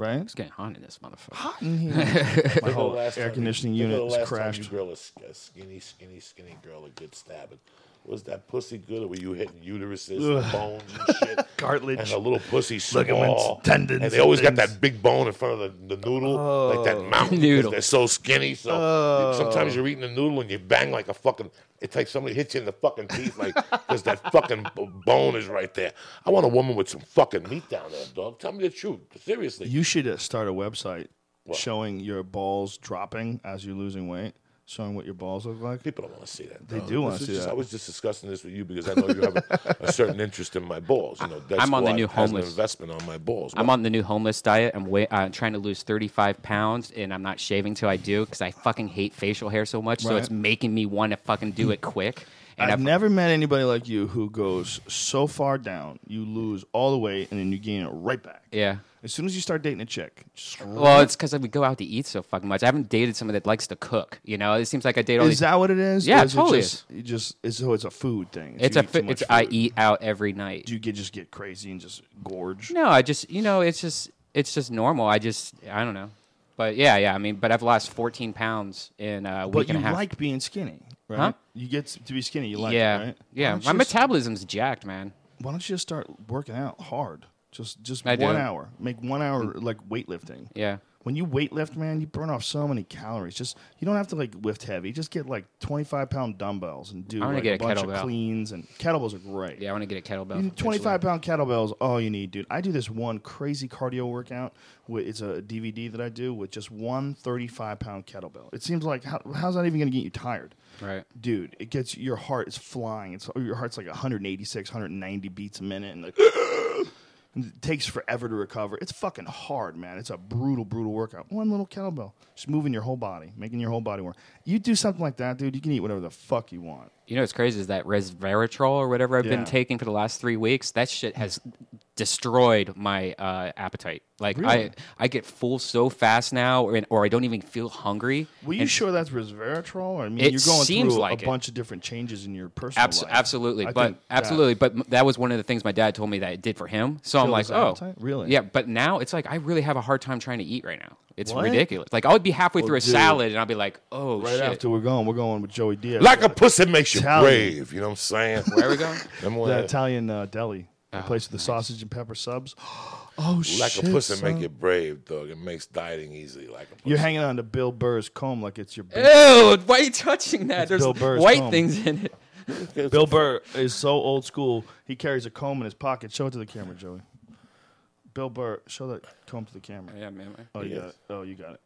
right? It's getting hot in this motherfucker. hot in here. My Think of the whole air conditioning unit is last crashed. Time you grill a, s- a skinny, skinny, skinny girl a good stabbing. Was that pussy good, or were you hitting uteruses, and bones, and shit? Cartilage. and a little pussy small, tendons, and they always got that big bone in front of the, the noodle, like that mountain. Noodle. They're so skinny, so Oh. sometimes you're eating the noodle and you bang like a fucking. It's like somebody hits you in the fucking teeth, like because that fucking bone is right there. I want a woman with some fucking meat down there, dog. Tell me the truth, seriously. You should uh, start a website What? showing your balls dropping as you're losing weight, showing what your balls look like. People don't want to see that. They dog. do wanna see just- that. I was just discussing this with you because I know you have a, a certain interest in my balls. You know, that's I'm on the new it has an homeless- investment on my balls. I'm on the new homeless diet. I'm wait, uh, trying to lose 35 pounds, and I'm not shaving till I do because I fucking hate facial hair so much. So it's making me want to fucking do it quick. And I've I've- never met anybody like you who goes so far down, you lose all the weight, and then you gain it right back. yeah. As soon as you start dating a chick, just- Well, it's because we go out to eat so fucking much. I haven't dated someone that likes to cook. You know, it seems like I date all is these. that what it is? Yeah, it is totally it just, You just it's, so it's a food thing. it's you a. eat too fi- much It's I eat out every night. Do you get just get crazy and just gorge? No, I just you know it's just it's just normal. I just I don't know. But yeah, yeah. I mean, but I've lost 14 pounds in a week But you and a half. like being skinny, right? Huh? You get to be skinny. You like yeah, it, right? yeah. Why don't My you just- metabolism's jacked, man. Why don't you just start working out hard? Just just I one do. hour. Make one hour like weightlifting. Yeah. When you weightlift, man, you burn off so many calories. Just you don't have to like lift heavy. Just get like twenty five pound dumbbells and do I wanna like, get a bunch of kettlebell. cleans and kettlebells are great. Yeah, I want to get a kettlebell. You need eventually. 25 pound kettlebells, all you need, dude. I do this one crazy cardio workout. With, it's a DVD that I do with just one 35 pound kettlebell. It seems like, how, how's that even going to get you tired? Right. Dude, it gets your heart is flying. It's your heart's like 186, 190 beats a minute, and like and it takes forever to recover. It's fucking hard, man. It's a brutal, brutal workout. One little kettlebell, just moving your whole body, making your whole body work. You do something like that, dude. You can eat whatever the fuck you want. You know what's crazy is that resveratrol or whatever I've Yeah. been taking for the last three weeks. That shit has destroyed my uh, appetite. Like Really? I, I get full so fast now, or, or I don't even feel hungry. Were you And- sure that's resveratrol? I mean, you're going through like a it. bunch of different changes in your personal Abs- life. absolutely, I but think that- absolutely, but that was one of the things my dad told me that it did for him. So I'm like, oh, appetite? Really? Yeah, but now it's like I really have a hard time trying to eat right now. It's What? ridiculous. Like I would be halfway Well, through a dude, salad and I'd be like, oh shit. Right shit. after we're gone, we're going with Joey Diaz. Like a pussy makes you Italian. brave. You know what I'm saying? Where are we going? Remember when the Italian uh, deli, the Oh, place with the sausage and pepper subs. Oh shit! like a pussy son. make you brave, dog. It makes dieting easy. Like a pussy. You're hanging on to Bill Burr's comb like it's your. Ew! Why are you touching that? It's There's Bill Burr's white comb. things in it. Bill Burr is so old school. He carries a comb in his pocket. Show it to the camera, Joey. Bill Burr, show that comb to the camera. Yeah, man. Oh, you got it. Oh, you got it.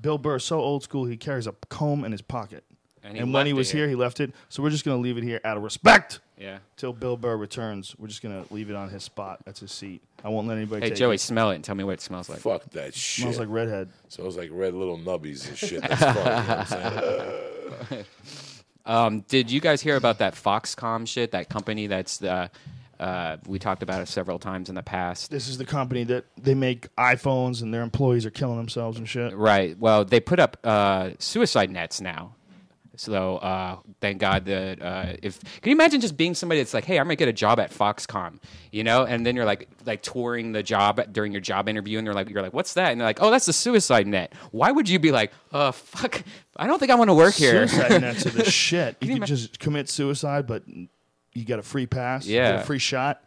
Bill Burr, so old school. He carries a comb in his pocket. And And, he when he it was here. here, he left it. So we're just gonna leave it here out of respect Yeah. till Bill Burr returns. We're just gonna leave it on his spot. That's his seat. I won't let anybody. Hey take Joey, It. smell it and tell me what it smells like. Fuck that shit. Smells like redhead. Smells like red little nubbies and shit. That's fun. You know what I'm saying? Um, did you guys hear about that Foxconn shit? That company that's uh, uh, we talked about it several times in the past. This is the company that they make iPhones and their employees are killing themselves and shit. Right. Well, they put up uh, suicide nets now. So uh, thank God that uh, if can you imagine just being somebody that's like, hey, I'm gonna get a job at Foxconn, you know, and then you're like like touring the job during your job interview, and they're like, you're like, what's that? And they're like, oh, that's the suicide net. Why would you be like, uh, fuck, I don't think I want to work here. Suicide nets are the shit. You you could ima- just commit suicide, but you get a free pass. you Yeah. get a free shot.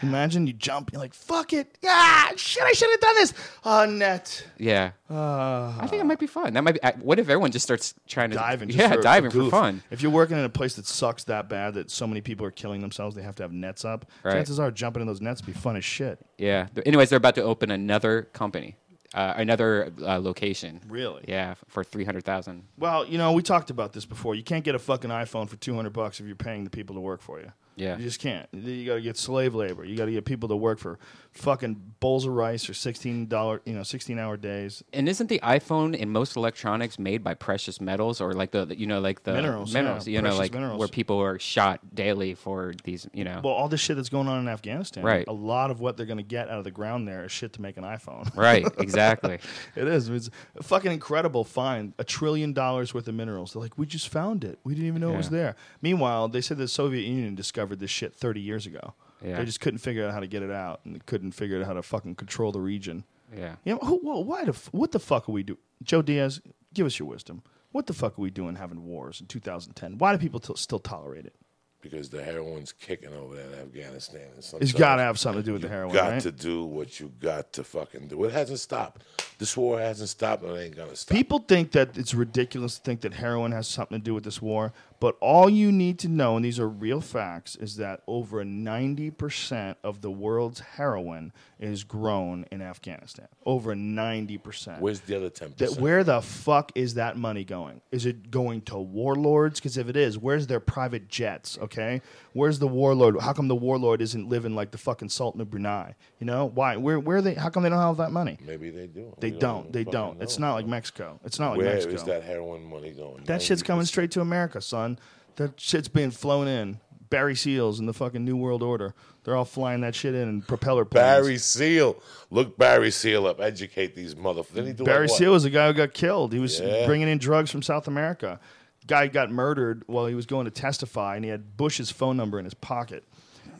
Imagine you jump. You're like, fuck it. Yeah, shit. I should have done this. Uh, net. yeah. Uh, I think it might be fun. That might be. I- What if everyone just starts trying to diving. Just yeah, for, diving for, goof. fun. If you're working in a place that sucks that bad that so many people are killing themselves, they have to have nets up. Right. Chances are jumping in those nets would be fun as shit. Yeah. Anyways, they're about to open another company, uh, another uh, location. Really? Yeah, for three hundred thousand. Well, you know, we talked about this before. You can't get a fucking iPhone for 200 bucks if you're paying the people to work for you. Yeah. You just can't. You got to get slave labor. You got to get people to work for fucking bowls of rice or $16, you know, 16 hour days. And isn't the iPhone and most electronics made by precious metals or like the you know like the Minerals, minerals yeah, you know like minerals. where people are shot daily for these you know Well, all this shit that's going on in Afghanistan, Right. a lot of what they're going to get out of the ground there is shit to make an iPhone. right exactly It is. It's a fucking incredible find. A trillion dollars worth of minerals. They're like, we just found it. We didn't even know it was there. Meanwhile, they said the Soviet Union discovered this shit 30 years ago. Yeah. They just couldn't figure out how to get it out, and they couldn't figure out how to fucking control the region. yeah You know, who, whoa, why the, f- what the fuck are we doing? Joe Diaz, give us your wisdom. What the fuck are we doing having wars in 2010? Why do people t- still tolerate it? because the heroin's kicking over there in Afghanistan. And It's sometimes got to have something to do with the heroin, got right? to do what you got to fucking do. It hasn't stopped. This war hasn't stopped, and it ain't gonna stop. People think that it's ridiculous to think that heroin has something to do with this war, but all you need to know, and these are real facts, is that over 90% of the world's heroin is grown in Afghanistan. Over 90%. Where's the other ten that percent? where the fuck is that money going? Is it going to warlords? Because if it is, where's their private jets? Okay, where's the warlord? How come the warlord isn't living like the fucking Sultan of Brunei? You know why? Where where are they? How come they don't have that money? Maybe they do. They We don't. even They don't. It's not like Mexico. It's not like Where Mexico. is that heroin money going? That shit's coming straight to America, son. That shit's being flown in. Barry Seals and the fucking New World Order. They're all flying that shit in and propeller planes. Barry Seal. Look Barry Seal up. Educate these motherfuckers. Didn't he do Barry like? Seal was the guy who got killed. He was Yeah. bringing in drugs from South America. Guy got murdered while he was going to testify, and he had Bush's phone number in his pocket.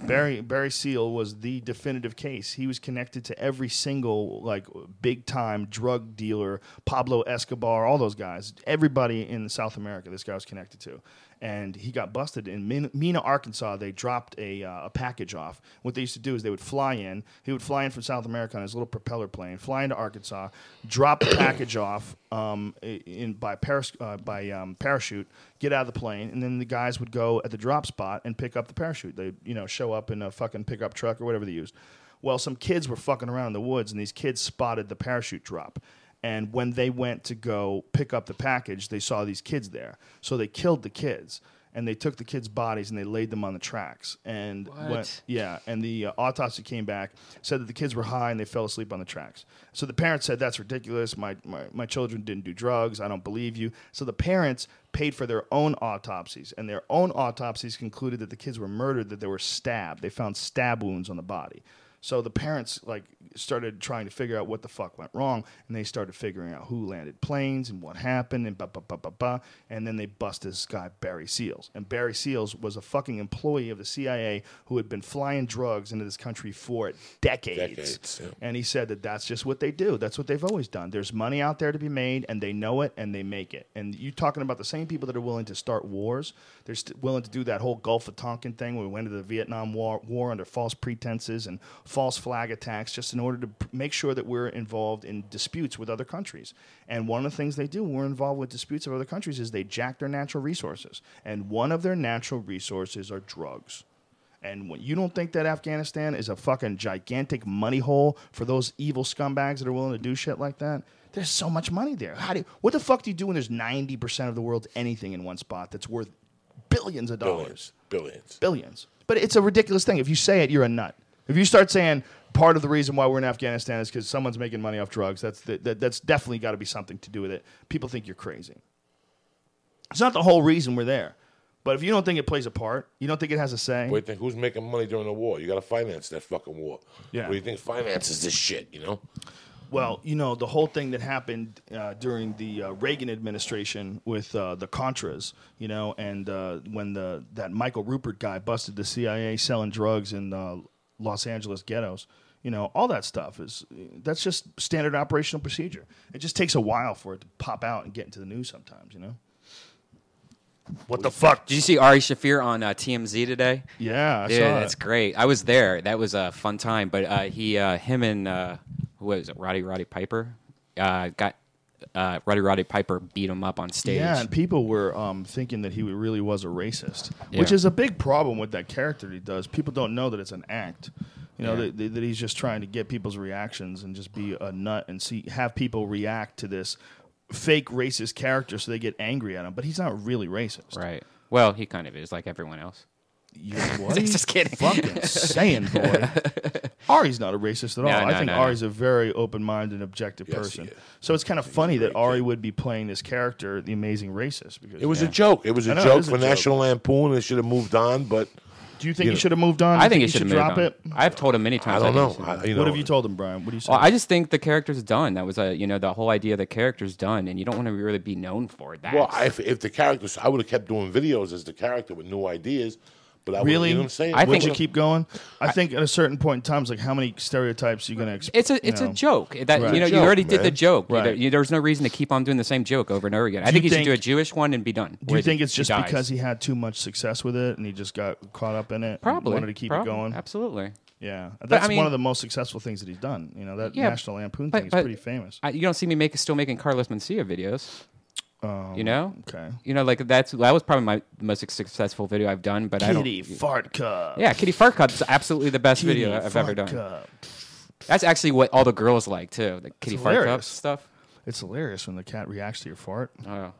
Barry Barry Seal was the definitive case. He was connected to every single like big time drug dealer, Pablo Escobar, all those guys. Everybody in South America, this guy was connected to. And he got busted in Mena, Arkansas. They dropped a, uh, a package off. What they used to do is they would fly in. He would fly in from South America on his little propeller plane, fly into Arkansas, drop the package off um, in by paras- uh, by um, parachute, get out of the plane, and then the guys would go at the drop spot and pick up the parachute. They you know show up in a fucking pickup truck or whatever they used. Well, some kids were fucking around in the woods, and these kids spotted the parachute drop. And when they went to go pick up the package, they saw these kids there. So they killed the kids, and they took the kids' bodies and they laid them on the tracks. And What? yeah, and the uh, autopsy came back, said that the kids were high and they fell asleep on the tracks. So the parents said, That's ridiculous. My, my, my children didn't do drugs. I don't believe you. So the parents paid for their own autopsies, and their own autopsies concluded that the kids were murdered, that they were stabbed. They found stab wounds on the body. So the parents like started trying to figure out what the fuck went wrong, and they started figuring out who landed planes and what happened, and ba ba ba ba ba. And then they bust this guy Barry Seals, and Barry Seals was a fucking employee of the CIA who had been flying drugs into this country for decades. Decades, yeah. And he said that that's just what they do. That's what they've always done. There's money out there to be made, and they know it, and they make it. And you talking about the same people that are willing to start wars? They're st- willing to do that whole Gulf of Tonkin thing. where We went to the Vietnam War, war under false pretenses and false flag attacks, just in order to p- make sure that we're involved in disputes with other countries. And one of the things they do when we're involved with disputes of other countries is they jack their natural resources. And one of their natural resources are drugs. And when you don't think that Afghanistan is a fucking gigantic money hole for those evil scumbags that are willing to do shit like that, there's so much money there. How do you, what the fuck do you do when there's 90% of the world's anything in one spot that's worth billions of dollars? Billions. Billions. Billions. But it's a ridiculous thing. If you say it, you're a nut. If you start saying part of the reason why we're in Afghanistan is because someone's making money off drugs, that's, the, that, that's definitely got to be something to do with it. People think you're crazy. It's not the whole reason we're there. But if you don't think it plays a part, you don't think it has a say. What do you think? Who's making money during the war? You got to finance that fucking war. Yeah. What do you think finances this shit? You know. Well, you know, the whole thing that happened uh, during the uh, Reagan administration with uh, the Contras, you know, and uh, when the that Michael Ruppert guy busted the CIA selling drugs in uh, Los Angeles ghettos, you know, all that stuff is that's just standard operational procedure. It just takes a while for it to pop out and get into the news sometimes, you know. What the fuck? Did you see Ari Shaffir on uh, TMZ today? Yeah, I Dude, that's great. I was there. That was a fun time. But uh, he, uh, him, and uh, who was it? Roddy Roddy Piper uh, got uh, Roddy Roddy Piper beat him up on stage. Yeah, and people were um, thinking that he really was a racist, which is a big problem with that character he does. People don't know that it's an act. You know Yeah. that, that, that he's just trying to get people's reactions and just be a nut and see have people react to this fake racist character so they get angry at him. But he's not really racist. Right. Well, he kind of is like everyone else. You, what Just kidding. Fucking saying, boy. Ari's not a racist at all. No, I think no, Ari's a very open-minded and objective Yes, he person. is. So it's kind of funny that Ari kid. would be playing this character, the amazing racist. Because It was yeah. a joke. It was I a know, it joke is a for joke. National Lampoon. It should have moved on, but Do you think You he should have moved on? I You think he he should have drop moved it. I've told him many times. I times. don't think know. should- I, you know What have you told him, Brian? What do you say? Well, I just think the character's done. That was a you know the whole idea of the character's done, and you don't want to really be known for that. Well, if, if the characters, I would have kept doing videos as the character with new ideas. But I would've- really? you know what I'm saying? I Would think- you keep going? I think at a certain point in time, it's like how many stereotypes are you going to? it's a it's a joke that Right. you know you Joke, already did the man. joke. You- Right. there- you- there's no reason to keep on doing the same joke over and over again. I you think he should do a Jewish one and be done. Do you think it's just dies. because he had too much success with it and he just got caught up in it? and probably wanted to keep probably, it going. Absolutely. Yeah, that's I mean- one of the most successful things that he's done. You know that Yeah, National Lampoon but- thing is but- pretty famous. I, you don't see me make still making Carlos Mencia videos. Um, you know. okay. You know, like that's that was probably my most successful video I've done. But I don't. Kitty fart cup. Yeah, Kitty Fart Cup's absolutely the best Kitty video I've ever done. cup. That's actually what all the girls like too. The Kitty Fart Cup stuff. It's hilarious when the cat reacts to your fart. Oh,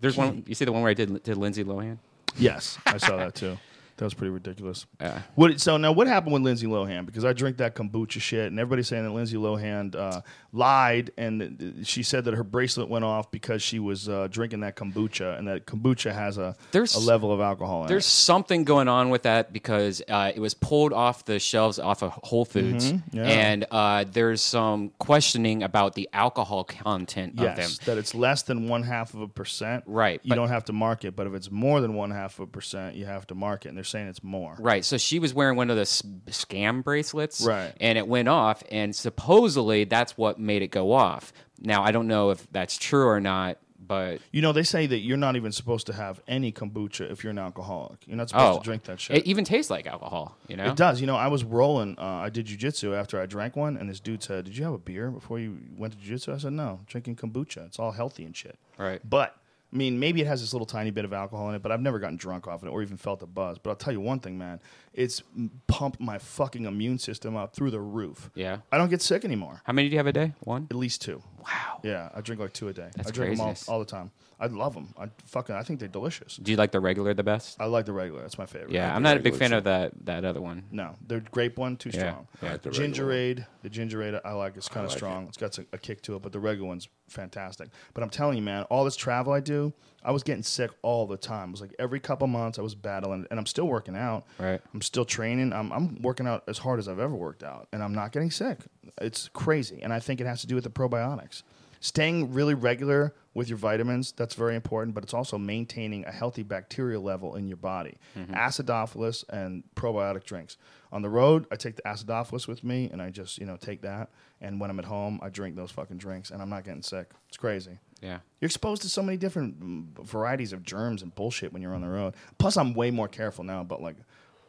there's one. You see the one where I did did Lindsay Lohan? Yes, I saw that too. That was pretty ridiculous. Yeah. What, so now, what happened with Lindsay Lohan? Because I drink that kombucha shit, and everybody's saying that Lindsay Lohan uh, lied, and she said that her bracelet went off because she was uh, drinking that kombucha, and that kombucha has a, There's- a level of alcohol in There's it. something going on with that because uh, it was pulled off the shelves off of Whole Foods, Mm-hmm. yeah. and uh, there's some questioning about the alcohol content of them. Yes, that it's less than one half of a percent. Right, You don't have to mark it, but if it's more than one half of a percent, you have to mark it. And there's saying it's more. Right. So she was wearing one of the SCRAM bracelets. Right. And it went off, and supposedly that's what made it go off. Now, I don't know if that's true or not, but. You know, they say that you're not even supposed to have any kombucha if you're an alcoholic. You're not supposed Oh, to drink that shit. It even tastes like alcohol, you know? It does. You know, I was rolling. Uh, I did jujitsu after I drank one, and this dude said, "Did you have a beer before you went to jujitsu?" I said, "No, drinking kombucha. It's all healthy and shit." Right. But I mean, maybe it has this little tiny bit of alcohol in it, but I've never gotten drunk off of it or even felt a buzz. But I'll tell you one thing, man. It's pumped my fucking immune system up through the roof. Yeah. I don't get sick anymore. How many do you have a day? One? At least two. Wow. Yeah, I drink like two a day. That's I drink them all, all the time. I love them. I fucking I think they're delicious. Do you like the regular the best? I like the regular. That's my favorite. Yeah, like I'm not a big regular fan of that that other one. No, the grape one too Yeah, strong. yeah. I like the gingerade, regular the ginger ale I like. It's kind of like strong. It's got a, a kick to it, but the regular one's fantastic. But I'm telling you, man, all this travel I do, I was getting sick all the time. It was like every couple months I was battling, and I'm still working out. Right. I'm still training. I'm I'm working out as hard as I've ever worked out, and I'm not getting sick. It's crazy, and I think it has to do with the probiotics. Staying really regular with your vitamins, that's very important, but it's also maintaining a healthy bacterial level in your body. Acidophilus and probiotic drinks. On the road, I take the acidophilus with me and I just, you know, take that. And when I'm at home, I drink those fucking drinks and I'm not getting sick. It's crazy. Yeah. You're exposed to so many different mm, varieties of germs and bullshit when you're on the road. Plus, I'm way more careful now about like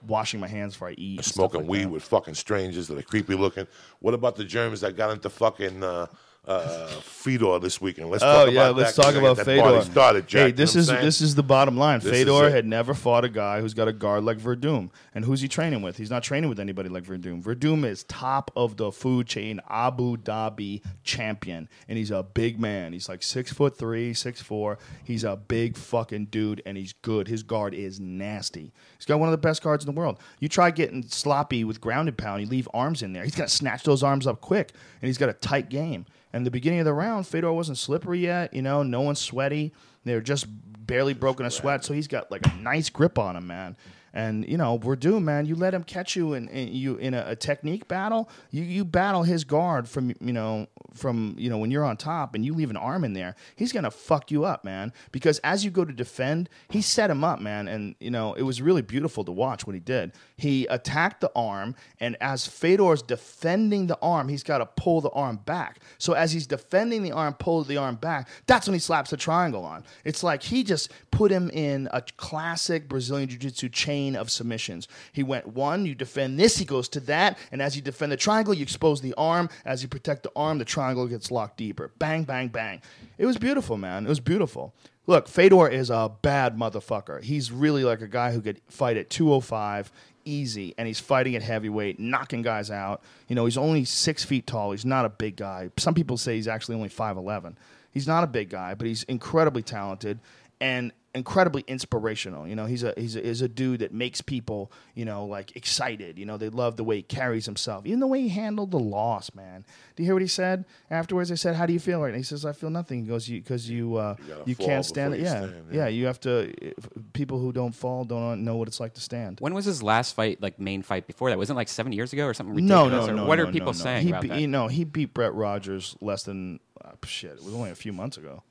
washing my hands before I eat. and smoking like weed that. with fucking strangers that are creepy looking. What about the germs that got into fucking uh, uh, Fedor this weekend? Let's Oh talk yeah, about let's that, talk about Fedor. Started, Jack, hey, you this know is saying? this is the bottom line. This Fedor had never fought a guy who's got a guard like Werdum, and who's he training with? He's not training with anybody like Werdum. Werdum is top of the food chain, Abu Dhabi champion, and he's a big man. He's like six foot three, six four. He's a big fucking dude, and he's good. His guard is nasty. He's got one of the best guards in the world. You try getting sloppy with grounded pound, you leave arms in there. He's gonna snatch those arms up quick, and he's got a tight game. And the beginning of the round, Fedor wasn't slippery yet. You know, no one's sweaty. They're just barely broken a sweat, so he's got like a nice grip on him, man. And you know, Werdum, man, you let him catch you in, in you in a, a technique battle. You you battle his guard from you know from you know when you're on top and you leave an arm in there, he's gonna fuck you up, man. Because as you go to defend, he set him up, man. And you know it was really beautiful to watch what he did. He attacked the arm, and as Fedor's defending the arm, he's got to pull the arm back. So as he's defending the arm, pull the arm back. That's when he slaps the triangle on. It's like he just put him in a classic Brazilian Jiu-Jitsu chain of submissions. He went one, you defend this, he goes to that, and as you defend the triangle, you expose the arm. As you protect the arm, the triangle gets locked deeper. Bang, bang, bang. It was beautiful, man. It was beautiful. Look, Fedor is a bad motherfucker. He's really like a guy who could fight at 205 easy, and he's fighting at heavyweight, knocking guys out. You know, he's only six feet tall. He's not a big guy. Some people say he's actually only 5'11. He's not a big guy, but he's incredibly talented and incredibly inspirational. You know, he's a he's a, he's a dude that makes people you know like excited. You know, they love the way he carries himself, even the way he handled the loss. Man, do you hear what he said afterwards? I said, "How do you feel?" Right? And he says, "I feel nothing." He goes, "You because you uh, You you, can't stand it." Yeah. stand, yeah, yeah. You have to. If, people who don't fall don't know what it's like to stand. When was his last fight, like main fight before that? Wasn't it like seven years ago or something No, ridiculous? no, Or no. What no, are people no, no. saying He about be- that? You know, he beat Brett Rogers less than uh, shit. It was only a few months ago.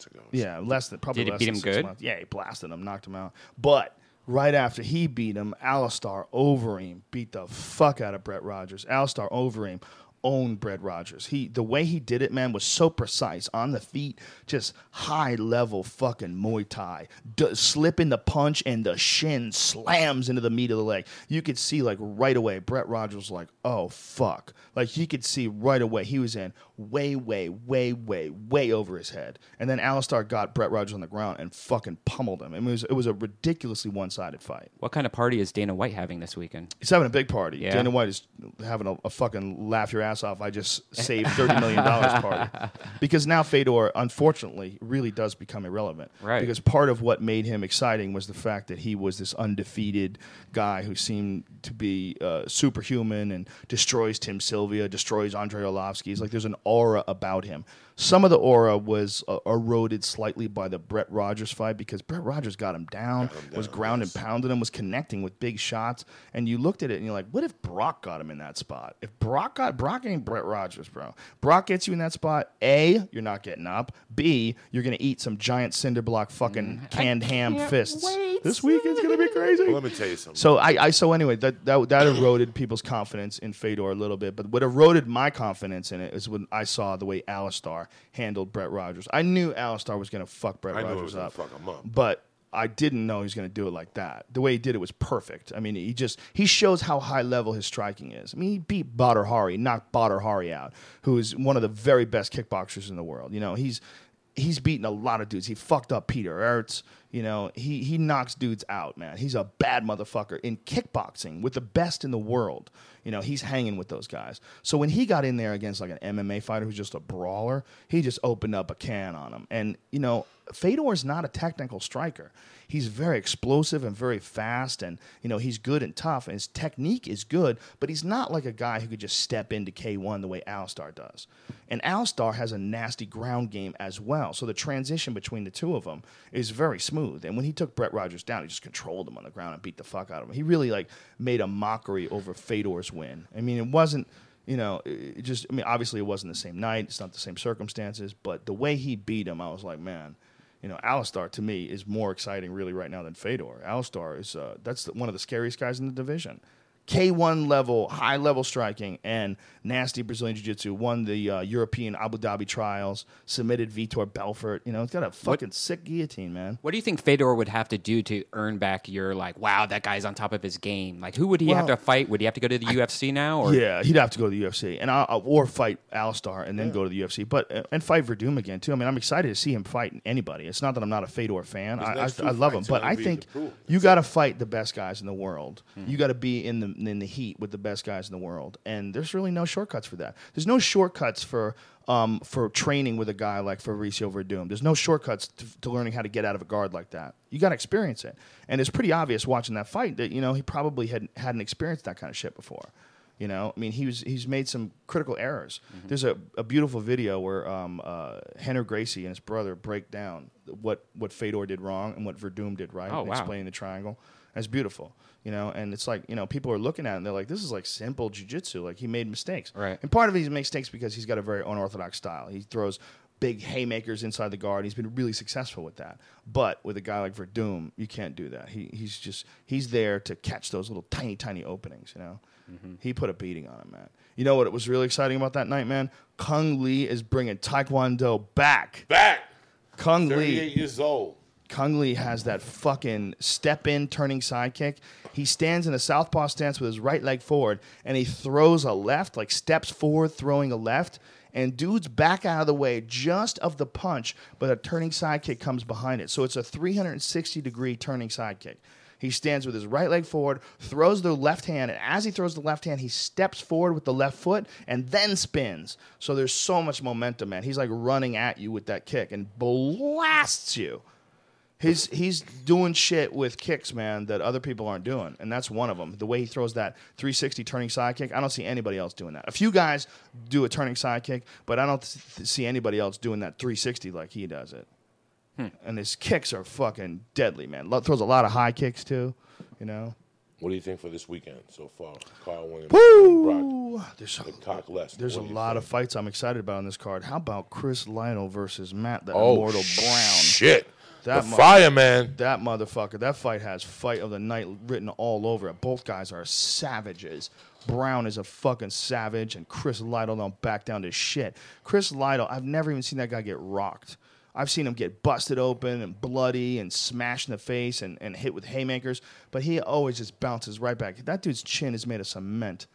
Six months ago. Yeah, less than probably. Did he less beat than him six good? Months. Yeah, he blasted him, knocked him out. But right after he beat him, Alistair Overeem beat the fuck out of Brett Rogers. Alistair Overeem owned Brett Rogers. He the way he did it, man, was so precise on the feet, just high level fucking Muay Thai, D- slipping the punch and the shin slams into the meat of the leg. You could see like right away. Brett Rogers was like, oh fuck, like he could see right away he was in way, way, way, way, way over his head. And then Alistair got Brett Rogers on the ground and fucking pummeled him. It was it was a ridiculously one sided fight. What kind of party is Dana White having this weekend? He's having a big party. Yeah. Dana White is having a, a fucking laugh your ass off. I just saved thirty million dollars party because now Fedor, unfortunately, really does become irrelevant. Right. Because part of what made him exciting was the fact that he was this undefeated guy who seemed to be uh, superhuman and destroys Tim Sylvia, destroys Andrei Arlovski. He's like there's an aura about him. Some of the aura was uh, eroded slightly by the Brett Rogers fight because Brett Rogers got him down, was ground and pounded him, was connecting with big shots. And you looked at it and you're like, what if Brock got him in that spot? If Brock got Brock Brock ain't Brett Rogers, bro. Brock gets you in that spot. A, you're not getting up. B, you're gonna eat some giant cinder block fucking canned ham fists. wait. This weekend's gonna be crazy. Well, let me tell you something. So I, I so anyway that, that that eroded people's confidence in Fedor a little bit, but what eroded my confidence in it is when I saw the way Alistair handled Brett Rogers. I knew Alistair was going to fuck Brett I knew Rogers was gonna up, fuck him up. but I didn't know he was going to do it like that. The way he did it was perfect. I mean, he just he shows how high level his striking is. I mean, he beat Badr Hari, knocked Badr Hari out, who is one of the very best kickboxers in the world. You know, he's he's beaten a lot of dudes. He fucked up Peter Aerts. You know, he he knocks dudes out, man. He's a bad motherfucker in kickboxing with the best in the world. You know, he's hanging with those guys. So when he got in there against like an MMA fighter who's just a brawler, he just opened up a can on him. And you know, Fedor is not a technical striker. He's very explosive and very fast, and you know he's good and tough, and his technique is good. But he's not like a guy who could just step into K1 the way Alistair does. And Alistair has a nasty ground game as well, so the transition between the two of them is very smooth. And when he took Brett Rogers down, he just controlled him on the ground and beat the fuck out of him. He really like made a mockery over Fedor's win. I mean, it wasn't you know, it just, I mean, obviously it wasn't the same night, it's not the same circumstances, but the way he beat him, I was like, man, you know, Alistair to me is more exciting really right now than Fedor. Alistair is, uh, that's the, one of the scariest guys in the division. K1 level, high level striking, and nasty Brazilian Jiu Jitsu. Won the uh, European Abu Dhabi trials, submitted Vitor Belfort. You know, it's got a fucking sick guillotine, man. What do you think Fedor would have to do to earn back your like, wow, that guy's on top of his game? Like, who would he have to fight? Would he have to go to the UFC now? Or Yeah, he'd have to go to the UFC and I'll, or fight Alistair and then go to the UFC, but uh, and fight Werdum again too. I mean, I'm excited to see him fight anybody. It's not that I'm not a Fedor fan. I, I, I love him, but I think you got to fight the best guys in the world. You got to be in the in the heat with the best guys in the world, and there's really no shortcuts for that. There's no shortcuts for. Um, for training with a guy like Fabricio Werdum, there's no shortcuts to, to learning how to get out of a guard like that. You got to experience it, and it's pretty obvious watching that fight that you know he probably had hadn't experienced that kind of shit before. You know, I mean, he was he's made some critical errors. Mm-hmm. There's a, a beautiful video where um, uh, Rener Gracie and his brother break down what what Fedor did wrong and what Werdum did right, Oh, and wow. explaining the triangle. That's beautiful, you know. And it's like you know, people are looking at it and they're like, "This is like simple jujitsu. Like he made mistakes, Right. And part of it he makes mistakes because he's got a very unorthodox style. He throws big haymakers inside the guard. He's been really successful with that. But with a guy like Werdum, you can't do that. He he's just he's there to catch those little tiny tiny openings. You know, mm-hmm. he put a beating on him, man. You know what it was really exciting about that night, man? Cung Le is bringing Taekwondo back. Back. Cung 38 Le. years old. Cung Le has that fucking step in turning sidekick. He stands in a southpaw stance with his right leg forward and he throws a left, like steps forward, throwing a left. And dude's back out of the way just of the punch, but a turning sidekick comes behind it. So it's a 360 degree turning sidekick. He stands with his right leg forward, throws the left hand, and as he throws the left hand, he steps forward with the left foot and then spins. So there's so much momentum, man. He's like running at you with that kick and blasts you. He's he's doing shit with kicks, man, that other people aren't doing, and that's one of them. The way he throws that 360 turning side kick, I don't see anybody else doing that. A few guys do a turning side kick, but I don't th- see anybody else doing that 360 like he does it. Hmm. And his kicks are fucking deadly, man. Lo- throws a lot of high kicks too, you know. What do you think for this weekend so far? Kyle Williams, Brock, Woo! There's a, the cock less. there's a What do you lot think? of fights I'm excited about on this card. How about Chris Lytle versus Matt the oh, Immortal Brown? Shit. That the mu- fireman. That motherfucker. That fight has fight of the night written all over it. Both guys are savages. Brown is a fucking savage, and Chris Lytle don't back down to shit. Chris Lytle, I've never even seen that guy get rocked. I've seen him get busted open and bloody and smashed in the face and, and hit with haymakers, but he always just bounces right back. That dude's chin is made of cement.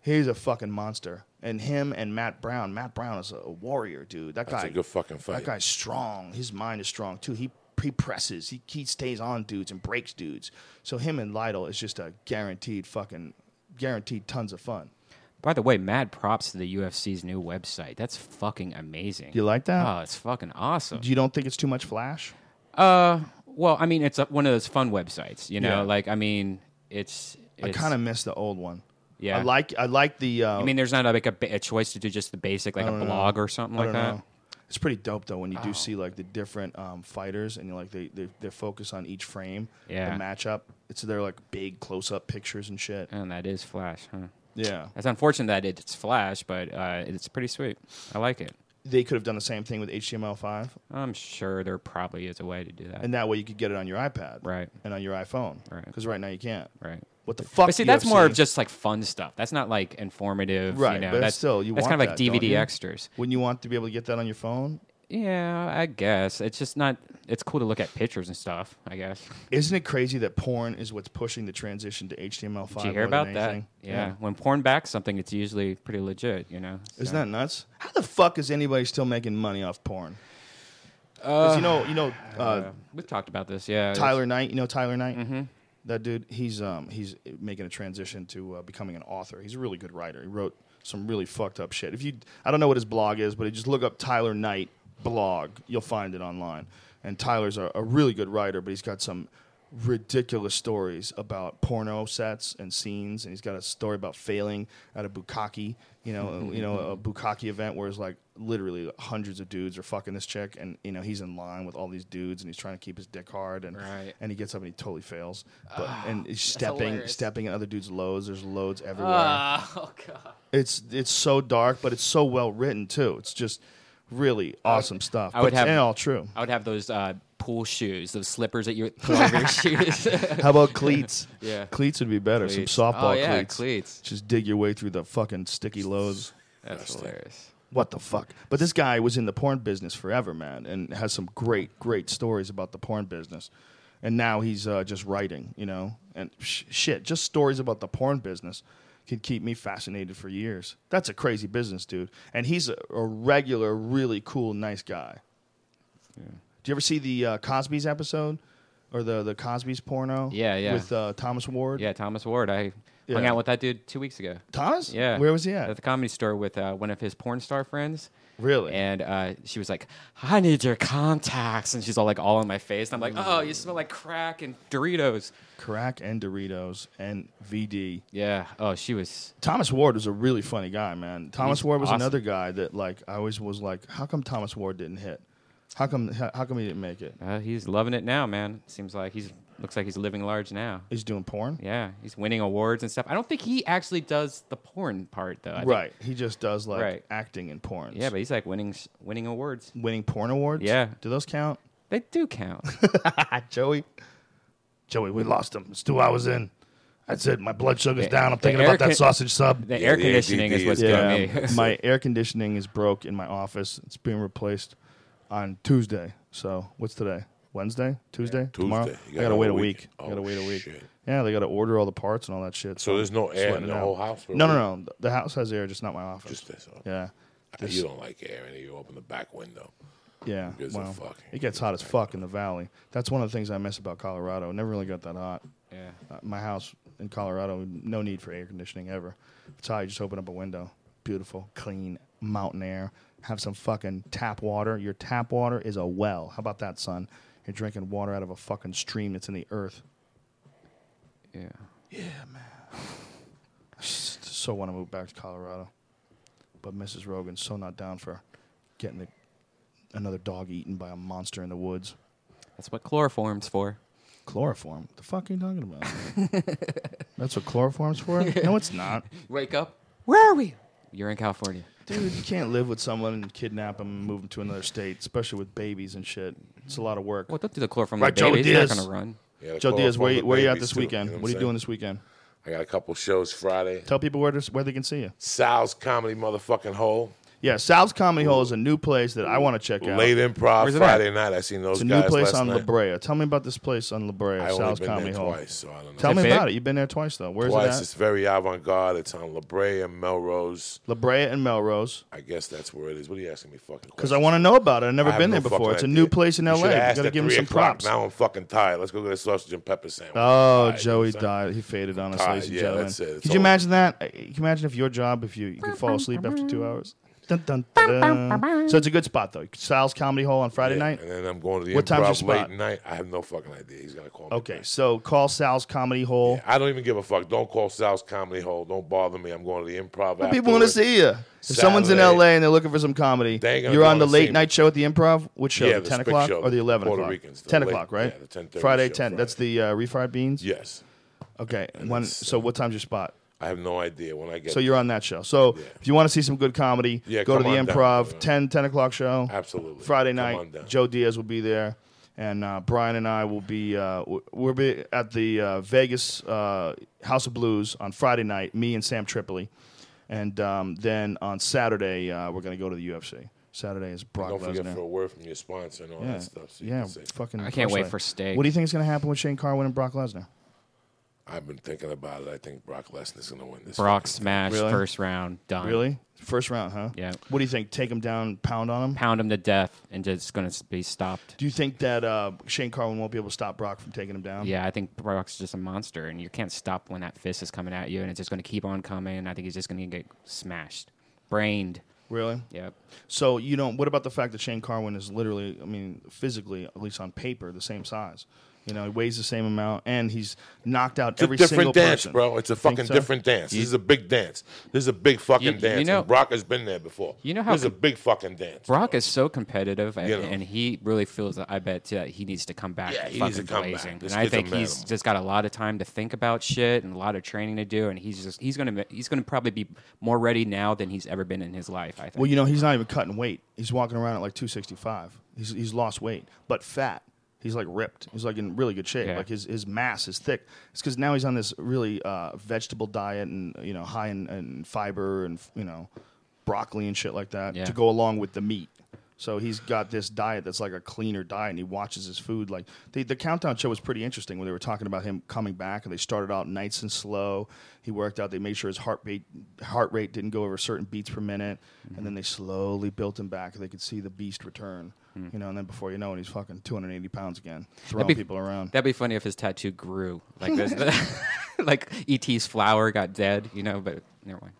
He's a fucking monster. And him and Matt Brown. Matt Brown is a warrior, dude. That That's guy a good fucking fight. that guy's strong. His mind is strong too. He he presses. He he stays on dudes and breaks dudes. So him and Lytle is just a guaranteed fucking guaranteed tons of fun. By the way, mad props to the UFC's new website. That's fucking amazing. You like that? Oh, it's fucking awesome. You don't think it's too much flash? Uh, well, I mean, it's a, one of those fun websites. You know, Yeah. like I mean, it's. I kind of miss the old one. Yeah. I like I like the. Uh, I mean, there's not like a, a choice to do just the basic, like a don't know. blog or something like that. know. It's pretty dope though when you Oh. do see like the different um, fighters and you like they they they focus on each frame, Yeah. the matchup. It's they're like big close up pictures and shit. And that is Flash, huh? Yeah. It's unfortunate that it's Flash, but uh, it's pretty sweet. I like it. They could have done the same thing with HTML5, I'm sure there probably is a way to do that. and that way you could get it on your iPad, Right. and on your iPhone, Right. Because right now you can't. right. What the fuck? But see, that's more of just like fun stuff. That's not like informative. Right, You know, but that's still, you that's kind of like that, DVD extras. Wouldn't you want to be able to get that on your phone? Yeah, I guess it's just not. It's cool to look at pictures and stuff. I guess. Isn't it crazy that porn is what's pushing the transition to HTML5? Did you hear about that? anything? Yeah. When porn backs something, it's usually pretty legit. You know. Isn't that nuts? How the fuck is anybody still making money off porn? 'Cause you know, you know, uh, Uh, we've talked about this. Yeah. Tyler Knight. You know Tyler Knight. Mm-hmm. That dude. He's um he's making a transition to uh, becoming an author. He's a really good writer. He wrote some really fucked up shit. If you, I don't know what his blog is, but just look up Tyler Knight blog, you'll find it online. And Tyler's a, a really good writer, but he's got some ridiculous stories about porno sets and scenes. And he's got a story about failing at a bukkake, you know, you know, a bukkake event where it's like literally hundreds of dudes are fucking this chick, and you know he's in line with all these dudes, and he's trying to keep his dick hard, and Right. and he gets up and he totally fails, but and he's stepping hilarious. stepping in other dudes' loads. There's loads everywhere. oh god. It's it's so dark, but it's so well written too. It's just really awesome stuff. I would but have- and all true. I would have those uh, pool shoes, those slippers that you put over your shoes. How about cleats? Yeah. cleats would be better. Cleats. Some softball Oh, yeah, cleats. cleats. Just dig your way through the fucking sticky loads. That's hilarious. What the fuck? But this guy was in the porn business forever, man, and has some great, great stories about the porn business. And now he's uh, just writing, you know, and sh- shit, just stories about the porn business could keep me fascinated for years. That's a crazy business, dude. And he's a, a regular, really cool, nice guy. Do you ever see the uh, Cosby's episode or the the Cosby's porno? Yeah, yeah. With uh, Thomas Ward. Yeah, Thomas Ward. I hung out with that dude two weeks ago. Thomas. Yeah. Where was he At at? the comedy store with uh, one of his porn star friends. Really? And uh, she was like, "I need your contacts," and she's all like, all in my face. And I'm like, "Oh, you smell like crack and Doritos." Crack and Doritos and VD. Yeah. Oh, she was. Thomas Ward was a really funny guy, man. Thomas He's Ward was awesome. another guy that like I always was like, how come Thomas Ward didn't hit? How come how, how come he didn't make it? Uh, he's loving it now, man. Seems like he's looks like he's living large now. He's doing porn. Yeah, he's winning awards and stuff. I don't think he actually does the porn part though. I think- Right. He just does like Right. acting in porn. yeah, but he's like winning winning awards. winning porn awards. Yeah. Do those count? They do count. Joey. Joey, we lost him. It's two hours in. That's it. My blood sugar's The- down. I'm thinking air about that con- sausage sub. The Yeah, air conditioning ADD is what's is killing Yeah, me. my air conditioning is broke in my office. It's being replaced on Tuesday. So what's today? Wednesday? Tuesday? Tomorrow? Tuesday. You I got gotta wait a week. week. I Oh, gotta wait a week. shit. Yeah, they gotta order all the parts and all that shit. So there's no air in the out. whole house? No, no, no. The house has air, just not my office. Just this. huh? yeah, Uh, You don't like air, and you open the back window. yeah. Well, it gets hot as fuck in the valley. That's one of the things I miss about Colorado. It never really got that hot. yeah. Uh, my house in Colorado, no need for air conditioning ever. It's hot. You just open up a window. Beautiful, clean mountain air. Have some fucking tap water. Your tap water is a well. How about that, son? You're drinking water out of a fucking stream that's in the earth. Yeah. Yeah, man. I so want to move back to Colorado. But Mrs. Rogan's so not down for getting the, another dog eaten by a monster in the woods. That's what chloroform's for. Chloroform? The fuck are you talking about? That's what chloroform's for? No, it's not. Wake up. Where are we? You're in California. Dude, you can't live with someone and kidnap them and move them to another state, especially with babies and shit. It's a lot of work. Well, don't do the chloroform. Right, Right, Joe baby. He's not gonna run. Yeah, Joe Diaz, where, you- chloroform where you at this too, weekend? you know what are you doing this weekend? I got a couple shows Friday. Tell people where to, where they can see you. Sal's Comedy Motherfucking Hole. Yeah, Sal's Comedy Hole is a new place that I want to check out. Late improv Where's Friday night. I seen those It's a guys new place last on La night. Brea. Tell me about this place on La Brea, I only Sal's been Comedy there Hole. twice, so I don't know. Tell me big? about it. You've been there twice though. Where's twice. it It's at? very avant-garde. It's on La Brea and Melrose. La Brea and Melrose. I guess that's where it is. What are you asking me fucking Because I want to know about it. I've never I have been no there before. fucking It's a idea. new place in You LA. should've You asked got to at give him 3 some o'clock. props. Now I'm fucking tired. Let's go get a sausage and pepper sandwich. Oh, Tired, Joey you know what I'm saying? died. He faded on us, tired, ladies and yeah, gentlemen. that's it. It's Could you over. imagine that? Uh, Can you imagine if your job, if you, you could fall asleep after two hours? Dun, dun, dun. So it's a good spot though. Sal's Comedy Hole on Friday Yeah, night. And then I'm going to the improv. What time's improv your late spot? night. I have no fucking idea. He's gonna call me. Okay, back. so call Sal's Comedy Hole. Yeah, I don't even give a fuck. Don't call Sal's Comedy Hole. Don't bother me. I'm going to the improv. Well, people want to afterwards. see you. If someone's in Saturday. LA and they're looking for some comedy, They ain't gonna you're go on the to see late me. night show at the Improv. Which show? Yeah, the the ten Spick o'clock show, or the the eleven Puerto o'clock? Ricans, the ten late- o'clock, right? yeah, the 10:30 Friday show ten. Friday. That's the uh, refried beans. Yes. Okay. And When, so uh, what time's your spot? I have no idea when I get. So you're on that show. So Yeah. if you want to see some good comedy, Yeah, go to the on down. Improv, Yeah. 10, 10 o'clock show. Absolutely. Friday night. Joe Diaz will be there, and uh, Brian and I will be uh, we'll be at the uh, Vegas uh, House of Blues on Friday night. Me and Sam Tripoli, and um, then on Saturday uh, we're going to go to the UFC. Saturday is Brock Lesnar. Don't forget Lesnar. for a word from your sponsor and all yeah, that stuff. So yeah, fucking. I can't wait for Light. steak. What do you think is going to happen with Shane Carwin and Brock Lesnar? I've been thinking about it. I think Brock Lesnar's going to win this. Brock fucking smash Really? first round done. Really, first round, huh? Yeah. What do you think? Take him down, pound on him. Pound him to death and just going to be stopped. Do you think that uh, Shane Carwin won't be able to stop Brock from taking him down? Yeah, I think Brock's just a monster, and you can't stop when that fist is coming at you, and it's just going to keep on coming. And I think he's just going to get smashed, brained. Really? Yep. So you know, what about the fact that Shane Carwin is literally, I mean, physically, at least on paper, the same size. You know, he weighs the same amount, and he's knocked out It's a every single different dance, person. bro. It's a Think fucking so? different dance. This is a big dance. This is a big fucking You- you dance. know- and Brock has been there before. You know how this is a big fucking dance. Brock is so competitive, and, You know. and he really feels that I bet that he needs to come back Yeah, he fucking needs to come back. This And I think he's man. just got a lot of time to think about shit and a lot of training to do, and he's just he's gonna he's gonna probably be more ready now than he's ever been in his life. I think. Well, you know, he's not even cutting weight. He's walking around at like 265. He's he's lost weight, but fat. He's like ripped. He's like in really good shape. Yeah. Like his, his mass is thick. It's because now he's on this really uh, vegetable diet and you know high in, in fiber and you know broccoli and shit like that Yeah. to go along with the meat. So he's got this diet that's like a cleaner diet, and he watches his food. Like the, the countdown show was pretty interesting when they were talking about him coming back, and they started out nice and slow. He worked out. They made sure his heart rate heart rate didn't go over certain beats per minute, and then they slowly built him back. and They could see the beast return. You know, and then before you know it, he's fucking 280 pounds again, throwing be- people around. That'd be funny if his tattoo grew like this, like ET's flower got dead, you know. But never mind.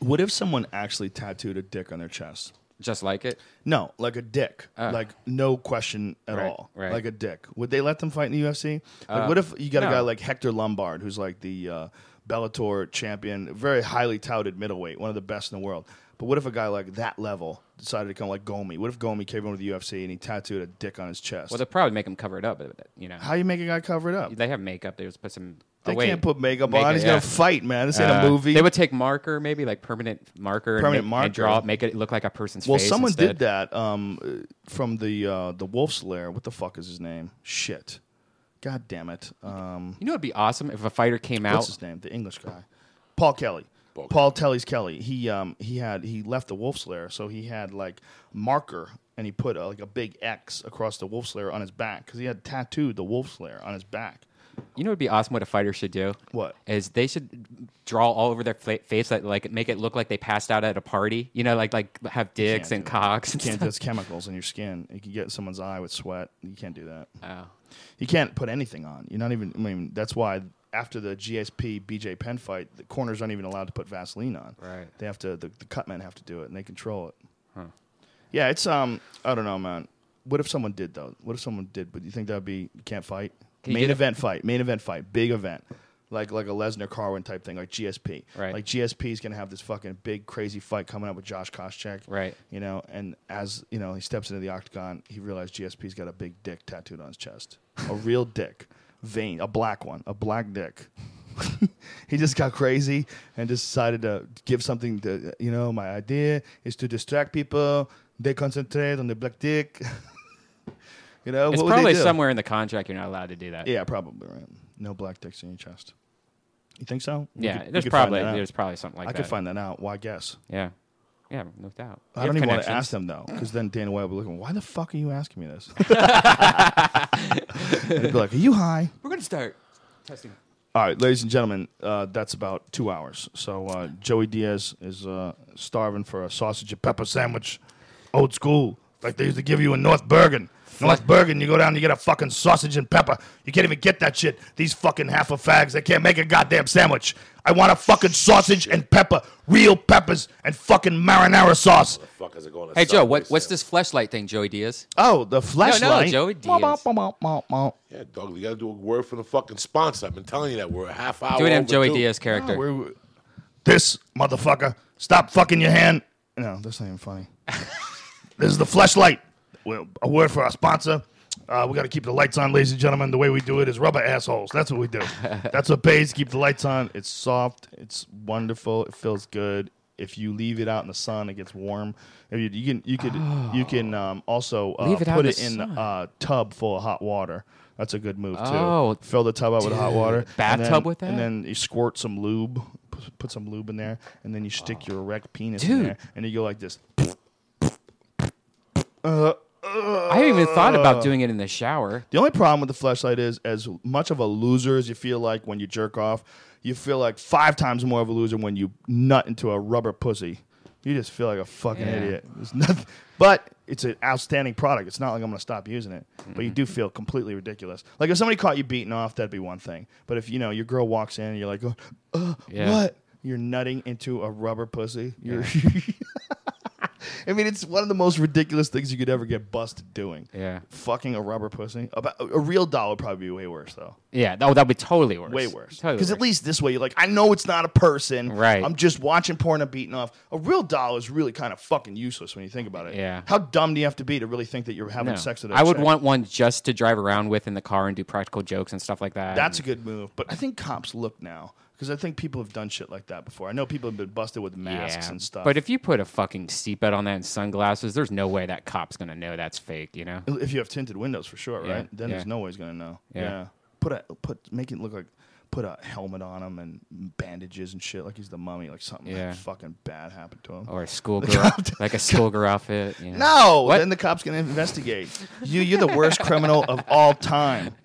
What if someone actually tattooed a dick on their chest? Just like it. No, like a dick. Ah. like no question at Right, all. right. Like a dick. Would they let them fight in the UFC? Like, Uh, what if you got a guy like Hector Lombard, who's like the uh, Bellator champion, very highly touted middleweight, one of the best in the world. But what if a guy like that level decided to come like Gomi? What if Gomi came over to the UFC and he tattooed a dick on his chest? Well, they'll probably make him cover it up. You know, How you make a guy cover it up? they have makeup. They just put some. They oh, can't put makeup Make on. He's yeah. gonna fight, man. This ain't Uh, a movie. They would take marker, maybe like permanent marker, Permanent and, make, marker. and draw, make it look like a person's face. well, someone instead. did that um, uh, from the uh, the Wolf's Lair. What the fuck is his name? Shit. God damn it. Um, You know, it'd be awesome if a fighter came what's out. his name? The English guy, Paul Kelly. Paul Paul, Telly's Kelly. He um he had he left the Wolf's Lair, so he had like marker and he put uh, like a big X across the Wolf's Lair on his back because he had tattooed the Wolf's Lair on his back. You know, it'd be awesome. What a fighter should do. What? is they should draw all over their fa- face, like, like make it look like they passed out at a party. You know, like like have dicks and cocks. You And can't. stuff. That's chemicals in your skin. You can get someone's eye with sweat. You can't do that. Oh. You can't put anything on. You're not even. I mean, that's why after the GSP BJ Penn fight, the corners aren't even allowed to put Vaseline on. Right. They have to. The, the cut men have to do it, and they control it. Yeah, it's um. I don't know, man. What if someone did though? What if someone did? But you think that'd be you can't fight? Can main event fight. Main event fight. Big event. Like like a Lesnar Carwin type thing, like GSP. Right. Like GSP is gonna have this fucking big crazy fight coming up with Josh Koscheck. Right. You know, and as you know, he steps into the octagon, he realized GSP's got a big dick tattooed on his chest, a real dick, vein, a black one, a black dick. he just got crazy and just decided to give something to you know. My idea is to distract people. They concentrate on the black dick. you know, It's what would they probably somewhere in the contract you're not allowed to do that. Yeah, probably right. No black dicks in your chest. You think so? Yeah, could- there's probably there's probably something like I that. I could find that out. Why guess? Yeah, yeah, no doubt. I don't even want to connections. ask them though, because then Dana White will be looking. Why the fuck are you asking me this? and they'd be like, "Are you high?" We're gonna start testing. All right, ladies and gentlemen, uh, that's about two hours. So uh, Joey Diaz is uh, starving for a sausage and pepper sandwich, old school, like they used to give you in North Bergen. North Bergen, you go down, you get a fucking sausage and pepper. You can't even get that shit. These fucking half of fags, they can't make a goddamn sandwich. I want a fucking sausage and pepper, real peppers and fucking marinara sauce. Fuckers are going to Hey Joe, what, what's this fleshlight thing, Joey Diaz? Oh, the fleshlight. Joey Diaz. Yeah, dog, you got to do a word for the fucking sponsor. I've been telling you that we're a half hour. Do it in Joey overdue. Diaz character. We're- this motherfucker, stop fucking your hand. No, that's not even funny. this is the fleshlight. Well, a word for our sponsor. Uh, we got to keep the lights on, ladies and gentlemen. The way we do it is rubber assholes. That's what we do. That's what pays. Keep the lights on. It's soft. It's wonderful. It feels good. If you leave it out in the sun, it gets warm. If you, you can, you could, you can um, also uh, Leave it out put in it the in sun. a tub full of hot water. That's a good move too. Oh, Fill the tub up with hot dude. water. and Bathtub then- with that? and then you squirt some lube. p- Put some lube in there, and then you stick your erect penis in Dude. there, and you go like this. I haven't even thought about doing it in the shower. The only problem with the fleshlight is, as much of a loser as you feel like when you jerk off, you feel like five times more of a loser when you nut into a rubber pussy. You just feel like a fucking Yeah. idiot. There's nothing, but it's an outstanding product. It's not like I'm going to stop using it, but you do feel completely ridiculous. Like if somebody caught you beating off, that'd be one thing. But if you know your girl walks in and you're like, uh, Yeah. what? You're nutting into a rubber pussy. You're. I mean, it's one of the most ridiculous things you could ever get busted doing. Yeah. Fucking a rubber pussy. About, a real doll would probably be way worse, though. Yeah. Oh, that'd be totally worse. Way worse. Totally Because at least this way, you're like, I know it's not a person. Right. I'm just watching porn and beating off. A real doll is really kind of fucking useless when you think about it. Yeah. How dumb do you have to be to really think that you're having No. sex with a I would chick? want one just to drive around with in the car and do practical jokes and stuff like that. That's a good move. But I think cops look now. Because I think people have done shit like that before. I know people have been busted with masks yeah. and stuff. But if you put a fucking seatbelt on that and sunglasses, there's no way that cop's gonna know that's fake. You know? If you have tinted windows for sure, Yeah, right? Then there's yeah. no way he's gonna know. Yeah. Yeah. Put a put make it look like put a helmet on him and bandages and shit like he's the mummy, like something Yeah. fucking bad happened to him. Or a schoolgirl, like a schoolgirl outfit. You know? No, What? then the cops gonna investigate. You you're the worst criminal of all time.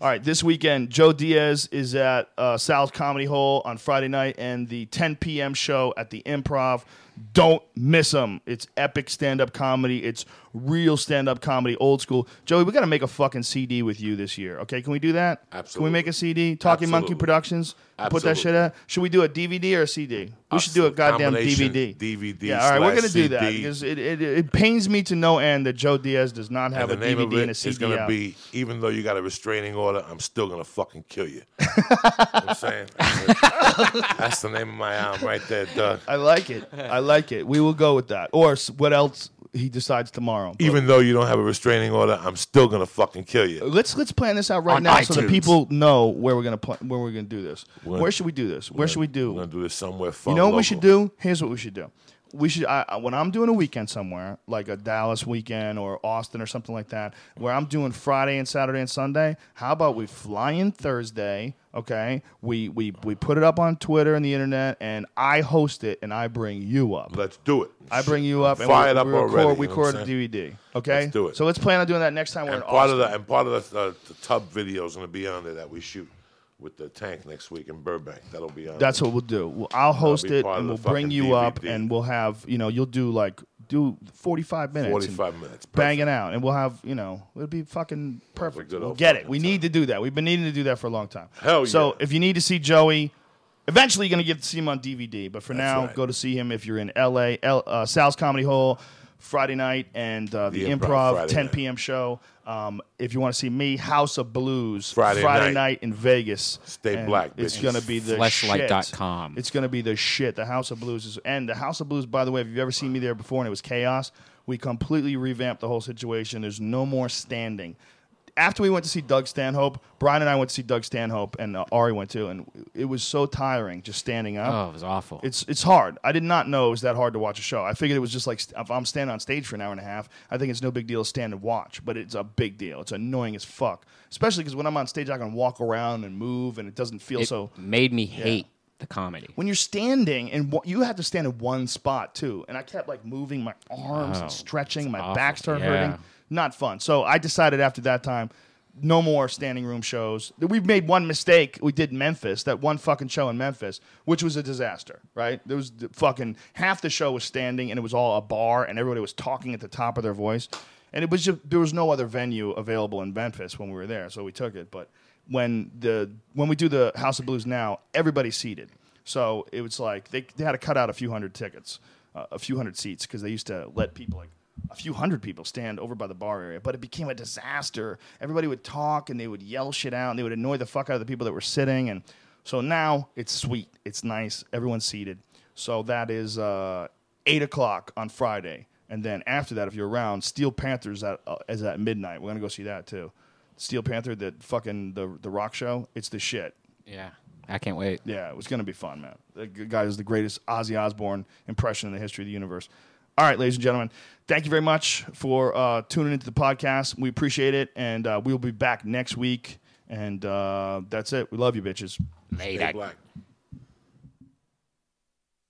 All right, this weekend, Joe Diaz is at uh, Comedy Hole on Friday night and the 10 p.m. show at the Improv. Don't miss them. It's epic stand up comedy. It's real stand up comedy, old school. Joey, we got to make a fucking CD with you this year. Okay, can we do that? Absolutely. Can we make a CD? Talking Monkey Productions. Absolutely. Put that shit out. Should we do a DVD or a CD? We should do a goddamn DVD. DVD Yeah, all right, we're gonna do that because it, it, it pains me to no end that Joe Diaz does not have And a DVD and a CD to out. be, even though you got a restraining order, I'm still going to fucking kill you. you know what I'm saying? That's the name of my album right there, Doug. I like it. I like it. We will go with that. Or s- what else he decides tomorrow. But Even though you don't have a restraining order, I'm still going to fucking kill you. let's let's plan this out right On now so that iTunes. people know where we're gonna pl- where we're gonna do this. We're- where should we do this? Where should we do? We're going to do this somewhere fun. You know what we local. should do? Here's what we should do. We should I, when I'm doing a weekend somewhere, like a Dallas weekend or Austin or something like that, where I'm doing Friday and Saturday and Sunday. How about we fly in Thursday? Okay, we we we put it up on Twitter and the internet, and I host it, and I bring you up. Let's do it. I bring you up and Fired we, up we record, already, we you know what record a? DVD. Okay, Let's do it. So let's plan on doing that next time we're And in part Austin. of the and part of the, uh, the tub video is going to be on there that we shoot with the tank next week in Burbank. That'll be on. That's what we'll do. Well, I'll host it, and we'll bring you up, and we'll have you know you'll do like do forty five minutes, and 45 minutes. Perfect. it out, and we'll have you know it'll be fucking perfect. We'll get it. We time. need to do that. We've been needing to do that for a long time. Hell So yeah. if you need to see Joey. Eventually, you're going to get to see him on DVD, but for That's now, right. go to see him if you're in LA, L, uh, Sal's Comedy Hole, Friday night, and uh, the, The Improv, Improv Friday 10 night. p.m. show. Um, if you want to see me, House of Blues, Friday night. night. in Vegas. Stay And black, It's going to be the Fleshlight.com. shit. It's going to be the shit. The House of Blues is, and the House of Blues. By the way, if you've ever seen me there before and it was chaos, we completely revamped the whole situation. There's no more standing. After we went to see Doug Stanhope, Brian and I went to see Doug Stanhope, and uh, Ari went too, and it was so tiring just standing up. Oh, it was awful. It's it's hard. I did not know it was that hard to watch a show. I figured it was just like st- if I'm standing on stage for an hour and a half, I think it's no big deal to stand and watch. But it's a big deal. It's annoying as fuck. Especially because when I'm on stage, I can walk around and move, and it doesn't feel it so. made me hate the comedy. When you're standing and wa- you have to stand in one spot too, and I kept like moving my arms Oh, and stretching. My awful. back started Yeah. hurting. Not fun. So I decided after that time. No more standing room shows. We've made one mistake. We did Memphis, that one fucking show in Memphis, which was a disaster, right? There was fucking half the show was standing and it was all a bar and everybody was talking at the top of their voice. And it was just there was no other venue available in Memphis when we were there, so we took it. But when the when we do the House of Blues now, everybody's seated. So it was like they, they had to cut out a few hundred tickets, uh, a few hundred seats, because they used to let people like a few hundred people stand over by the bar area. But it became a disaster. Everybody would talk and they would yell shit out and they would annoy the fuck out of the people that were sitting. And so now it's sweet, it's nice, everyone's seated. So that is uh, eight o'clock on Friday And then after that, if you're around, Steel Panthers at uh, is at midnight. We're gonna go see that too. Steel Panther, the fucking the the rock show. It's the shit. Yeah, I can't wait. Yeah, it was going to be fun, man. The guy is the greatest Ozzy Osbourne impression in the history of the universe. All right, ladies and gentlemen, thank you very much for uh, tuning into the podcast. We appreciate it, and uh, we'll be back next week. And uh, that's it. We love you, bitches. Stay black.